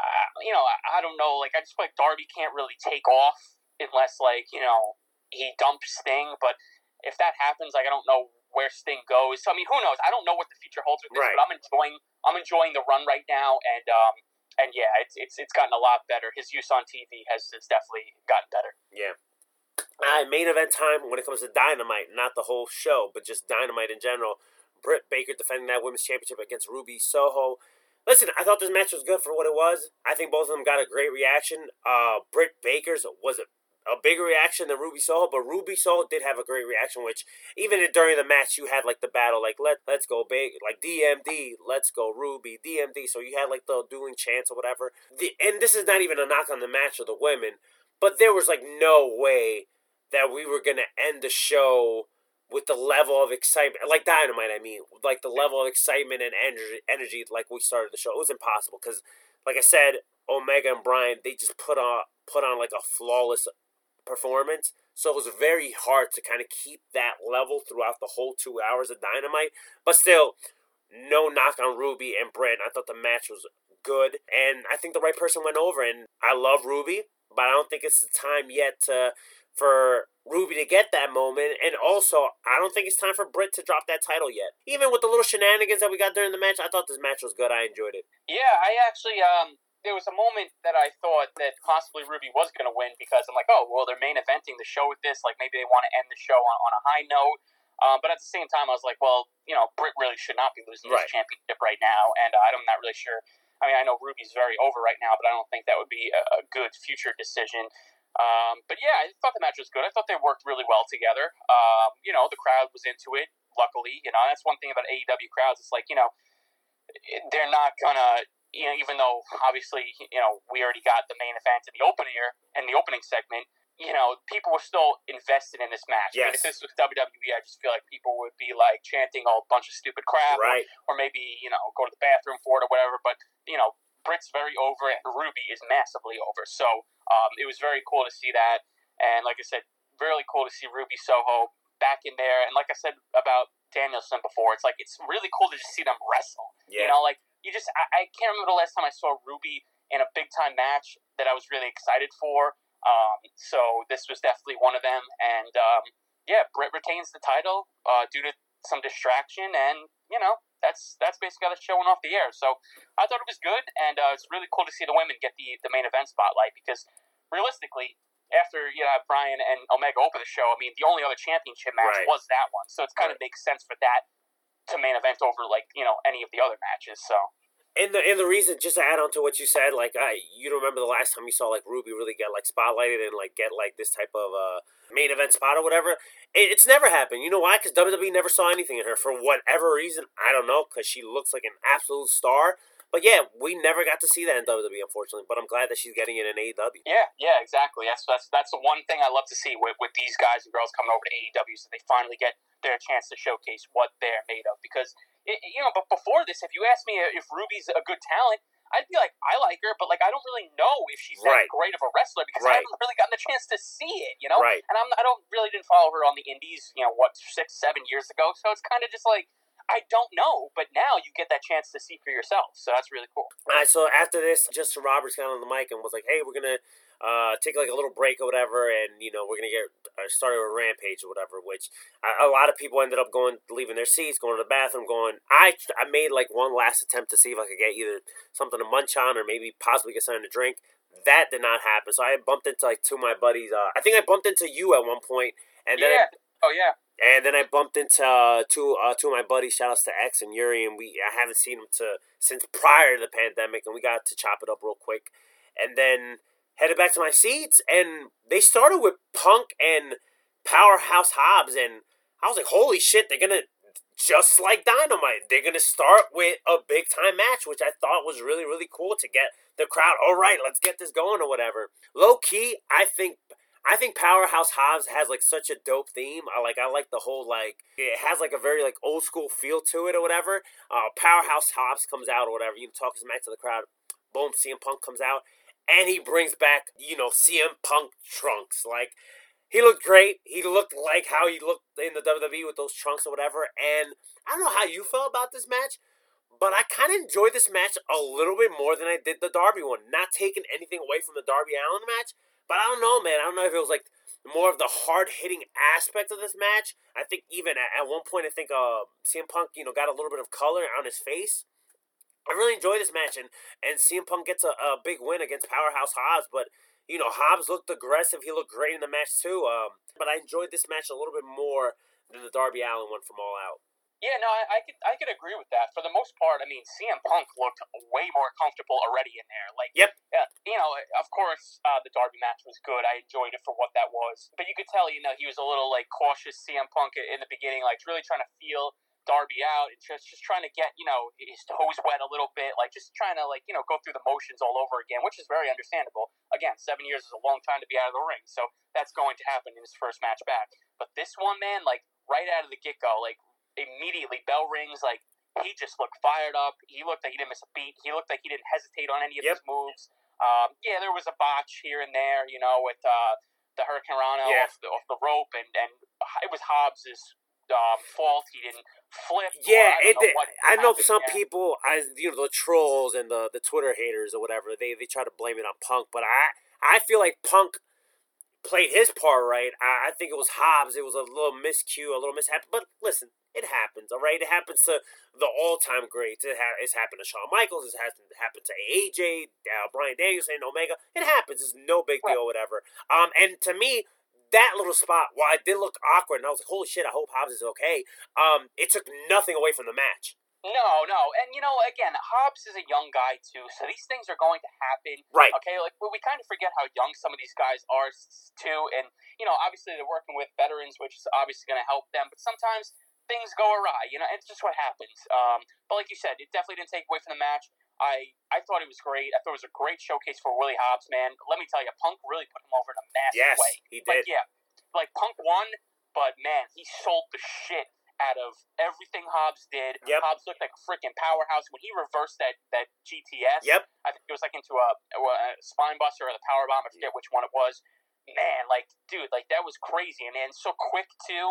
uh, you know, I, I don't know. Like I just feel like Darby can't really take off unless like you know he dumps Sting. But if that happens, like I don't know where Sting goes. So I mean, who knows? I don't know what the future holds with this, Right. but I'm enjoying. I'm enjoying the run right now, and um, and yeah, it's it's it's gotten a lot better. His use on TV has, has definitely gotten better. Yeah. All right, main event time when it comes to Dynamite, not the whole show, but just Dynamite in general. Britt Baker defending that women's championship against Ruby Soho. Listen, I thought this match was good for what it was. I think both of them got a great reaction. Uh, Britt Baker's was a, bigger reaction than Ruby Soho, but Ruby Soho did have a great reaction. Which even during the match, you had like the battle, like let let's go big, like DMD, let's go Ruby, DMD. So you had like the dueling chants or whatever. The, and this is not even a knock on the match of the women, but there was like no way that we were gonna end the show with the level of excitement, like Dynamite. I mean, like the level of excitement and energy, energy like we started the show. It was impossible because, like I said, Omega and Bryan they just put on put on like a flawless performance. So it was very hard to kind of keep that level throughout the whole two hours of Dynamite. But still, no knock on Ruby and Britt. I thought the match was good, and I think the right person went over. And I love Ruby, but I don't think it's the time yet to for Ruby to get that moment. And also, I don't think it's time for Britt to drop that title yet. Even with the little shenanigans that we got during the match, I thought this match was good. I enjoyed it. Yeah, I actually um there was a moment that I thought that possibly Ruby was going to win because I'm like, oh well, they're main eventing the show with this. Like maybe they want to end the show on, on a high note. Um, but at the same time, I was like, well, you know, Britt really should not be losing Right. this championship right now, and uh, I'm not really sure. I mean, I know Ruby's very over right now, but I don't think that would be a, a good future decision. Um, but yeah, I thought the match was good. I thought they worked really well together. Um, you know, the crowd was into it. Luckily, you know, that's one thing about AEW crowds. It's like you know, they're not gonna you know even though obviously you know we already got the main event in the opener and the opening segment you know people were still invested in this match I mean, if this was WWE I just feel like people would be like chanting a bunch of stupid crap or- Right. or, maybe you know go to the bathroom for it or whatever but you know Britt's very over and Ruby is massively over so um, it was very cool to see that and like I said really cool to see Ruby Soho back in there and like I said about Danielson before it's like it's really cool to just see them wrestle Yeah. you know, like you just I, I can't remember the last time I saw Ruby in a big time match that I was really excited for. Um, so this was definitely one of them, and um, yeah, Britt retains the title uh, due to some distraction, and you know that's that's basically how the show went off the air. So I thought it was good, and uh, it's really cool to see the women get the the main event spotlight because realistically. After you know Bryan and Omega open the show, I mean the only other championship match Right. was that one, so it's kind of makes sense for that to main event over like you know any of the other matches. So And the and the reason, just to add on to what you said, like I, you don't remember the last time you saw like Ruby really get like spotlighted and like get like this type of uh main event spot or whatever. It, it's never happened. You know why? Because WWE never saw anything in her for whatever reason. I don't know. Because she looks like an absolute star. But yeah, we never got to see that in WWE, unfortunately. But I'm glad that she's getting it in AEW. yeah, yeah, exactly. That's that's that's the one thing I love to see with, with these guys and girls coming over to AEW, so they finally get their chance to showcase what they're made of. Because it, you know, but before this, if you ask me if Ruby's a good talent. I'd be like, I like her, but like, I don't really know if she's that Right. great of a wrestler because Right. I haven't really gotten the chance to see it, you know. Right. And I'm, I don't really didn't follow her on the Indies, you know, what six, seven years ago. So it's kind of just like I don't know, but now you get that chance to see for yourself. So that's really cool. Right, so after this, Justin Roberts got on the mic and was like, "Hey, we're gonna uh, take like a little break or whatever, and you know we're gonna get uh, started with Rampage or whatever." Which a, a lot of people ended up going, leaving their seats, going to the bathroom, going. I I made like one last attempt to see if I could get either something to munch on or maybe possibly get something to drink. That did not happen. So I bumped into like two of my buddies. Uh, I think I bumped into you at one point, and then I, yeah. Oh yeah. and then I bumped into uh, two uh, two of my buddies. Shout outs to X and Yuri, and we I haven't seen them to since prior to the pandemic, and we got to chop it up real quick. And then headed back to my seats, and they started with Punk and Powerhouse Hobbs, and I was like, holy shit, they're gonna just like Dynamite. They're gonna start with a big time match, which I thought was really really cool to get the crowd. All right, let's get this going or whatever. Low key, I think. I think Powerhouse Hobbs has like such a dope theme. I like I like the whole like it has like a very like old school feel to it or whatever. Uh, Powerhouse Hobbs comes out or whatever. You talk his match to the crowd. Boom, CM Punk comes out and he brings back you know CM Punk trunks. Like he looked great. He looked like how he looked in the WWE with those trunks or whatever. And I don't know how you felt about this match, but I kind of enjoyed this match a little bit more than I did the Darby one. Not taking anything away from the Darby Allin match, but I don't know, man. I don't know if it was like more of the hard hitting aspect of this match. I think even at, at one point, I think uh, CM Punk, you know, got a little bit of color on his face. I really enjoyed this match, and, and CM Punk gets a, a big win against Powerhouse Hobbs, but you know, Hobbs looked aggressive. He looked great in the match too. Um, but I enjoyed this match a little bit more than the Darby Allin one from All Out. Yeah, no, I, I could I could agree with that. For the most part, I mean, CM Punk looked way more comfortable already in there. Like, yep, uh, you know, of course, uh, the Darby match was good. I enjoyed it for what that was. But you could tell, you know, he was a little like cautious CM Punk in the beginning, like really trying to feel Darby out and just just trying to get you know his toes wet a little bit, like just trying to like you know go through the motions all over again, which is very understandable. Again, seven years is a long time to be out of the ring, so that's going to happen in his first match back. But this one, man, like right out of the get go, like immediately bell rings, like he just looked fired up. He looked like he didn't miss a beat. He looked like he didn't hesitate on any of yep. his moves. Um, yeah, there was a botch here and there, you know, with uh, the hurricanrana yeah. off, the, off the rope, and and it was Hobbs's um, fault. He didn't flip. Yeah, I, know I know some there. people, I you know the trolls and the the Twitter haters or whatever. They they try to blame it on Punk, but I I feel like Punk played his part right. I, I think it was Hobbs. It was a little miscue, a little mishap. But listen, it happens. All right, it happens to the all-time greats. It ha- it's happened to Shawn Michaels. It has happened to AJ, uh, Bryan Danielson, Omega. It happens. It's no big deal, whatever. Um, and to me, that little spot, while it did look awkward, and I was like, holy shit, I hope Hobbs is okay, um, it took nothing away from the match. No, no, and you know, again, Hobbs is a young guy too, so these things are going to happen. Right. Okay, like we kind of forget how young some of these guys are too, and you know, obviously they're working with veterans, which is obviously going to help them, but sometimes things go awry. You know, it's just what happens. Um, but like you said, it definitely didn't take away from the match. I I thought it was great. I thought it was a great showcase for Willie Hobbs, man. Let me tell you, Punk really put him over in a massive yes, way. he Like, did. yeah, like Punk won, but man, he sold the shit out of everything Hobbs did. Yep. Hobbs looked like a freaking powerhouse when he reversed that that GTS. Yep. I think it was like into a, a spine buster or the power bomb. I forget which one it was. Man, like, dude, like that was crazy, and then so quick too.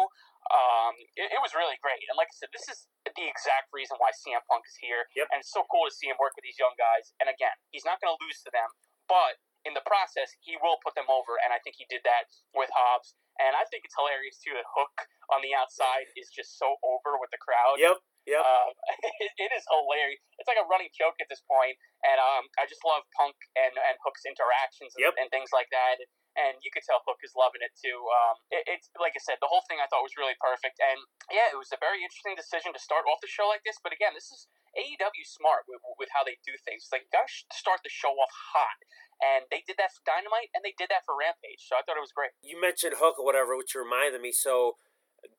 Um, it, it, was really great, and like I said, this is the exact reason why CM Punk is here, yep. and it's so cool to see him work with these young guys. And again, he's not going to lose to them, but in the process, he will put them over, and I think he did that with Hobbs. And I think it's hilarious too that Hook on the outside is just so over with the crowd. Yep. Yep. Um, *laughs* it, it is hilarious. It's like a running joke at this point, and um, I just love Punk and, and Hook's interactions and, yep. and things like that. And you could tell Hook is loving it too. Um, it, it's like I said, the whole thing I thought was really perfect, and yeah, it was a very interesting decision to start off the show like this. But again, this is AEW smart with, with how they do things. It's Like, gotta start the show off hot. And they did that for Dynamite, and they did that for Rampage. So I thought it was great. You mentioned Hook or whatever, which reminded me. So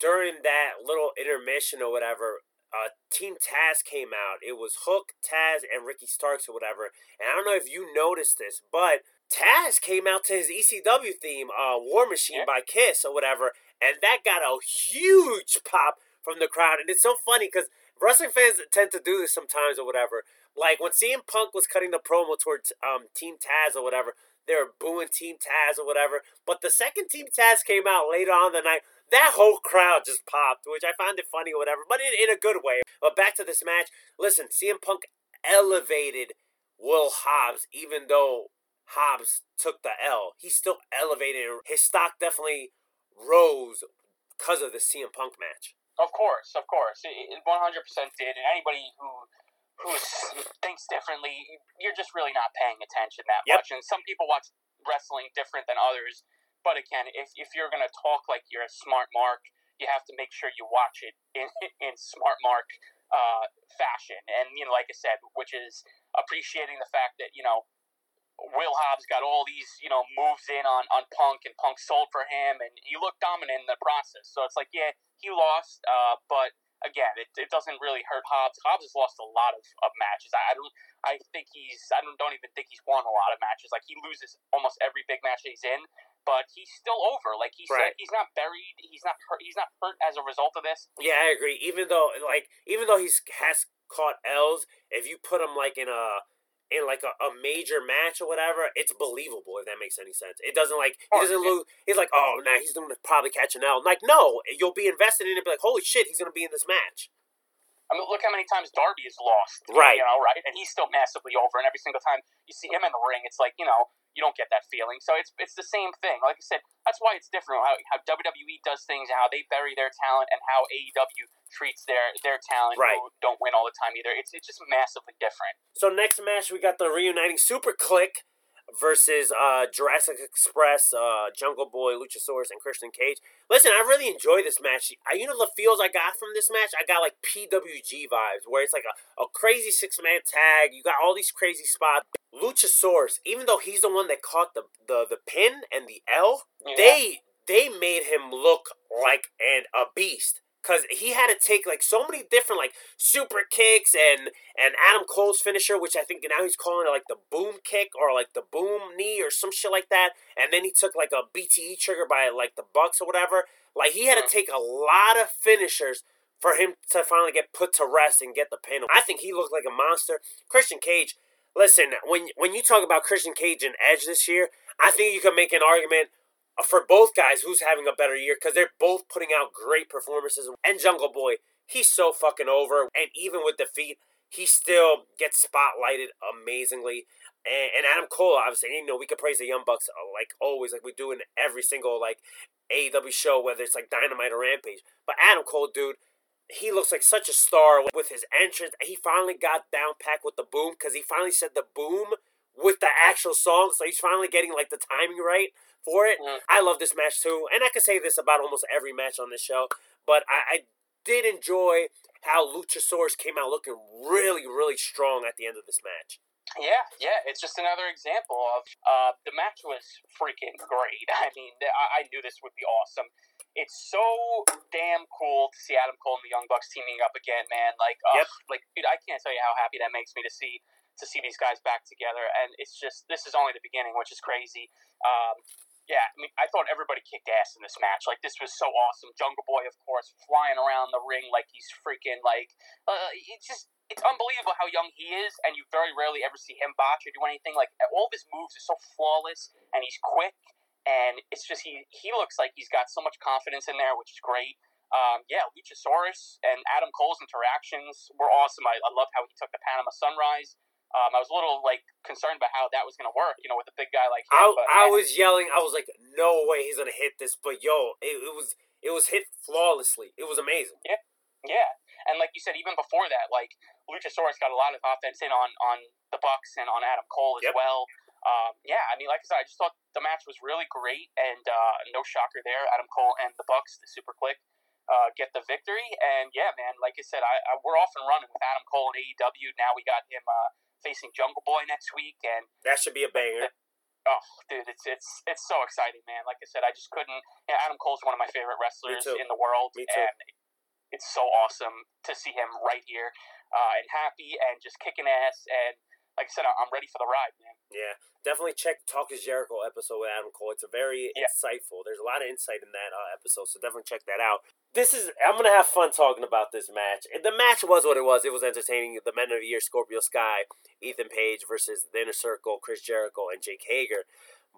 during that little intermission or whatever, uh, Team Taz came out. It was Hook, Taz, and Ricky Starks or whatever. And I don't know if you noticed this, but Taz came out to his ECW theme, uh, War Machine yeah. by Kiss or whatever, and that got a huge pop from the crowd. And it's so funny because wrestling fans tend to do this sometimes or whatever. Like when CM Punk was cutting the promo towards um, Team Taz or whatever, they were booing Team Taz or whatever. But the second Team Taz came out later on the night, that whole crowd just popped, which I found it funny or whatever, but in, in a good way. But back to this match. Listen, CM Punk elevated Will Hobbs, even though Hobbs took the L. He still elevated. His stock definitely rose because of the CM Punk match. Of course, of course, it 100% did. And anybody who who thinks differently, you're just really not paying attention that yep. much. And some people watch wrestling different than others. But again, if, if you're going to talk like you're a smart mark, you have to make sure you watch it in, *laughs* in smart mark uh, fashion. And, you know, like I said, which is appreciating the fact that, you know, Will Hobbs got all these, you know, moves in on, on Punk, and Punk sold for him, and he looked dominant in the process. So it's like, yeah, he lost, uh, but again, it, it doesn't really hurt Hobbs. Hobbs has lost a lot of, of matches. I, I don't. I think he's. I don't, don't even think he's won a lot of matches. Like he loses almost every big match that he's in, but he's still over. Like he Right. said, he's not buried. He's not hurt. He's not hurt as a result of this. Yeah, I agree. Even though, like, even though he's has caught L's, if you put him like in a in like a, a major match or whatever, it's believable if that makes any sense. It doesn't like he Oh, doesn't lose. He's like, oh, nah, he's gonna probably catch an L. Like, no, you'll be invested in it. Be like, holy shit, he's gonna be in this match. I mean, look how many times Darby has lost. Right. You know, right? And he's still massively over. And every single time you see him in the ring, it's like, you know, you don't get that feeling. So it's it's the same thing. Like I said, that's why it's different how, how WWE does things and how they bury their talent and how AEW treats their their talent Right. who don't win all the time either. It's it's just massively different. So next match we got the reuniting Super Kliq versus uh, Jurassic Express, uh, Jungle Boy, Luchasaurus, and Christian Cage. Listen, I really enjoy this match. I, you know the feels I got from this match? I got like PWG vibes, where it's like a, a crazy six man tag. You got all these crazy spots. Luchasaurus, even though he's the one that caught the the, the pin and the L, Yeah. they they made him look like an a beast. Cause he had to take like so many different like super kicks and and Adam Cole's finisher, which I think now he's calling it like the boom kick or like the boom knee or some shit like that. And then he took like a BTE trigger by like the Bucks or whatever. Like he had to take a lot of finishers for him to finally get put to rest and get the pin. I think he looked like a monster. Christian Cage, listen, when when you talk about Christian Cage and Edge this year, I think you can make an argument for both guys who's having a better year because they're both putting out great performances. And Jungle Boy, he's so fucking over. And even with defeat, he still gets spotlighted amazingly. And, and Adam Cole, obviously, you know, we could praise the Young Bucks uh, like always, like we do in every single like AEW show, whether it's like Dynamite or Rampage. But Adam Cole, dude, he looks like such a star with his entrance. He finally got down packed with the boom because he finally said the boom with the actual song. So he's finally getting like the timing right for it. Mhm. I love this match too, and I can say this about almost every match on this show. But I, I did enjoy how Luchasaurus came out looking really, really strong at the end of this match. Yeah, yeah, it's just another example of uh, the match was freaking great. *laughs* I mean, I, I knew this would be awesome. It's so damn cool to see Adam Cole and the Young Bucks teaming up again, man. Like, uh, Yep. like, dude, I can't tell you how happy that makes me to see to see these guys back together. And it's just this is only the beginning, which is crazy. Um, yeah, I mean, I thought everybody kicked ass in this match. Like, this was so awesome. Jungle Boy, of course, flying around the ring like he's freaking like. Uh, it's just it's unbelievable how young he is, and you very rarely ever see him botch or do anything. Like all of his moves are so flawless, and he's quick, and it's just he he looks like he's got so much confidence in there, which is great. Um, yeah, Luchasaurus and Adam Cole's interactions were awesome. I, I love how he took the Panama Sunrise. Um, I was a little like concerned about how that was going to work, you know, with a big guy like him. I, but, I was yelling. I was like, "No way, he's gonna hit this!" But yo, it, it was it was hit flawlessly. It was amazing. Yeah, yeah, and like you said, even before that, like Luchasaurus got a lot of offense in on on the Bucks and on Adam Cole as Yep. well. Um, yeah, I mean, like I said, I just thought the match was really great, and uh, no shocker there. Adam Cole and the Bucks, the Super Kliq, uh, get the victory. And yeah, man, like I said, I, I we're off and running with Adam Cole and AEW. Now we got him uh, facing Jungle Boy next week, and That should be a banger. oh, dude, it's it's it's so exciting, man. Like I said, I just couldn't. Yeah, Adam Cole's one of my favorite wrestlers in the world, and it's so awesome to see him right here uh, and happy and just kicking ass. And like I said, I'm ready for the ride, man. Yeah, definitely check Talk is Jericho episode with Adam Cole. It's a very Yeah. insightful. There's a lot of insight in that uh, episode, so definitely check that out. This is I'm gonna have fun talking about this match. And The match was what it was. It was entertaining. The Men of the Year, Scorpio Sky, Ethan Page versus the Inner Circle, Chris Jericho, and Jake Hager.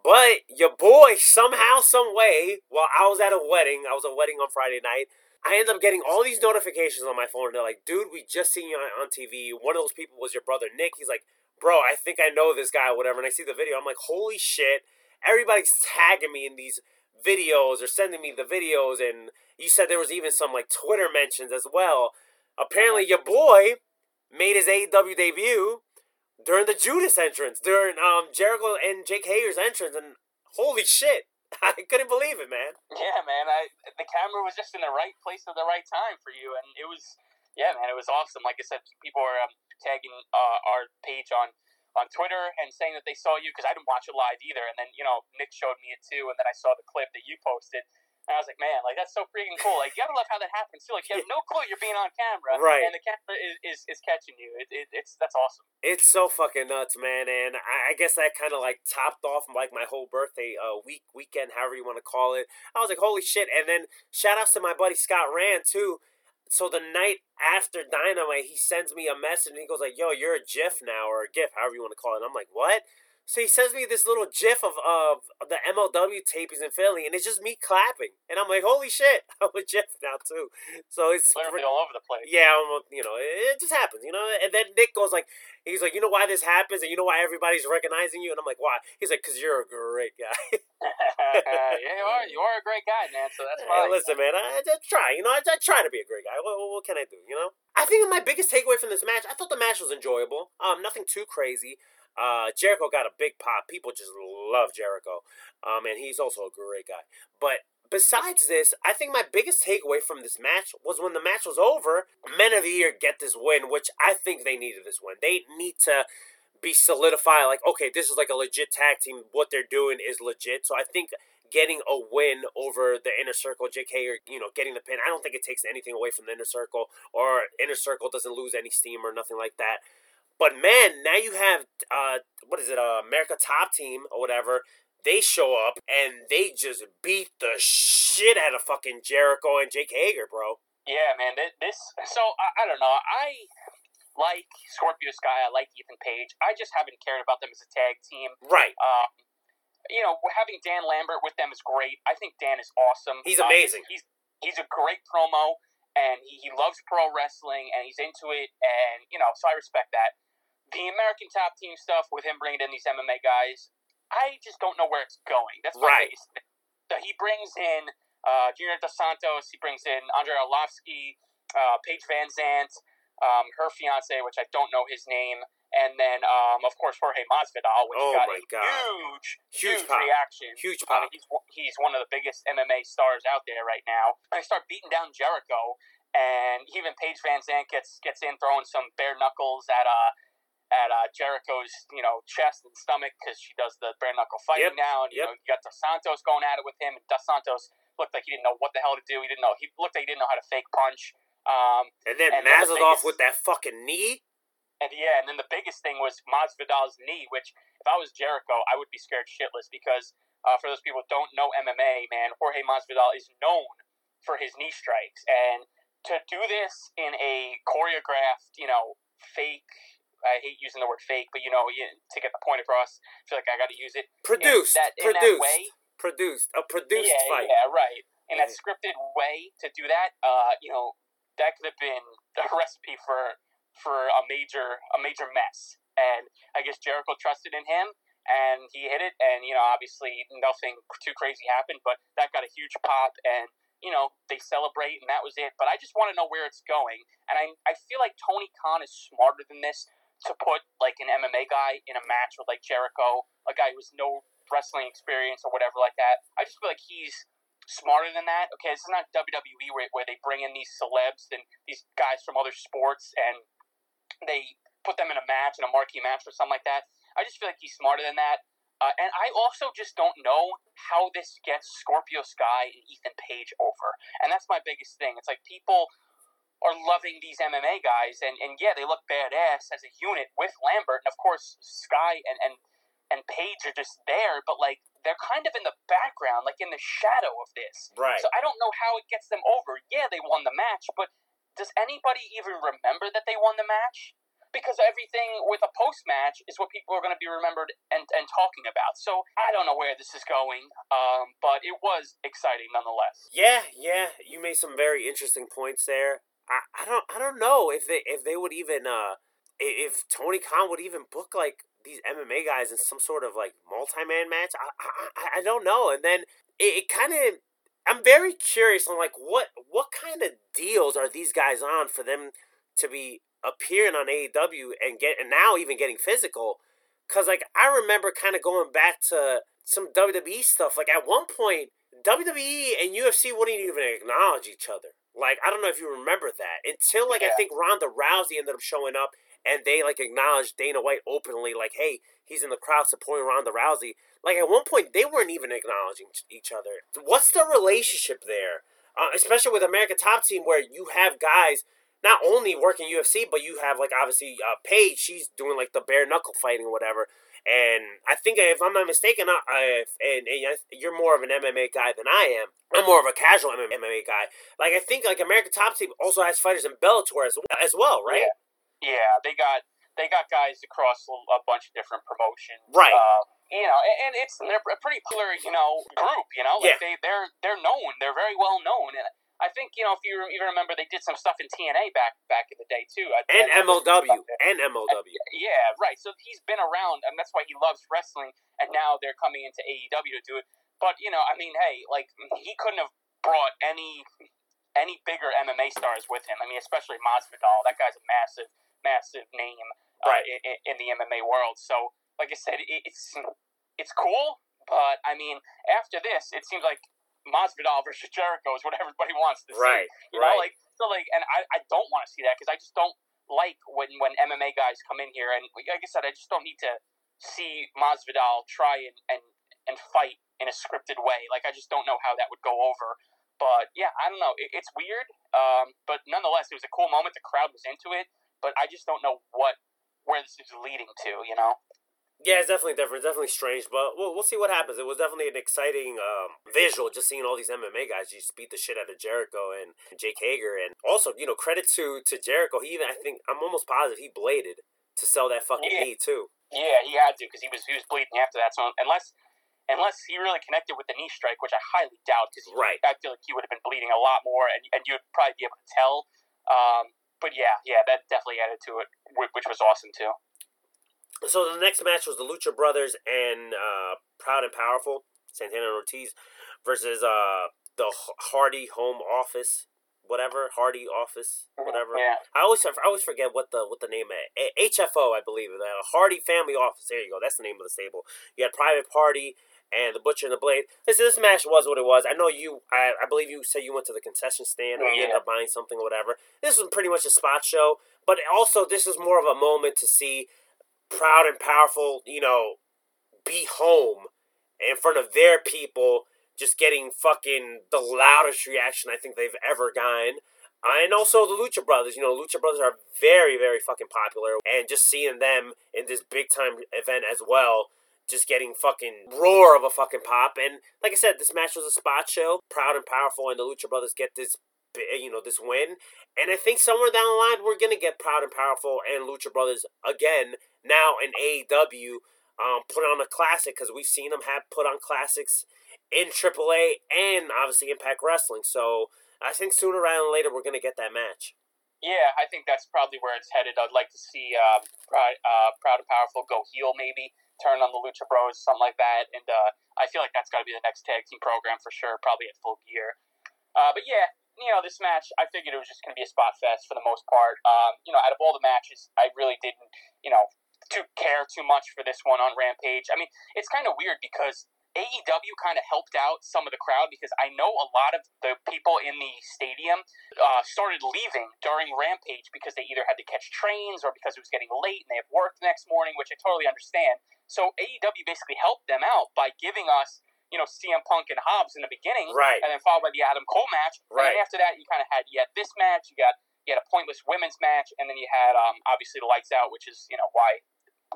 But your boy somehow, some way, while I was at a wedding, I was at a wedding on Friday night. I end up getting all these notifications on my phone. They're like, "Dude, we just seen you on, on TV. One of those people was your brother Nick." He's like, bro, I think I know this guy, whatever. And I see the video, I'm like, holy shit! Everybody's tagging me in these videos or sending me the videos, and you said there was even some like Twitter mentions as well. Apparently, your boy made his AEW debut during the Judas entrance, during um Jericho and Jake Hager's entrance, and holy shit, *laughs* I couldn't believe it, man. Yeah, man. I the camera was just in the right place at the right time for you, and it was yeah, man. It was awesome. Like I said, people are um, tagging uh, our page on on Twitter and saying that they saw you because I didn't watch it live either. And then you know Nick showed me it too, and then I saw the clip that you posted. And I was like, man, like that's so freaking cool. Like you gotta love how that happens too. Like you have no clue you're being on camera, Right. And the camera is, is, is catching you. It, it, it's that's awesome. It's so fucking nuts, man, and I, I guess that kind of like topped off like my whole birthday uh, week weekend, however you want to call it. I was like, holy shit! And then shout outs to my buddy Scott Rand too. So the night after Dynamite, he sends me a message and he goes like, "Yo, you're a GIF now or a GIF, however you want to call it." And I'm like, "What?" So he sends me this little GIF of of the MLW tapings in Philly, and it's just me clapping, and I'm like, "Holy shit, *laughs* I'm a GIF now too." So it's Literally all over the place. yeah, I'm, you know, it, it just happens, you know. And then Nick goes like, he's like, you know why this happens, and you know why everybody's recognizing you, and I'm like, why? He's like, cause you're a great guy. *laughs* yeah, you are. *laughs* You are a great guy, man. So that's Hey, fine. listen, man, I, I just try, you know, I, I try to be a great guy. What, what, what can I do, you know? I think my biggest takeaway from this match, I thought the match was enjoyable. Um, nothing too crazy. Uh, Jericho got a big pop. People just love Jericho. Um, and he's also a great guy. But besides this, I think my biggest takeaway from this match was when the match was over, Men of the Year get this win, which I think they needed this win. They need to be solidified, like, okay, this is like a legit tag team. What they're doing is legit. So I think getting a win over the inner circle, JK, or you know, getting the pin, I don't think it takes anything away from the inner circle, or inner circle doesn't lose any steam or nothing like that. But man, now you have uh, what is it, uh, America Top Team or whatever. They show up and they just beat the shit out of fucking Jericho and Jake Hager, bro. Yeah, man. This. So I, I don't know. I like Scorpio Sky. I like Ethan Page. I just haven't cared about them as a tag team. Right. Um, you know, having Dan Lambert with them is great. I think Dan is awesome. He's Uh, amazing. he's he's a great promo, and he, he loves pro wrestling, and he's into it, and you know, so I respect that. The American Top Team stuff with him bringing in these MMA guys, I just don't know where it's going. That's my Right. biggest. So he brings in uh, Junior Dos Santos. He brings in Andrei Arlovsky, uh, Paige VanZant, um, her fiance, which I don't know his name, and then um, of course Jorge Masvidal, which Oh got a God. huge, Huge huge, pop. reaction. Huge I mean, he's he's one of the biggest MMA stars out there right now. I start beating down Jericho, and even Paige VanZant gets gets in throwing some bare knuckles at uh at uh, Jericho's you know chest and stomach because she does the bare knuckle fighting Yep, now. And, you yep. know, you got Dos Santos going at it with him, and Dos Santos looked like he didn't know what the hell to do. He didn't know. He looked like he didn't know how to fake punch. Um, And then And biggest- with that fucking knee. and yeah, and then the biggest thing was Masvidal's knee, which if I was Jericho, I would be scared shitless because uh, for those people who don't know MMA, man, Jorge Masvidal is known for his knee strikes, and to do this in a choreographed, you know, fake. I hate using the word fake, but you know, you, to get the point across, I feel like I got to use it. Produced. in that, in produced. that way. Produced. A produced yeah, fight. yeah, right. In that scripted way to do that, uh, you know, that could have been *laughs* a recipe for for a major a major mess. And I guess Jericho trusted in him, and he hit it. And you know, obviously nothing too crazy happened, but that got a huge pop. And you know, they celebrate, and that was it. But I just want to know where it's going. And I I feel like Tony Khan is smarter than this to put like an MMA guy in a match with like Jericho, a guy who has no wrestling experience or whatever like that. I just feel like he's smarter than that. Okay, this is not WWE where, where they bring in these celebs and these guys from other sports and they put them in a match, in a marquee match or something like that. I just feel like he's smarter than that. Uh, and I also just don't know how this gets Scorpio Sky and Ethan Page over. And that's my biggest thing. It's like people are loving these MMA guys, and, and yeah, they look badass as a unit with Lambert. And of course, Sky and, and, and Page are just there, but like they're kind of in the background, like in the shadow of this. Right. So I don't know how it gets them over. Yeah, they won the match, but does anybody even remember that they won the match? Because everything with a post match is what people are going to be remembered and, and talking about. So I don't know where this is going, um, but it was exciting nonetheless. Yeah, yeah, you made some very interesting points there. I, I don't I don't know if they if they would even uh if Tony Khan would even book like these MMA guys in some sort of like multi man match. I, I I don't know. And then it, it kind of I'm very curious on like what what kind of deals are these guys on for them to be appearing on AEW and get and now even getting physical. Cause like I remember kind of going back to some WWE stuff. Like at one point, WWE and UFC wouldn't even acknowledge each other. Like I don't know if you remember that until like I think Ronda Rousey ended up showing up and they like acknowledged Dana White openly, like, hey, he's in the crowd supporting Ronda Rousey. Like at one point, they weren't even acknowledging each other. What's the relationship there? Uh, especially with America Top Team, where you have guys not only working UFC, but you have like obviously uh, Paige. She's doing like the bare knuckle fighting or whatever. And I think if I'm not mistaken, I, and, and you're more of an MMA guy than I am. I'm more of a casual MMA guy. Like I think like American Top Team also has fighters in Bellator as, well, as well, right? Yeah. yeah, they got they got guys across a bunch of different promotions, right? Uh, you know, and it's they're a pretty popular, you know, group. You know, like yeah. they they're they're known. They're very well known, and I think you know if you even remember they did some stuff in TNA back back in the day too, and MLW and MLW. *laughs* Yeah, right. So he's been around, and that's why he loves wrestling. And now they're coming into AEW to do it. But you know, I mean, hey, like he couldn't have brought any any bigger MMA stars with him. I mean, especially Masvidal. That guy's a massive, massive name uh, right. in, in, the MMA world. So, like I said, it's it's cool. But I mean, after this, it seems like Masvidal versus Jericho is what *laughs* everybody wants to see. You right. know, like so, like, and I, I don't want to see that because I just don't like when when MMA guys come in here and like I said, I just don't need to see Masvidal try and and and fight in a scripted way. Like I just don't know how that would go over. But yeah, I don't know. It, it's weird, um, but nonetheless, it was a cool moment. The crowd was into it, but I just don't know what where this is leading to. You know. Yeah, it's definitely different. It's definitely strange, but we'll, we'll see what happens. It was definitely an exciting um, visual just seeing all these MMA guys just beat the shit out of Jericho and Jake Hager. And also, you know, credit to, to Jericho. He even, I think, I'm almost positive he bladed to sell that fucking yeah. knee, too. Yeah, he had to because he was, he was bleeding after that. So unless unless he really connected with the knee strike, which I highly doubt because right. I feel like he would have been bleeding a lot more and, and you'd probably be able to tell. Um, but yeah, yeah, that definitely added to it, which was awesome too. So the next match was the Lucha Brothers and uh, Proud and Powerful, Santana and Ortiz, versus uh, the Hardy Home Office, whatever Hardy Office, whatever. Yeah. I always I always forget what the what the name is. HFO, I believe, the Hardy Family Office. There you go. That's the name of the stable. You had Private Party and the Butcher and the Blade. This this match was what it was. I know you. I, I believe you said you went to the concession stand or you ended up buying something or whatever. This was pretty much a spot show, but also this is more of a moment to see proud and powerful, you know, be home in front of their people, just getting fucking the loudest reaction I think they've ever gotten. Uh, and also the Lucha Brothers, you know, Lucha Brothers are very, very fucking popular, and just seeing them in this big time event as well, just getting fucking roar of a fucking pop. And like I said, this match was a spot show, proud and powerful, and the Lucha Brothers get this, you know, this win. And I think somewhere down the line, we're gonna get proud and powerful and Lucha Brothers again now in AEW um, put on a classic because we've seen them have put on classics in AAA and obviously Impact Wrestling. So I think sooner rather than later we're gonna get that match. Yeah, I think that's probably where it's headed. I'd like to see uh, Proud, uh, Proud and Powerful go heel, maybe turn on the Lucha Bros, something like that. And uh, I feel like that's got to be the next tag team program for sure, probably at full gear. Uh, but yeah, you know, this match, I figured it was just going to be a spot fest for the most part. Um, you know, out of all the matches, I really didn't, you know, to care too much for this one on Rampage. I mean, it's kind of weird because AEW kind of helped out some of the crowd because I know a lot of the people in the stadium uh, started leaving during Rampage because they either had to catch trains or because it was getting late and they have work the next morning, which I totally understand. So AEW basically helped them out by giving us, you know, CM Punk and Hobbs in the beginning, right? And then followed by the Adam Cole match, right? And after that, you kind of had you had this match, you got you had a pointless women's match, and then you had um, obviously the lights out, which is you know why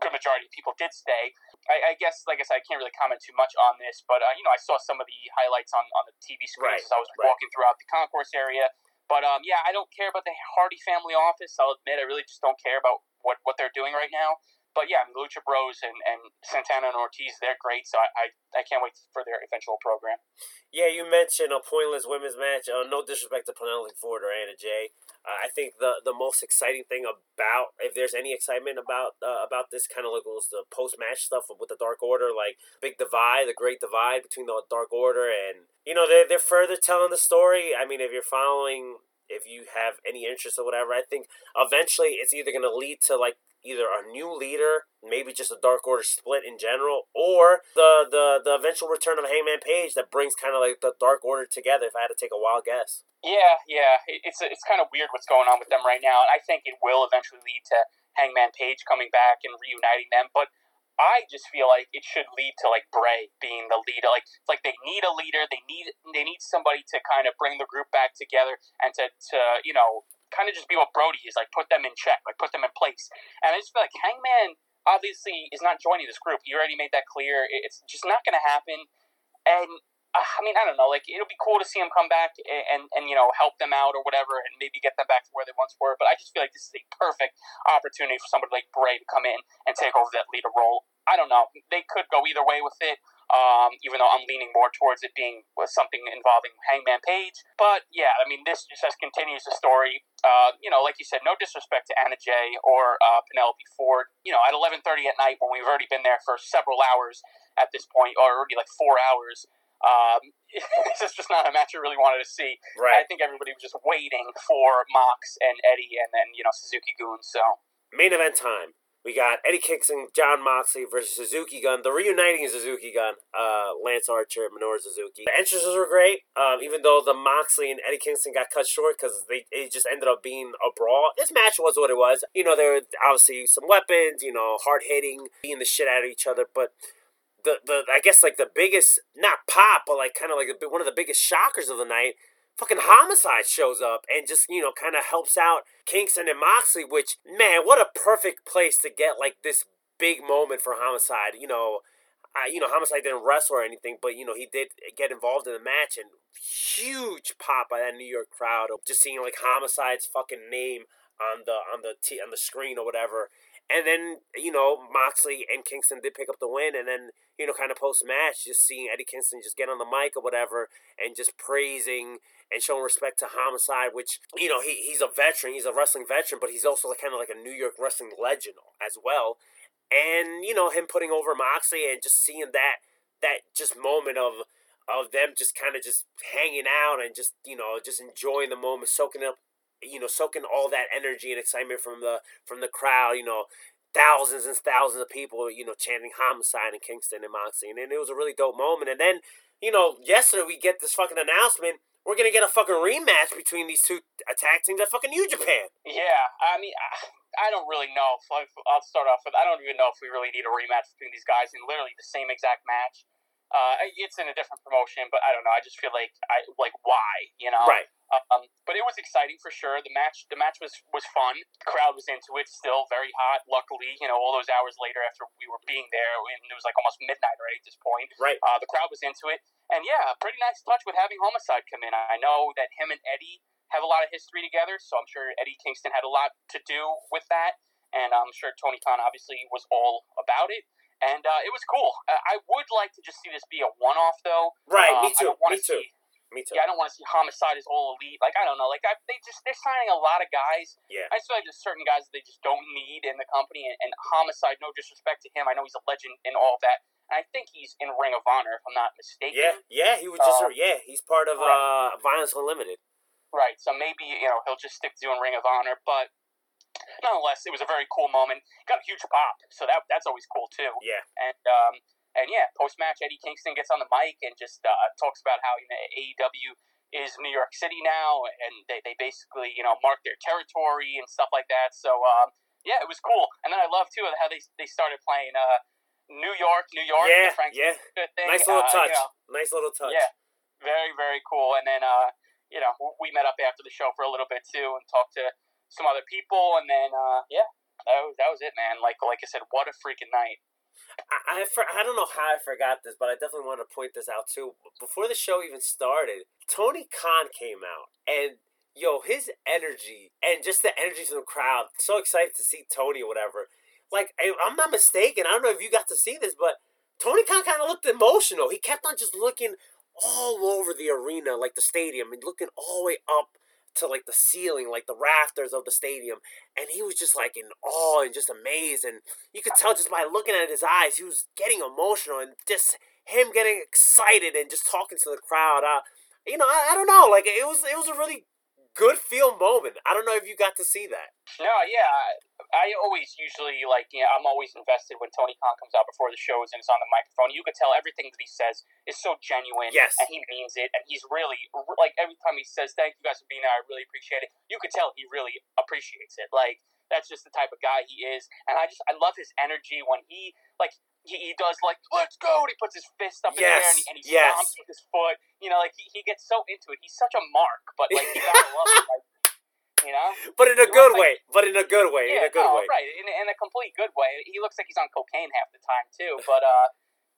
good majority of people did stay. I, I, guess, like I said, I can't really comment too much on this, but uh, you know, I saw some of the highlights on, on the TV screens right, as I was right. walking throughout the concourse area. But um, yeah, I don't care about the Hardy family office. I'll admit, I really just don't care about what, what they're doing right now. But yeah, Lucha Bros and, and Santana and Ortiz, they're great. So I, I, I can't wait for their eventual program. Yeah, you mentioned a pointless women's match. Uh, no disrespect to Penelope Ford or Anna Jay. Uh, I think the the most exciting thing about, if there's any excitement about uh, about this kind of like was the post match stuff with the Dark Order, like big divide, the great divide between the Dark Order and you know they're they're further telling the story. I mean, if you're following, if you have any interest or whatever, I think eventually it's either going to lead to like either a new leader, maybe just a Dark Order split in general, or the the the eventual return of Hangman Page that brings kind of like the Dark Order together. If I had to take a wild guess. Yeah, yeah, it's it's kind of weird what's going on with them right now, and I think it will eventually lead to Hangman Page coming back and reuniting them, but I just feel like it should lead to like Bray being the leader. Like it's like they need a leader. They need they need somebody to kind of bring the group back together and to to you know kind of just be what Brody is like, put them in check, like put them in place. And I just feel like Hangman obviously is not joining this group. He already made that clear. It's just not going to happen. And I mean, I don't know. Like, it'll be cool to see him come back and, and, you know, help them out or whatever and maybe get them back to where they once were. But I just feel like this is a perfect opportunity for somebody like Bray to come in and take over that leader role. I don't know. They could go either way with it, um, even though I'm leaning more towards it being something involving Hangman Page. But yeah, I mean, this just continues the story. Uh, you know, like you said, no disrespect to Anna Jay or uh, Penelope Ford. You know, at 11:30 at night when we've already been there for several hours at this point, or already like four hours. Um, *laughs* it's just not a match I really wanted to see. Right. I think everybody was just waiting for Mox and Eddie and then, you know, Suzuki Gun. So, Main event time. We got Eddie Kingston, John Moxley versus Suzuki Gun. The reuniting Suzuki Gun, uh, Lance Archer, Minoru Suzuki. The entrances were great, um, even though the Moxley and Eddie Kingston got cut short because they it just ended up being a brawl. This match was what it was. You know, there were obviously some weapons, you know, hard hitting, beating the shit out of each other, but the, the I guess like the biggest not pop, but like kind of like one of the biggest shockers of the night. Fucking homicide shows up and just you know kind of helps out Kingston and Moxley, which man, what a perfect place to get like this big moment for homicide. You know, I, you know homicide didn't wrestle or anything, but you know he did get involved in the match and huge pop by that New York crowd just seeing like homicide's fucking name on the on the t- on the screen or whatever. And then, you know, Moxley and Kingston did pick up the win. And then, you know, kind of post match, just seeing Eddie Kingston just get on the mic or whatever and just praising and showing respect to Homicide, which, you know, he, he's a veteran. He's a wrestling veteran, but he's also kind of like a New York wrestling legend as well. And, you know, him putting over Moxley and just seeing that, that just moment of, of them just kind of just hanging out and just, you know, just enjoying the moment, soaking up you know, soaking all that energy and excitement from the from the crowd, you know, thousands and thousands of people, you know, chanting homicide in Kingston and Moxley. And, and it was a really dope moment. And then, you know, yesterday we get this fucking announcement. We're gonna get a fucking rematch between these two attack teams at fucking New Japan. Yeah, I mean, I, I don't really know. If, I'll start off with I don't even know if we really need a rematch between these guys in literally the same exact match. Uh, it's in a different promotion, but I don't know. I just feel like I like why, you know? Right. Um, but it was exciting for sure. The match, the match was was fun. The crowd was into it. Still very hot. Luckily, you know, all those hours later after we were being there, and it was like almost midnight right at this point. Right. Uh, the crowd was into it, and yeah, a pretty nice touch with having Homicide come in. I know that him and Eddie have a lot of history together, so I'm sure Eddie Kingston had a lot to do with that, and I'm sure Tony Khan obviously was all about it and uh, it was cool. Uh, I would like to just see this be a one-off, though. Right, uh, me too. Me too. See, me too. Yeah, I don't want to see Homicide as all elite. Like I don't know. Like I, they just they're signing a lot of guys. Yeah. I just feel like there's certain guys that they just don't need in the company. And, and Homicide, no disrespect to him, I know he's a legend and all of that. And I think he's in Ring of Honor, if I'm not mistaken. Yeah, yeah, he was just Uh, yeah, he's part of right. uh Violence Unlimited. Right. So maybe you know he'll just stick to doing Ring of Honor, but. Nonetheless, it was a very cool moment. Got a huge pop, so that that's always cool too. Yeah. And um, and yeah, post match, Eddie Kingston gets on the mic and just uh, talks about how you know AEW is New York City now, and they, they basically you know mark their territory and stuff like that. So um, yeah, it was cool. And then I love too how they they started playing uh, New York, New York, Yeah, yeah. Thing. Nice little uh, touch. You know, Nice little touch. yeah, very very cool. And then uh, you know we met up after the show for a little bit too and talked to some other people, and then uh, yeah, that was that was it, man. Like like I said, what a freaking night. I, I, for, I don't know how I forgot this, but I definitely want to point this out too. Before the show even started, Tony Khan came out, and yo, his energy and just the energy from the crowd, so excited to see Tony or whatever. Like, I- I'm not mistaken. I don't know if you got to see this, but Tony Khan kind of looked emotional. He kept on just looking all over the arena, like the stadium, and looking all the way up to like the ceiling, like the rafters of the stadium, and he was just like in awe and just amazed, and you could tell just by looking at his eyes, he was getting emotional, and just him getting excited and just talking to the crowd. Uh, you know, I, I don't know, like it was it was a really good feel moment. I don't know if you got to see that. No, yeah, I, always usually like you know I'm always invested when Tony Khan comes out before the shows and is on the microphone. You could tell everything that he says is so genuine. Yes. and he means it, and he's really like every time he says "Thank you guys for being there, I really appreciate it." You could tell he really appreciates it. Like that's just the type of guy he is. And I just I love his energy when he like he, he does like let's go and he puts his fist up in the air and he, and he Yes, stomps with his foot. You know, like he, he gets so into it. He's such a mark, but like you *laughs* gotta love it. Like, you know. But in a good looks like- way. But in a good way. in a good no, way. right, in, in a complete good way. He looks like he's on cocaine half the time too, but uh,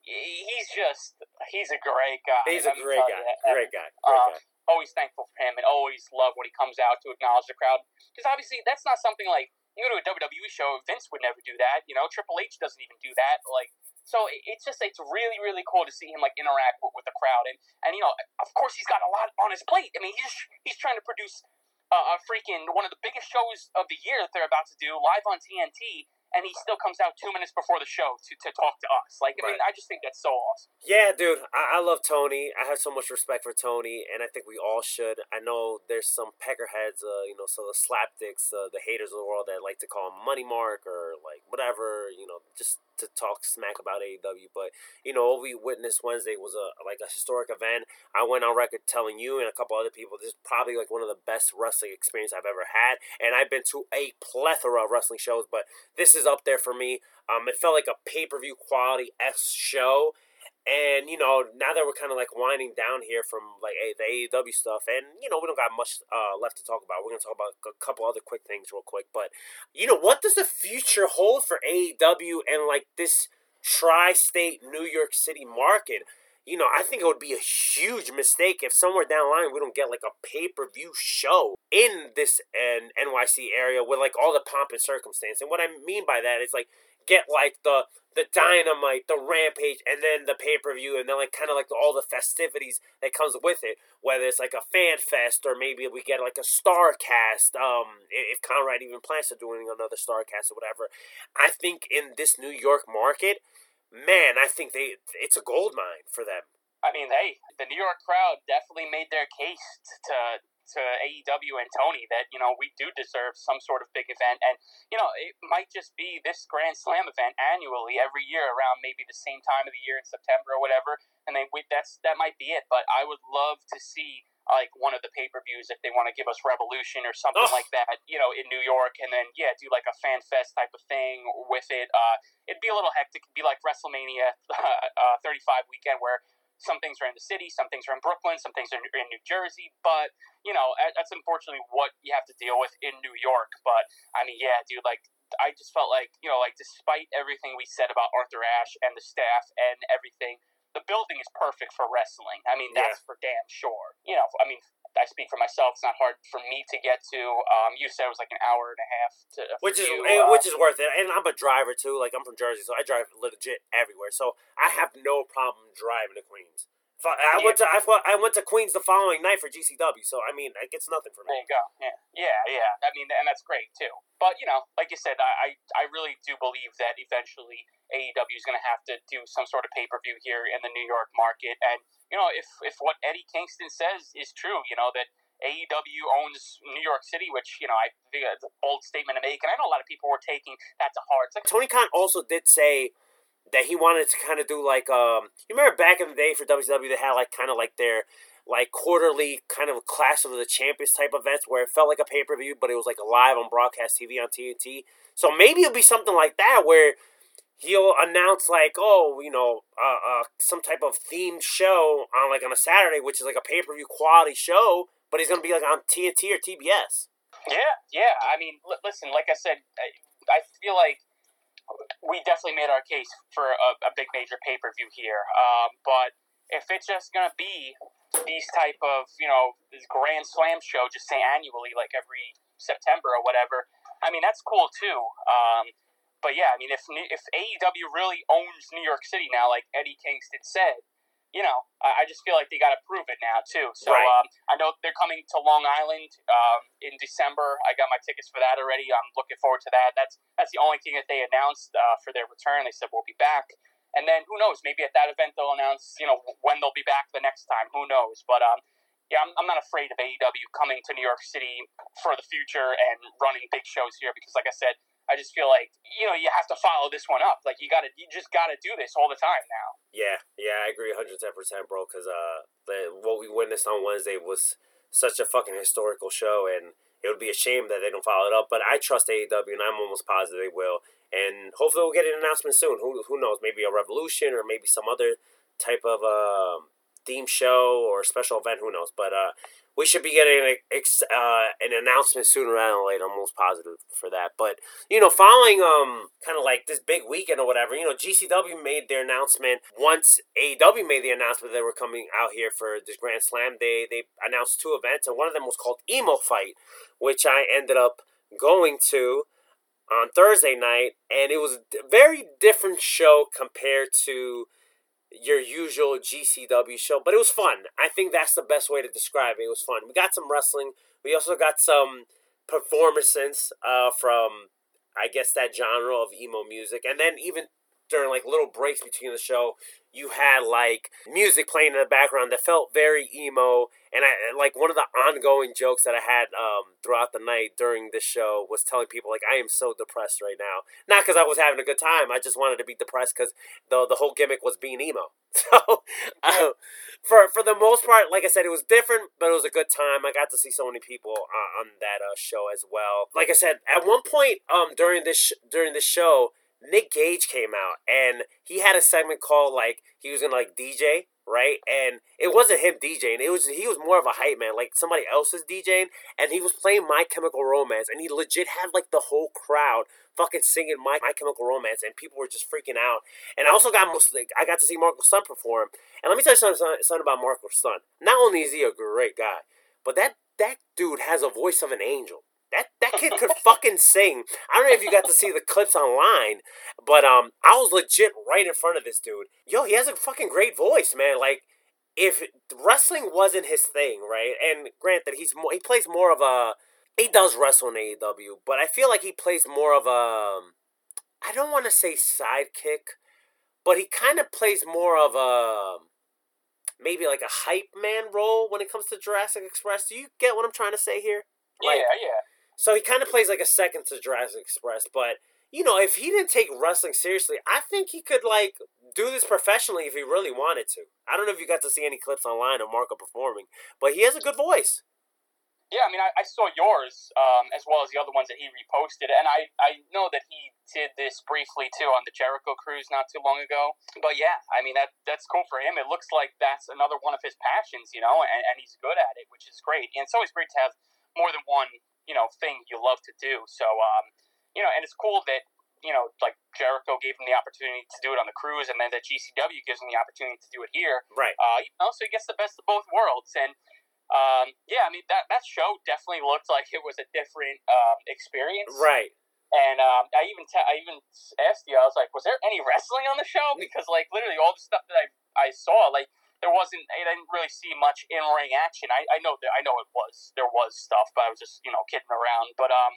he's just he's a great guy. He's a great guy. Great guy. Great Uh, guy. Always thankful for him, and always love when he comes out to acknowledge the crowd. Because obviously, that's not something like you go to a WWE show. Vince would never do that. You know, Triple H doesn't even do that. Like, so it's just it's really really cool to see him like interact with, with the crowd, and and you know, of course, he's got a lot on his plate. I mean, he's he's trying to produce uh, a freaking one of the biggest shows of the year that they're about to do live on TNT, and he still comes out two minutes before the show to, to talk to us. Like, I mean, I just think that's so awesome. Yeah, dude, I, I love Tony. I have so much respect for Tony, and I think we all should. I know there's some peckerheads, uh, you know, so the slapdicks, uh, the haters of the world that like to call him Money Mark or like whatever, you know, just to talk smack about AEW. But you know, what we witnessed Wednesday was a like a historic event. I went on record telling you and a couple other people this is probably like one of the best wrestling experience I've ever had, and I've been to a plethora of wrestling shows, but this is up there for me. Um, it felt like a pay per view quality s show. And you know, now that we're kind of like winding down here from like a, the AEW stuff, and you know, we don't got much uh, left to talk about. We're gonna talk about a couple other quick things real quick. But you know, what does the future hold for AEW and like this tri-state New York City market? You know, I think it would be a huge mistake if somewhere down the line we don't get like a pay-per-view show in this uh, NYC area with like all the pomp and circumstance. And what I mean by that is like get like the the dynamite, the rampage, and then the pay per view, and then like kind of like all the festivities that comes with it. Whether it's like a fan fest or maybe we get like a star cast. Um, if Conrad even plans to doing another star cast or whatever, I think in this New York market, man, I think they it's a gold mine for them. I mean, hey, the New York crowd definitely made their case to to AEW and Tony that you know we do deserve some sort of big event, and you know it might just be this Grand Slam event annually every year around maybe the same time of the year in September or whatever, and then we, that's that might be it. But I would love to see like one of the pay per views if they want to give us Revolution or something Oh. like that, you know, in New York, and then yeah, do like a fan fest type of thing with it. Uh, it'd be a little hectic. It'd be like WrestleMania *laughs* uh, 35 weekend where some things are in the city, some things are in Brooklyn, some things are in New Jersey. But you know, that's unfortunately what you have to deal with in New York. But I mean, yeah, dude, like I just felt like you know, like despite everything we said about Arthur Ashe and the staff and everything, the building is perfect for wrestling. I mean, that's for damn sure. You know, I mean. I speak for myself. It's not hard for me to get to. Um, you said it was like an hour and a half to which is you, eh, uh, which is worth it. And I'm a driver too. Like I'm from Jersey, so I drive legit everywhere. So I have no problem driving to Queens. I, went to I, I went to Queens the following night for GCW. So I mean, it gets nothing for me. There you go. Yeah, yeah, yeah. I mean, and that's great too. But you know, like you said, I I, I really do believe that eventually AEW is going to have to do some sort of pay per view here in the New York market. And you know, if if what Eddie Kingston says is true, you know that AEW owns New York City, which you know I think it's a bold statement to make, and I know a lot of people were taking that to heart. Like, Tony Khan also did say that he wanted to kind of do like um you remember back in the day for WCW they had like kind of like their like quarterly kind of clash of the champions type events where it felt like a pay per view but it was like live on broadcast TV on TNT. So maybe it'll be something like that where he'll announce like oh you know uh, uh some type of themed show on like on a Saturday which is like a pay per view quality show but he's gonna be like on TNT or TBS. Yeah, yeah. I mean, li- listen, like I said, I, I feel like we definitely made our case for a, a big major pay per view here. Um, but if it's just gonna be these type of you know this Grand Slam show, just say annually, like every September or whatever, I mean that's cool too. Um, but yeah, I mean if if AEW really owns New York City now, like Eddie Kingston said. You know, I I just feel like they got to prove it now too. So Right. um, I know they're coming to Long Island um, in December. I got my tickets for that already. I'm looking forward to that. That's that's the only thing that they announced uh, for their return. They said we'll be back, and then who knows? Maybe at that event they'll announce you know when they'll be back the next time. Who knows? But um, yeah, I'm, I'm not afraid of AEW coming to New York City for the future and running big shows here because, like I said, I just feel like you know you have to follow this one up. Like you got to, you just got to do this all the time now. Yeah, yeah, I agree 110%, bro, because uh, the, what we witnessed on Wednesday was such a fucking historical show, and it would be a shame that they don't follow it up. But I trust AEW, and I'm almost positive they will. And hopefully, we'll get an announcement soon. Who who knows? Maybe a Revolution or maybe some other type of uh, theme show or special event. Who knows? But uh, we should be getting an, uh, an announcement sooner rather than later. I'm most positive for that. But you know, following um kind of like this big weekend or whatever, you know, GCW made their announcement once AEW made the announcement that they were coming out here for this Grand Slam. They they announced two events, and one of them was called Emo Fight, which I ended up going to on Thursday night, and it was a very different show compared to your usual GCW show, but it was fun. I think that's the best way to describe it. It was fun. We got some wrestling. We also got some performances uh, from, I guess, that genre of emo music, and then even during like little breaks between the show, you had like music playing in the background that felt very emo. And I like one of the ongoing jokes that I had um, throughout the night during this show was telling people like I am so depressed right now. Not because I was having a good time. I just wanted to be depressed because the the whole gimmick was being emo. *laughs* So uh, for for the most part, like I said, it was different, but it was a good time. I got to see so many people uh, on that uh, show as well. Like I said, at one point um during this sh- during this show Nick Gage came out and he had a segment called like he was gonna like DJ, right? And it wasn't him DJing. It was he was more of a hype man, like somebody else was DJing, and he was playing My Chemical Romance, and he legit had like the whole crowd fucking singing My, My Chemical Romance, and people were just freaking out. And I also got most like, I got to see Marco Stunt perform, and let me tell you something, something about Marco Stunt. Not only is he a great guy, but that that dude has a voice of an angel. That that kid could fucking sing. I don't know if you got to see the clips online, but um, I was legit right in front of this dude. Yo, he has a fucking great voice, man. Like, if wrestling wasn't his thing, right? And granted, he's more he plays more of a he does wrestle in AEW, but I feel like he plays more of a I don't want to say sidekick, but he kind of plays more of a maybe like a hype man role when it comes to Jurassic Express. Do you get what I'm trying to say here? Like, yeah, yeah. So he kind of plays like a second to Jurassic Express, but you know, if he didn't take wrestling seriously, I think he could like do this professionally if he really wanted to. I don't know if you got to see any clips online of Marco performing, but he has a good voice. Yeah, I mean, I, I saw yours um, as well as the other ones that he reposted, and I, I know that he did this briefly too on the Jericho cruise not too long ago. But yeah, I mean that that's cool for him. It looks like that's another one of his passions, you know, and, and he's good at it, which is great. And it's always great to have more than one, you know, thing you love to do. So, um, you know, and it's cool that you know, like Jericho gave him the opportunity to do it on the cruise, and then that GCW gives him the opportunity to do it here. Right. Uh, you know, so he gets the best of both worlds, and um, yeah, I mean that that show definitely looked like it was a different um, experience. Right. And um, I even te- I even asked you, I was like, was there any wrestling on the show? Because like literally all the stuff that I I saw, like there wasn't. I didn't really see much in ring action. I, I know that I know it was there was stuff, but I was just you know kidding around. But um,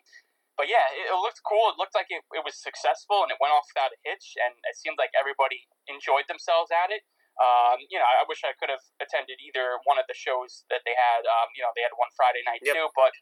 but yeah, it, it looked cool. It looked like it, it was successful and it went off without a hitch, and it seemed like everybody enjoyed themselves at it. Um, you know, I wish I could have attended either one of the shows that they had. Um, you know, they had one Friday night Yep. too, but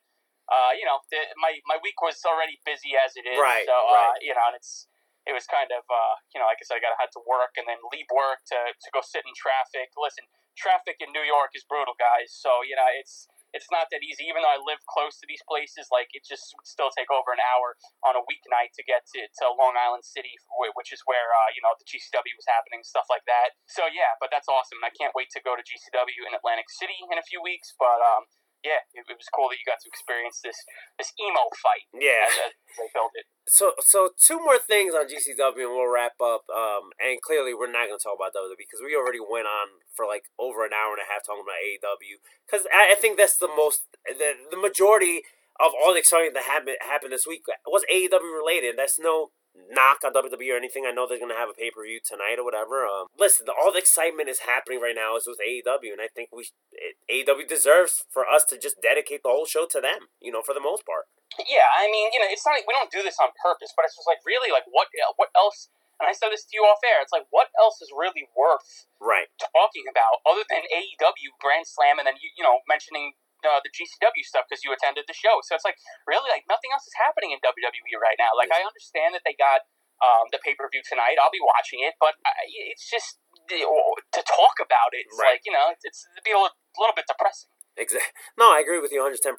uh, you know, the, my my week was already busy as it is. Right, So right. Uh, you know, and it's it was kind of uh, you know, like I said, I got had to work and then leave work to to go sit in traffic. Listen, traffic in New York is brutal, guys. So you know, it's it's not that easy. Even though I live close to these places, like it just would still take over an hour on a weeknight to get to, to Long Island City, which is where uh, you know the GCW was happening, stuff like that. So yeah, but that's awesome. I can't wait to go to GCW in Atlantic City in a few weeks. But um, yeah, it, it was cool that you got to experience this this emo fight Yeah. as, as they built it. So, so two more things on GCW, and we'll wrap up. Um, and clearly, we're not going to talk about WWE because we already went on for like over an hour and a half talking about AEW. Because I, I think that's the most, the, the majority of all the excitement that happened happened this week was AEW related. That's no knock on WWE or anything. I know they're going to have a pay per view tonight or whatever. Um, listen, the, all the excitement is happening right now is with AEW, and I think we it, AEW deserves for us to just dedicate the whole show to them. You know, for the most part. Yeah, I mean, you know, it's not like we don't do this on purpose, but it's just like really like what what else? And I said this to you off air. It's like what else is really worth Right. talking about other than AEW Grand Slam, and then you you know mentioning uh, the GCW stuff because you attended the show. So it's like really like nothing else is happening in WWE right now. Like I understand that they got um, the pay per view tonight. I'll be watching it, but I, it's just to talk about it. It's Right. like you know, it's, it's it'd be a little, little bit depressing. Exactly. *laughs* No, I agree with you 110%.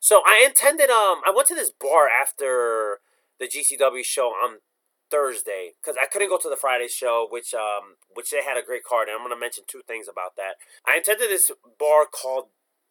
So I intended, um, I went to this bar after the GCW show on Thursday because I couldn't go to the Friday show, which um, which they had a great card, and I'm gonna mention two things about that. I intended this bar called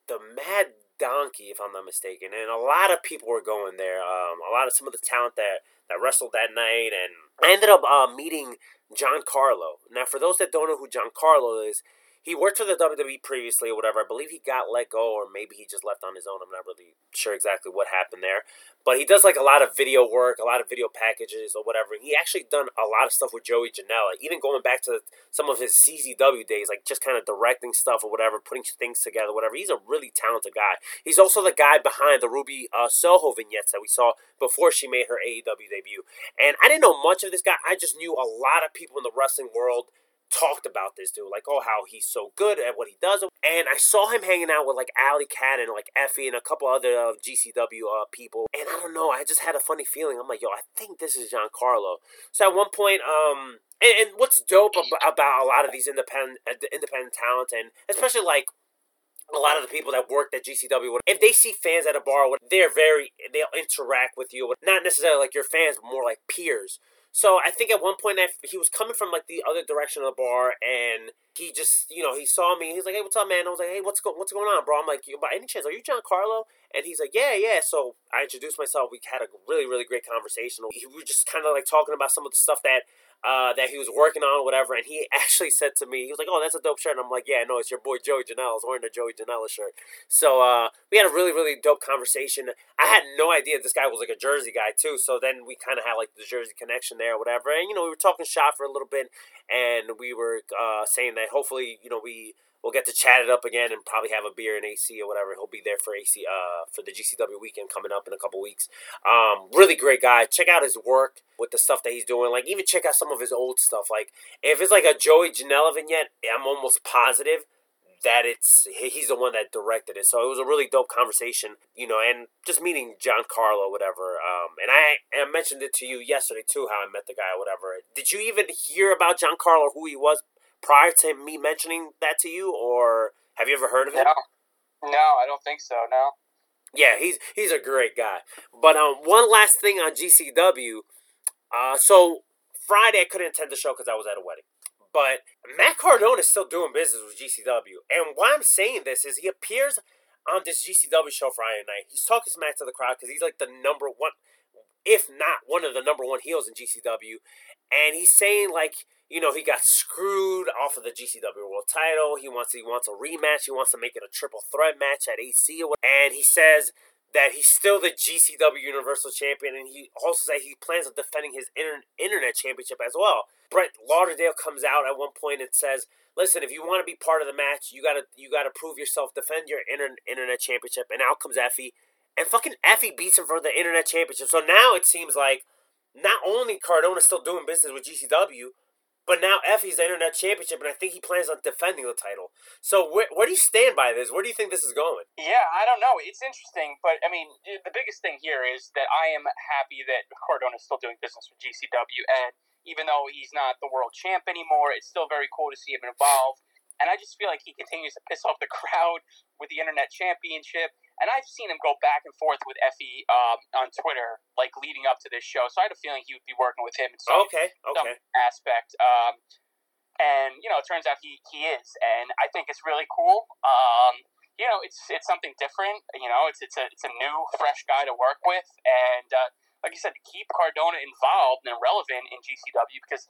the Mad Donkey, if I'm not mistaken, and a lot of people were going there. Um, a lot of some of the talent that that wrestled that night, and I ended up uh, meeting John Carlo. Now, for those that don't know who John Carlo is, he worked for the WWE previously or whatever. I believe he got let go, or maybe he just left on his own. I'm not really sure exactly what happened there. But he does like a lot of video work, a lot of video packages or whatever. He actually done a lot of stuff with Joey Janela, even going back to some of his CZW days, like just kind of directing stuff or whatever, putting things together, whatever. He's a really talented guy. He's also the guy behind the Ruby uh, Soho vignettes that we saw before she made her AEW debut. And I didn't know much of this guy. I just knew a lot of people in the wrestling world talked about this dude, like, oh, how he's so good at what he does. And I saw him hanging out with like Allie Kat and like Effy and a couple other uh, GCW uh, people. And I don't know, I just had a funny feeling. I'm like, yo, I think this is John Carlo. So at one point, um, and, and what's dope ab- about a lot of these independent uh, independent talent, and especially like a lot of the people that worked at GCW, if they see fans at a bar, they're very, they'll interact with you. Not necessarily like your fans, but more like peers. So I think at one point I, he was coming from like the other direction of the bar, and he just, you know, he saw me. He's like, "Hey, what's up, man?" I was like, "Hey, what's go- what's going on, bro?" I'm like, "By any chance, are you John Carlo?" And he's like, "Yeah, yeah." So I introduced myself. We had a really, really great conversation. We were just kind of like talking about some of the stuff that uh, that he was working on, whatever. And he *laughs* actually said to me, he was like, "Oh, that's a dope shirt." And I'm like, "Yeah, no, it's your boy Joey Janela. I wearing a Joey Janela shirt." So uh, we had a really, really dope conversation. I had no idea this guy was like a Jersey guy too. So then we kind of had like the Jersey connection there, or whatever. And you know, we were talking shop for a little bit, and we were uh, saying that hopefully, you know, we we'll get to chat it up again and probably have a beer in AC or whatever. He'll be there for AC uh, for the GCW weekend coming up in a couple weeks. Um, really great guy. Check out his work with the stuff that he's doing. Like even check out some of his old stuff. Like if it's like a Joey Janela vignette, I'm almost positive that it's he's the one that directed it. So it was a really dope conversation, you know, and just meeting John Carlo, whatever. Um, and I, I mentioned it to you yesterday too, how I met the guy, whatever. Did you even hear about John Carlo, who he was prior to me mentioning that to you, or have you ever heard of him? No, no, I don't think so. No. Yeah, he's he's a great guy. But um, one last thing on GCW. Uh, so Friday I couldn't attend the show because I was at a wedding. But Matt Cardona is still doing business with GCW, and why I'm saying this is he appears on this GCW show Friday night. He's talking smack to the crowd because he's like the number one, if not one of the number one heels in GCW, and he's saying like you know, he got screwed off of the GCW World Title. He wants he wants a rematch. He wants to make it a triple threat match at AC, and he says that he's still the GCW Universal Champion, and he also said he plans on defending his inter- Internet Championship as well. Brett Lauderdale comes out at one point and says, "Listen, if you want to be part of the match, you gotta you gotta prove yourself, defend your inter- Internet Championship." And out comes Effy, and fucking Effy beats him for the Internet Championship. So now it seems like not only Cardona's still doing business with GCW but now Effy's the Internet Championship, and I think he plans on defending the title. So where, where do you stand by this? Where do you think this is going? Yeah, I don't know. It's interesting, but I mean, the biggest thing here is that I am happy that Cardona is still doing business with GCW, and even though he's not the world champ anymore, it's still very cool to see him involved. And I just feel like he continues to piss off the *laughs* crowd with the Internet Championship. And I've seen him go back and forth with Effy um, on Twitter, like leading up to this show. So I had a feeling he would be working with him in some, okay, okay. some aspect. Um, and you know, it turns out he, he is, and I think it's really cool. Um, you know, it's it's something different. You know, it's it's a it's a new, fresh guy to work with, and uh, like you said, to keep Cardona involved and relevant in GCW because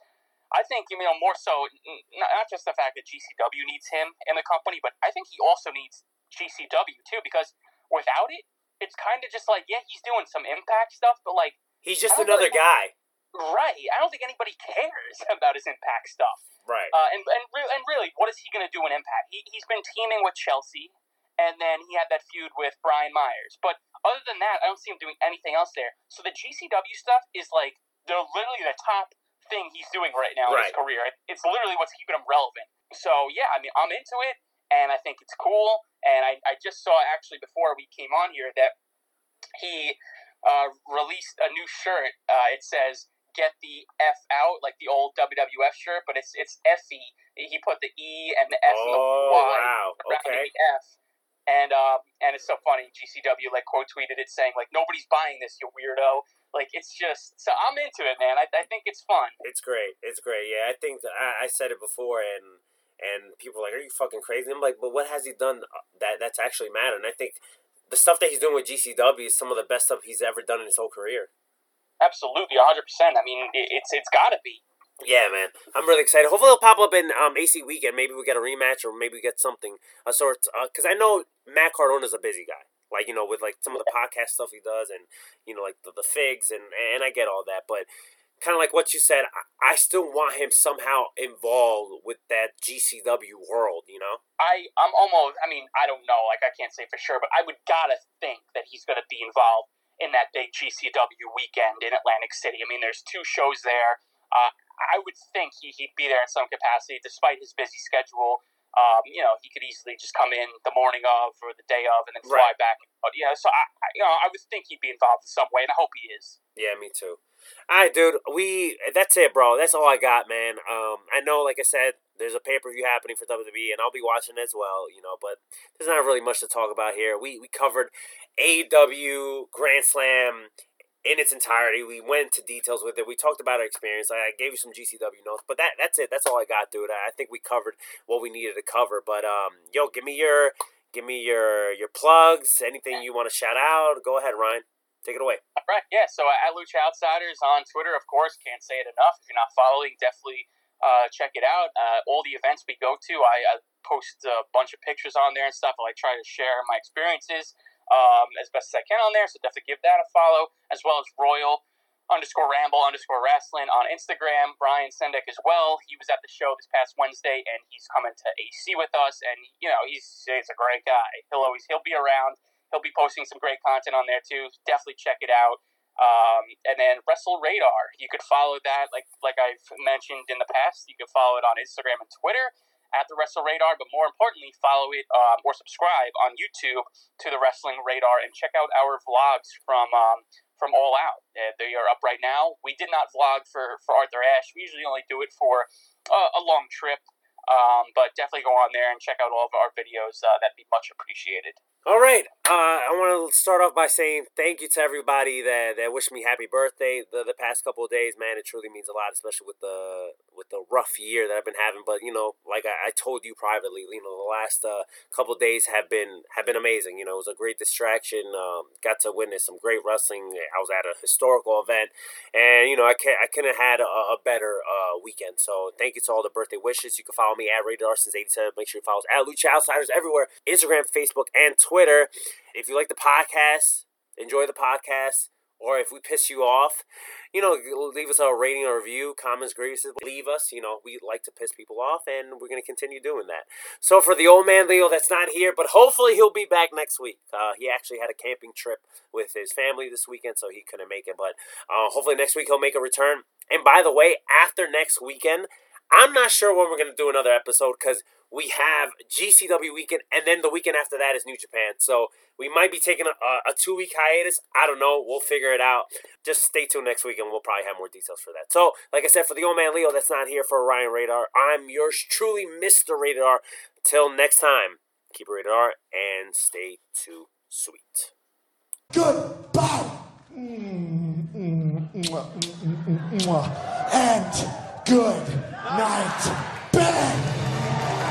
I think you know more so not just the fact that GCW needs him in the company, but I think he also needs GCW too because without it, it's kind of just like, yeah, he's doing some impact stuff, but like he's just another really, guy. Right. I don't think anybody cares *laughs* about his impact stuff. Right. Uh, and and re- and really, what is he going to do in impact? He he's been teaming with Chelsea, and then he had that feud with Brian Myers. But other than that, I don't see him doing anything else there. So the GCW stuff is like they're literally the top thing he's doing right now right. in his career. It's literally what's keeping him relevant. So yeah, I mean, I'm into it and I think it's cool. And I, I just saw actually before we came on here that he uh, released a new shirt. Uh, it says "Get the F out," like the old WWF shirt, but it's it's Effy. He put the E and the F oh, and the Y wow. okay. the F. And um, and it's so funny. GCW like quote tweeted it saying like nobody's buying this, you weirdo. Like it's just so I'm into it, man. I, I think it's fun. It's great. It's great. Yeah, I think that I, I said it before, and and people are like, "Are you fucking crazy?" I'm like, "But what has he done that that's actually matter?" And I think the stuff that he's doing with GCW is some of the best stuff he's ever done in his whole career. Absolutely, 100. percent I mean, it's it's got to be. Yeah, man, I'm really excited. Hopefully, it'll pop up in um, AC weekend. Maybe we get a rematch, or maybe we get something a sort. Because uh, I know Matt Cardona's a busy guy. Like you know, with like some of the podcast stuff he does, and you know, like the, the figs, and and I get all that, but kind of like what you said, I, I, still want him somehow involved with that GCW world. You know, I I'm almost. I mean, I don't know. Like I can't say for sure, but I would gotta think that he's gonna be involved in that big GCW weekend in Atlantic City. I mean, there's two shows there. Uh, I would think he, he'd be there in some capacity, despite his busy schedule. Um, you know, he could easily just come in the morning of or the day of and then fly right. back. But, yeah, so I, you know, I would think he'd be involved in some way, and I hope he is. Yeah, me too. All right, dude. We that's it, bro. That's all I got, man. Um, I know, like I said, there's a pay per view happening for WWE, and I'll be watching as well. You know, but there's not really much to talk about here. We we covered AW Grand Slam in its entirety. We went into details with it. We talked about our experience. I gave you some GCW notes, but that that's it. That's all I got, dude. I think we covered what we needed to cover. But um, yo, give me your give me your your plugs. Anything you want to shout out? Go ahead, Ryan. Take it away. All right, yeah. So at Lucha Outsiders on Twitter, of course, can't say it enough. If you're not following, definitely uh, check it out. Uh, all the events we go to, I, I, post a bunch of pictures on there and stuff. I try to share my experiences um, as best as I can on there. So definitely give that a follow, as well as Royal underscore Ramble underscore Wrestling on Instagram. Brian Sendek as well. He was at the show this past Wednesday, and he's coming to AC with us. And you know, he's he's a great guy. He'll always he'll be around. He'll be posting some great content on there too. Definitely check it out. Um, and then Wrestle Radar, you could follow that like like I've mentioned in the past. You can follow it on Instagram and Twitter at the Wrestle Radar, but more importantly, follow it um, or subscribe on YouTube to the Wrestling Radar and check out our vlogs from um, from All Out. They are up right now. We did not vlog for for Arthur Ashe. We usually only do it for uh, a long trip, um, but definitely go on there and check out all of our videos. Uh, that'd be much appreciated. All right. Uh, I want to start off by saying thank you to everybody that, that wished me happy birthday the, the past couple of days. Man, it truly means a lot, especially with the with the rough year that I've been having. But you know, like I, I told you privately, you know, the last uh, couple days have been have been amazing. You know, it was a great distraction. Um, got to witness some great wrestling. I was at a historical event, and you know, I can I couldn't have had a, a better uh, weekend. So thank you to all the birthday wishes. You can follow me at Radar since eighty seven. Make sure you follow us at Lucha Outsiders everywhere: Instagram, Facebook, and Twitter. Twitter. If you like the podcast, enjoy the podcast, or if we piss you off, you know, leave us a rating or review, comments, grievances, leave us. You know, we like to piss people off, and we're going to continue doing that. So for the old man Leo that's not here, but hopefully he'll be back next week. Uh, he actually had a camping trip with his family this weekend, so he couldn't make it. But uh, hopefully next week he'll make a return. And by the way, after next weekend, I'm not sure when we're going to do another episode because we have GCW weekend, and then the weekend after that is New Japan. So we might be taking a, a two week hiatus. I don't know. We'll figure it out. Just stay tuned next week, and we'll probably have more details for that. So, like I said, for the old man Leo that's not here for Ryan Radar, I'm yours truly, Mr. Radar. Till next time, keep it Radar and stay too sweet. Goodbye. And good night, Ben.